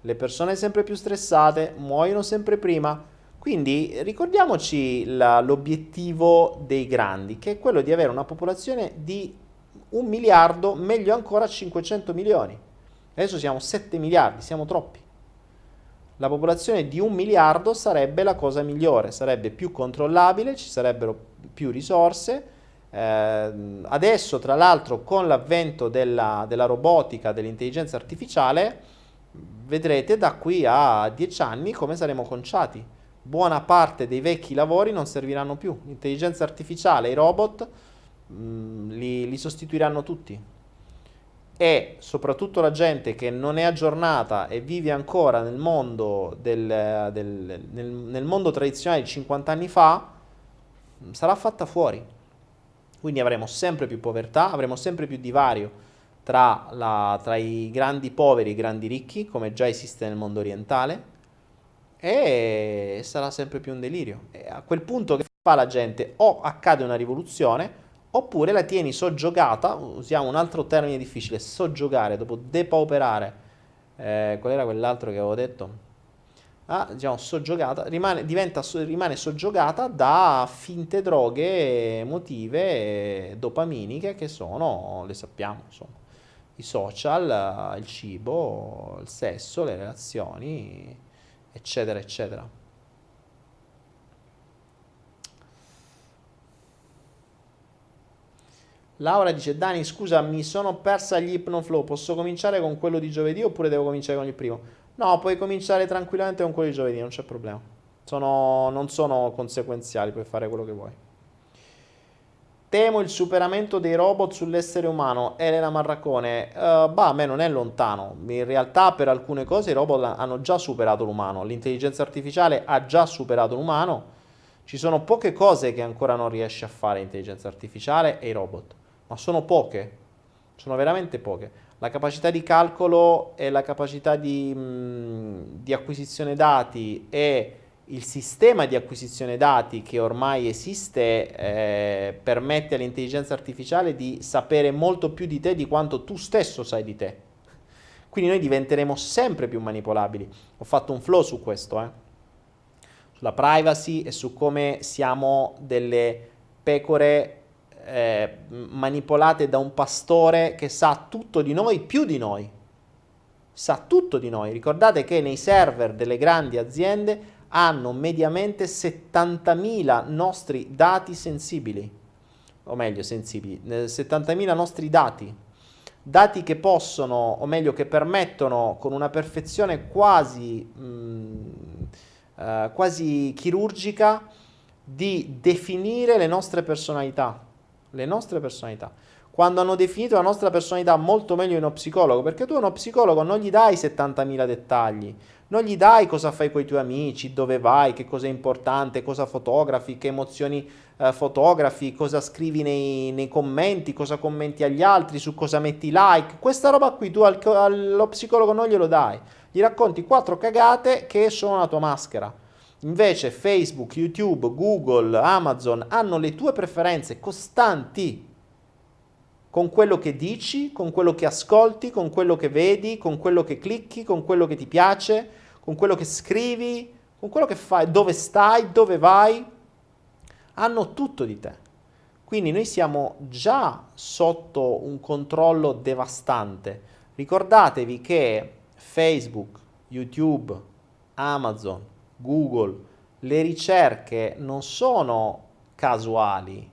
le persone sempre più stressate, muoiono sempre prima. Quindi ricordiamoci la, l'obiettivo dei grandi, che è quello di avere una popolazione di un miliardo, meglio ancora 500 milioni. Adesso siamo 7 miliardi, siamo troppi. La popolazione di un miliardo sarebbe la cosa migliore, sarebbe più controllabile, ci sarebbero più risorse. Eh, adesso, tra l'altro, con l'avvento della, della robotica, dell'intelligenza artificiale, vedrete da qui a 10 anni come saremo conciati. Buona parte dei vecchi lavori non serviranno più. L'intelligenza artificiale, i robot Mm, li, li sostituiranno tutti. E soprattutto la gente che non è aggiornata e vive ancora nel mondo, del, del, nel, nel mondo tradizionale di 50 anni fa, mm, sarà fatta fuori. Quindi avremo sempre più povertà, avremo sempre più divario tra, la, tra, i grandi poveri e i grandi ricchi, come già esiste nel mondo orientale, e sarà sempre più un delirio. E a quel punto che fa la gente? O accade una rivoluzione, oppure la tieni soggiogata, usiamo un altro termine difficile, soggiogare, dopo depauperare, eh, qual era quell'altro che avevo detto? Ah, diciamo soggiogata, rimane, diventa, rimane soggiogata da finte droghe emotive, dopaminiche, che sono, le sappiamo, insomma, i social, il cibo, il sesso, le relazioni, eccetera, eccetera. Laura dice: Dani, scusa, mi sono persa gli Hypnoflow. Posso cominciare con quello di giovedì oppure devo cominciare con il primo? No, puoi cominciare tranquillamente con quello di giovedì, non c'è problema. Sono, non sono conseguenziali, puoi fare quello che vuoi. Temo il superamento dei robot sull'essere umano. Elena Marraccone, uh, bah, a me non è lontano. In realtà, per alcune cose, i robot hanno già superato l'umano. L'intelligenza artificiale ha già superato l'umano. Ci sono poche cose che ancora non riesce a fare l'intelligenza artificiale e i robot ma sono poche, sono veramente poche. La capacità di calcolo e la capacità di, mh, di acquisizione dati e il sistema di acquisizione dati che ormai esiste eh, permette all'intelligenza artificiale di sapere molto più di te di quanto tu stesso sai di te. Quindi noi diventeremo sempre più manipolabili. Ho fatto un flow su questo, eh? sulla privacy e su come siamo delle pecore eh, manipolate da un pastore che sa tutto di noi più di noi. Sa tutto di noi. Ricordate che nei server delle grandi aziende hanno mediamente 70.000 nostri dati sensibili, o meglio sensibili, 70.000 nostri dati, dati che possono, o meglio che permettono con una perfezione quasi, mh, mm, uh, quasi chirurgica di definire le nostre personalità le nostre personalità. Quando hanno definito la nostra personalità molto meglio di uno psicologo, perché tu a uno psicologo non gli dai 70.000 dettagli, non gli dai cosa fai con i tuoi amici, dove vai, che cosa è importante, cosa fotografi, che emozioni eh, fotografi, cosa scrivi nei, nei, commenti, cosa commenti agli altri, su cosa metti like. Questa roba qui tu al, allo psicologo non glielo dai, gli racconti quattro cagate che sono la tua maschera. Invece Facebook, YouTube, Google, Amazon hanno le tue preferenze costanti con quello che dici, con quello che ascolti, con quello che vedi, con quello che clicchi, con quello che ti piace, con quello che scrivi, con quello che fai, dove stai, dove vai. Hanno tutto di te. Quindi noi siamo già sotto un controllo devastante. Ricordatevi che Facebook, YouTube, Amazon, Google, le ricerche non sono casuali.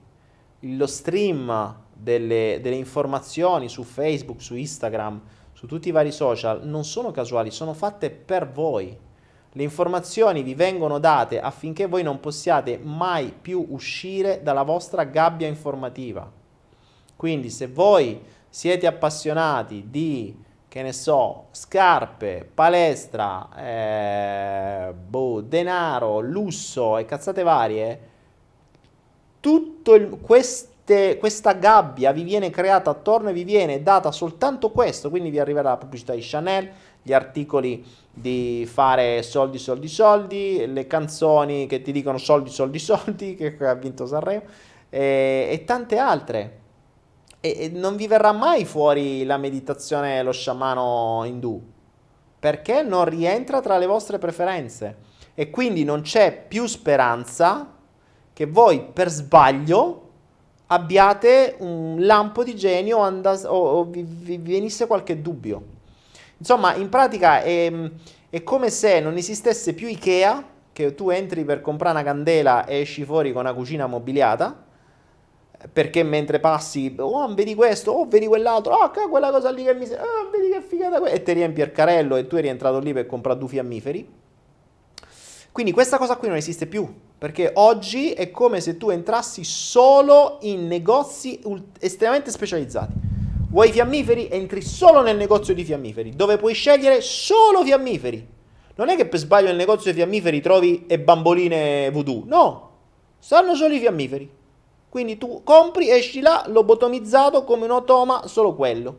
Lo stream delle, delle informazioni su Facebook, su Instagram, su tutti i vari social, non sono casuali, sono fatte per voi. Le informazioni vi vengono date affinché voi non possiate mai più uscire dalla vostra gabbia informativa. Quindi se voi siete appassionati di, che ne so, scarpe, palestra, eh, boh, denaro, lusso e cazzate varie, tutto questa gabbia vi viene creata attorno e vi viene data soltanto questo, quindi vi arriverà la pubblicità di Chanel, gli articoli di fare soldi, soldi, soldi, le canzoni che ti dicono soldi, soldi, soldi, che ha vinto Sanremo, e, e tante altre. E, non vi verrà mai fuori la meditazione, lo sciamano indù, perché non rientra tra le vostre preferenze. E quindi non c'è più speranza che voi per sbaglio abbiate un lampo di genio andas- o, o vi, vi venisse qualche dubbio. Insomma, in pratica è, è, come se non esistesse più Ikea, che tu entri per comprare una candela e esci fuori con una cucina mobiliata, perché mentre passi, oh, vedi questo, oh, vedi quell'altro, oh, quella cosa lì che mi serve, oh, vedi che figata, que-", e ti riempi il carrello e tu eri entrato lì per comprare due fiammiferi. Quindi questa cosa qui non esiste più, perché oggi è come se tu entrassi solo in negozi estremamente specializzati. Vuoi fiammiferi? Entri solo nel negozio di fiammiferi, dove puoi scegliere solo fiammiferi. Non è che per sbaglio nel negozio di fiammiferi trovi e bamboline voodoo, no, stanno solo i fiammiferi. Quindi tu compri, esci là, lobotomizzato come un otoma, solo quello.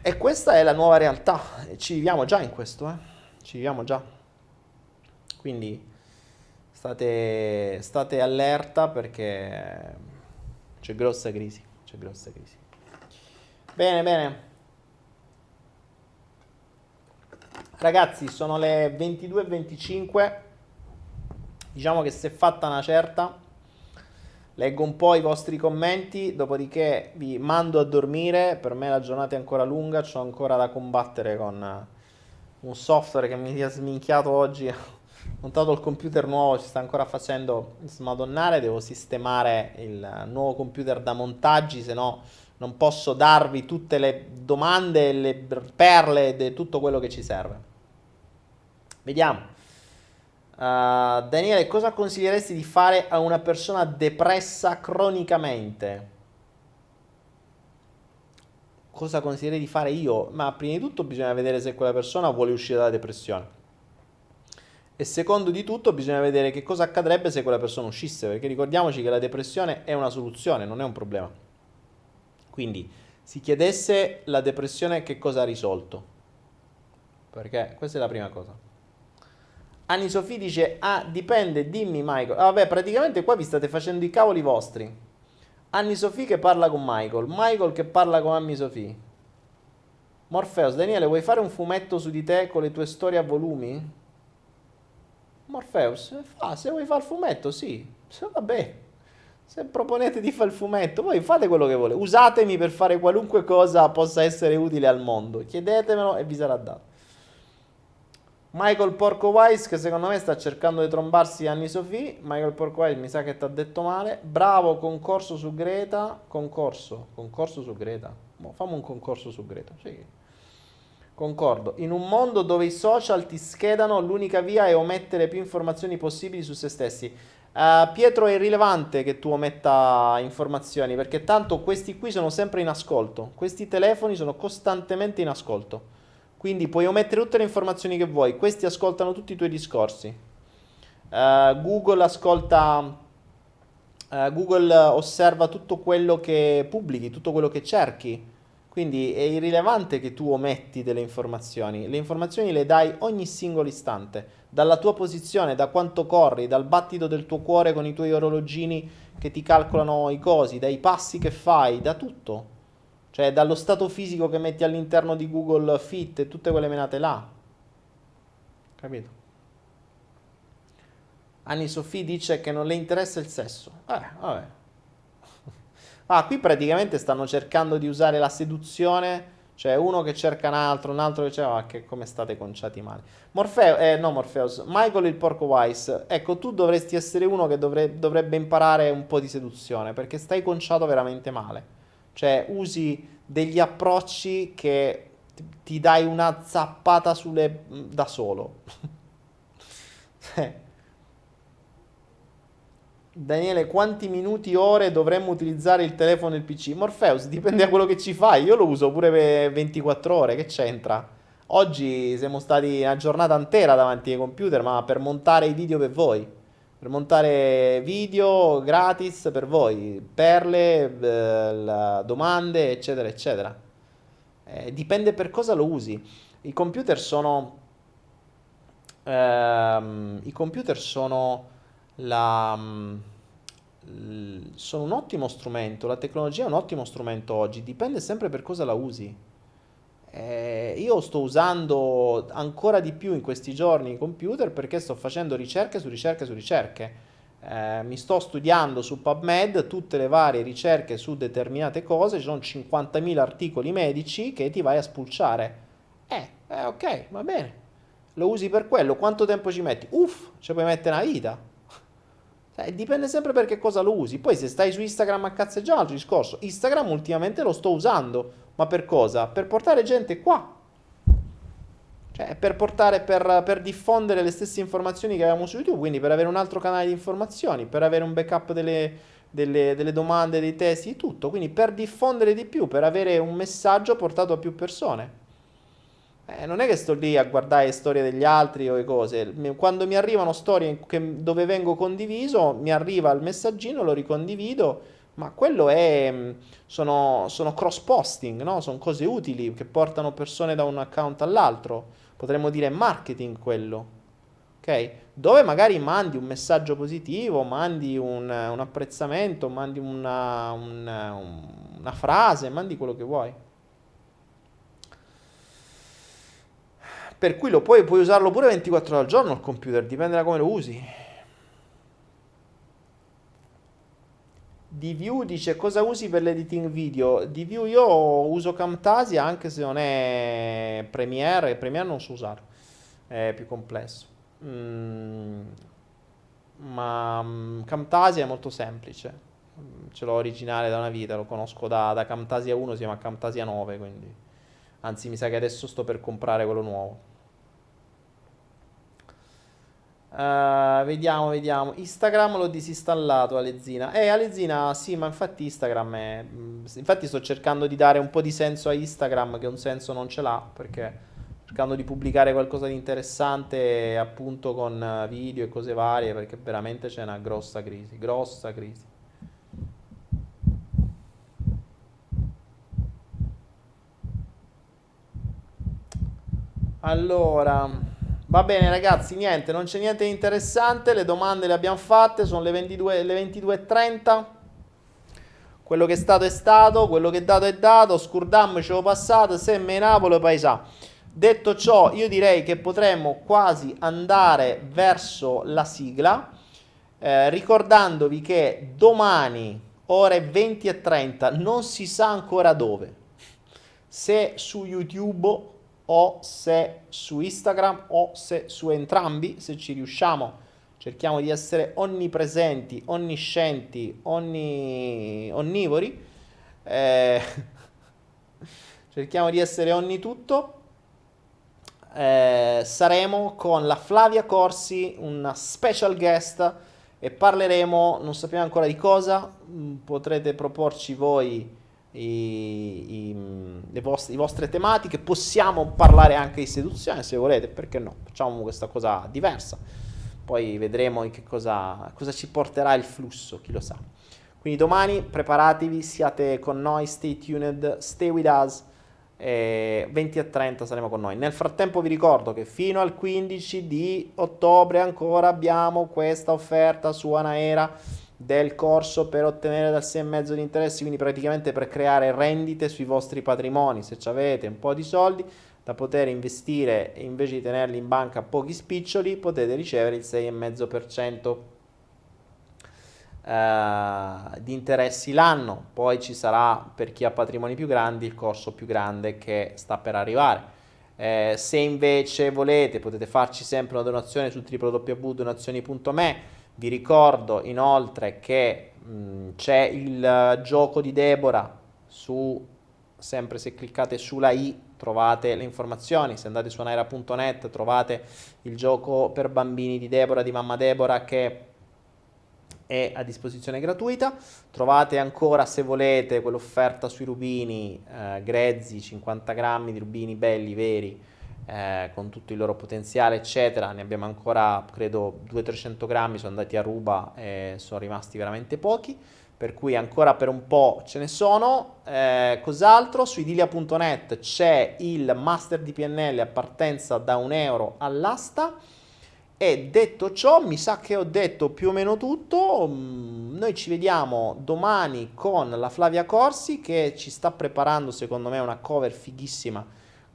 E questa è la nuova realtà, ci viviamo già in questo, eh? ci viviamo già. Quindi state, state allerta perché c'è grossa crisi, c'è grossa crisi. Bene, bene. Ragazzi, sono le 22.25. Diciamo che è fatta una certa. Leggo un po' i vostri commenti, dopodiché vi mando a dormire. Per me la giornata è ancora lunga, ho ancora da combattere con un software che mi ha sminchiato oggi montato il computer nuovo, ci sta ancora facendo smadonnare, devo sistemare il nuovo computer da montaggi, se no non posso darvi tutte le domande, le perle di tutto quello che ci serve. Vediamo. Uh, Daniele, cosa consiglieresti di fare a una persona depressa cronicamente? Cosa consiglierei di fare io? Ma prima di tutto bisogna vedere se quella persona vuole uscire dalla depressione. E secondo di tutto bisogna vedere che cosa accadrebbe se quella persona uscisse, perché ricordiamoci che la depressione è una soluzione, non è un problema. Quindi si chiedesse la depressione che cosa ha risolto. Perché questa è la prima cosa. Anni Sofì dice, ah dipende, dimmi Michael. Ah, vabbè, praticamente qua vi state facendo i cavoli vostri. Anni Sofì che parla con Michael, Michael che parla con Anni Sofì. Morpheus, Daniele, vuoi fare un fumetto su di te con le tue storie a volumi? Morpheus fa, se vuoi fare il fumetto, sì. Se, vabbè, se proponete di fare il fumetto, voi fate quello che volete. Usatemi per fare qualunque cosa possa essere utile al mondo. Chiedetemelo e vi sarà dato. Michael Porco Wise, che secondo me sta cercando di trombarsi anni Sofì. Michael Porco Wise mi sa che ti ha detto male. Bravo, concorso su Greta. Concorso, concorso su Greta. Mo, fammi un concorso su Greta. Sì. Concordo. In un mondo dove i social ti schedano, l'unica via è omettere più informazioni possibili su se stessi. Uh, Pietro, è irrilevante che tu ometta informazioni perché tanto questi qui sono sempre in ascolto. Questi telefoni sono costantemente in ascolto. Quindi puoi omettere tutte le informazioni che vuoi. Questi ascoltano tutti i tuoi discorsi. Uh, Google ascolta. Uh, Google osserva tutto quello che pubblichi, tutto quello che cerchi. Quindi è irrilevante che tu ometti delle informazioni, le informazioni le dai ogni singolo istante, dalla tua posizione, da quanto corri, dal battito del tuo cuore con i tuoi orologini che ti calcolano i cosi, dai passi che fai, da tutto. Cioè dallo stato fisico che metti all'interno di Google Fit e tutte quelle menate là. Capito? Anni Sofì dice che non le interessa il sesso. Eh, vabbè. Ah, qui praticamente stanno cercando di usare la seduzione Cioè uno che cerca un altro, un altro che cerca... Ah, che come state conciati male. Morfeo, eh, no Morpheus, Michael il porco wise. Ecco, tu dovresti essere uno che dovre- dovrebbe imparare un po' di seduzione, perché stai conciato veramente male. Cioè usi degli approcci che ti dai una zappata sulle... da solo. Eh. Daniele, quanti minuti, ore dovremmo utilizzare il telefono e il PC? Morpheus, dipende da quello che ci fai. Io lo uso pure per 24 ore, che c'entra? Oggi siamo stati una giornata intera davanti ai computer, ma per montare i video per voi. Per montare video gratis per voi, perle, eh, domande, eccetera, eccetera. Eh, dipende per cosa lo usi. I computer sono... Ehm, I computer sono la, mm, sono un ottimo strumento, la tecnologia è un ottimo strumento oggi, dipende sempre per cosa la usi. Eh, io sto usando ancora di più in questi giorni i computer perché sto facendo ricerche su ricerche su ricerche. Eh, mi sto studiando su PubMed tutte le varie ricerche su determinate cose, ci sono 50.000 articoli medici che ti vai a spulciare. Eh, eh, ok, va bene. Lo usi per quello, quanto tempo ci metti? Uff, ci puoi mettere una vita. Eh, dipende sempre per che cosa lo usi. Poi se stai su Instagram a cazzeggiare, un altro discorso. Instagram ultimamente lo sto usando. Ma per cosa? Per portare gente qua. Cioè, per portare, per, per diffondere le stesse informazioni che avevamo su YouTube. Quindi per avere un altro canale di informazioni, per avere un backup delle, delle, delle domande, dei testi, tutto. Quindi per diffondere di più, per avere un messaggio portato a più persone. Eh, non è che sto lì a guardare storie degli altri o le cose. Quando mi arrivano storie che, dove vengo condiviso, mi arriva il messaggino, lo ricondivido, ma quello è. Mm, sono, sono cross posting, no? Sono cose utili che portano persone da un account all'altro. Potremmo dire marketing quello. Ok? Dove magari mandi un messaggio positivo, mandi un, un apprezzamento, mandi una, una, una frase, mandi quello che vuoi. Per cui lo puoi, puoi usarlo pure 24 ore al giorno il computer, dipende da come lo usi. DView dice cosa usi per l'editing video? DView io uso Camtasia anche se non è Premiere, Premiere non so usare, è più complesso. Mm, ma mm, Camtasia è molto semplice, mm, ce l'ho originale da una vita, lo conosco da, da Camtasia 1, si chiama Camtasia 9, quindi anzi mi sa che adesso sto per comprare quello nuovo. Uh, vediamo, vediamo. Instagram l'ho disinstallato Alezina. Eh, Alezina, sì, ma infatti Instagram è... Mm, infatti sto cercando di dare un po' di senso a Instagram, che un senso non ce l'ha, perché cercando di pubblicare qualcosa di interessante appunto con video e cose varie, perché veramente c'è una grossa crisi, grossa crisi. Allora... Va bene ragazzi, niente, non c'è niente di interessante, le domande le abbiamo fatte, sono le 22.30. Le 22 quello che è stato è stato, quello che è dato è dato, scurdam ce l'ho passato, semme Napoli paesà. Detto ciò, io direi che potremmo quasi andare verso la sigla, eh, ricordandovi che domani, ore 20 e 30, non si sa ancora dove, se su YouTube o se su Instagram o se su entrambi, se ci riusciamo. Cerchiamo di essere onnipresenti, onniscienti, onni... onnivori. Eh, cerchiamo di essere onnitutto. Eh, saremo con la Flavia Corsi, una special guest e parleremo, non sappiamo ancora di cosa, mm, potrete proporci voi i, i, le vostre, le vostre tematiche, possiamo parlare anche di seduzione se volete, perché no, facciamo questa cosa diversa, poi vedremo in che cosa, cosa ci porterà il flusso, chi lo sa. Quindi domani preparatevi, siate con noi, stay tuned, stay with us. Eh, 20 e 30 saremo con noi. Nel frattempo vi ricordo che fino al 15 di ottobre ancora abbiamo questa offerta su Anaera del corso per ottenere dal 6,5 di interessi, quindi praticamente per creare rendite sui vostri patrimoni, se avete un po' di soldi da poter investire e invece di tenerli in banca pochi spiccioli, potete ricevere il 6,5%. eh, di interessi l'anno, poi ci sarà per chi ha patrimoni più grandi il corso più grande che sta per arrivare. Eh, se invece volete potete farci sempre una donazione su www.donazioni.me. Vi ricordo inoltre che mh, c'è il gioco di Deborah su sempre se cliccate sulla i trovate le informazioni, se andate su anaira.net trovate il gioco per bambini di Deborah, di mamma Deborah che è a disposizione gratuita. Trovate ancora, se volete, quell'offerta sui rubini eh, grezzi, 50 grammi di rubini belli, veri, eh, con tutto il loro potenziale, eccetera. Ne abbiamo ancora, credo, 200-300 grammi, sono andati a ruba e sono rimasti veramente pochi. Per cui ancora per un po' ce ne sono. Eh, cos'altro? Su idilia.net c'è il master di PNL a partenza da un euro all'asta e detto ciò, mi sa che ho detto più o meno tutto. Mm, noi ci vediamo domani con la Flavia Corsi che ci sta preparando, secondo me, una cover fighissima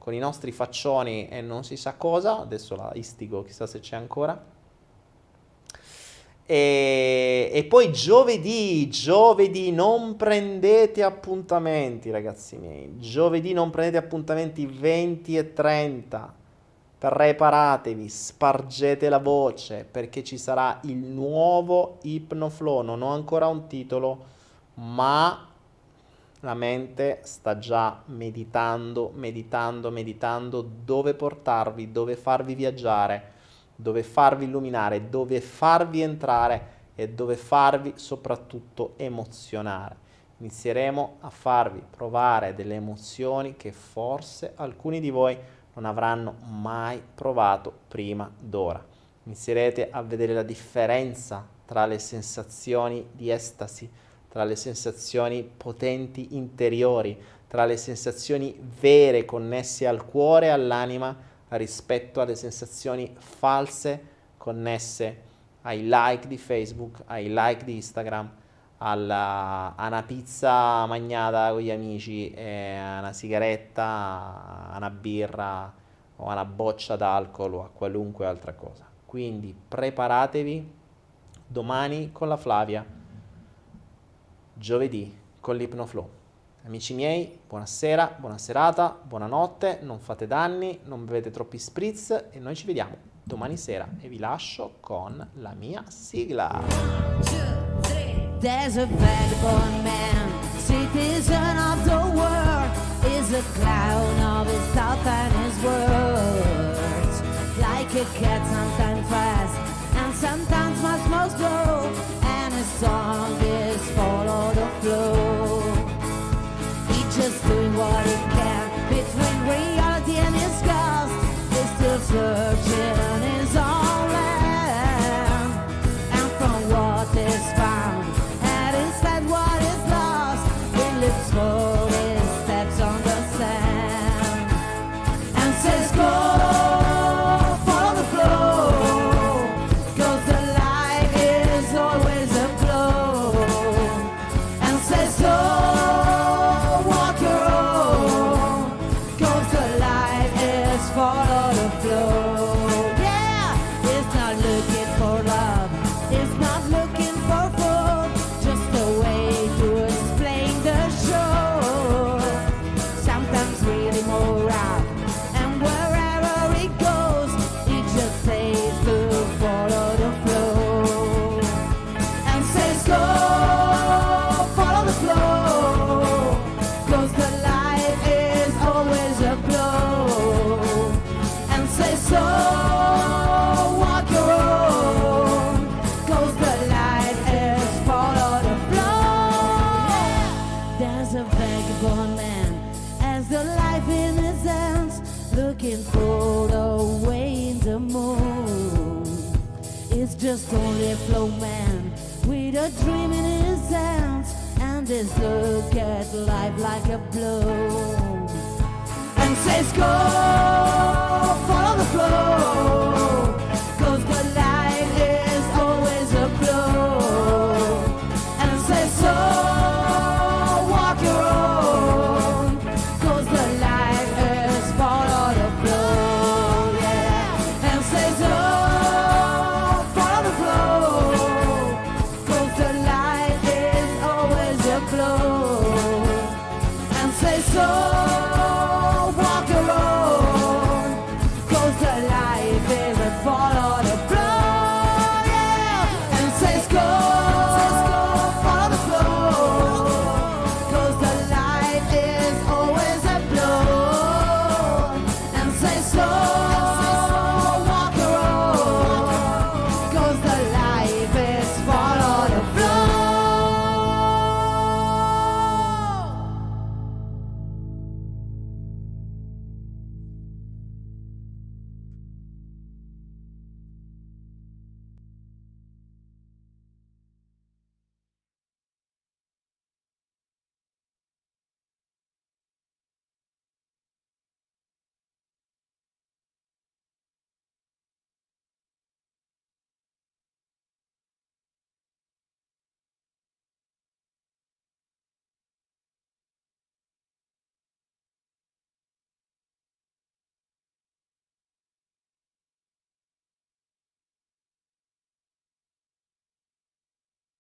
con i nostri faccioni e non si sa cosa. Adesso la istigo, chissà se c'è ancora. E, e poi giovedì, giovedì non prendete appuntamenti, ragazzi miei. Giovedì non prendete appuntamenti 20 e 30 preparatevi, spargete la voce perché ci sarà il nuovo Hypnoflow, non ho ancora un titolo, ma la mente sta già meditando, meditando, meditando dove portarvi, dove farvi viaggiare, dove farvi illuminare, dove farvi entrare e dove farvi soprattutto emozionare. Inizieremo a farvi provare delle emozioni che forse alcuni di voi non avranno mai provato prima d'ora. Inizierete a vedere la differenza tra le sensazioni di estasi, tra le sensazioni potenti interiori, tra le sensazioni vere connesse al cuore e all'anima rispetto alle sensazioni false connesse ai like di Facebook, ai like di Instagram, alla, a una pizza magnata con gli amici, a una sigaretta, a una birra o a una boccia d'alcol o a qualunque altra cosa. Quindi preparatevi domani con la Flavia, giovedì con l'Ipnoflow. Amici miei, buonasera, buona serata, buonanotte, non fate danni, non bevete troppi spritz e noi ci vediamo domani sera e vi lascio con la mia sigla. There's a vagabond song is the flow. He's just doing what he can between reality and his ghost. He's still searching. just only flow man with a dream in his hands and this look at life like a blow. And says go follow the flow.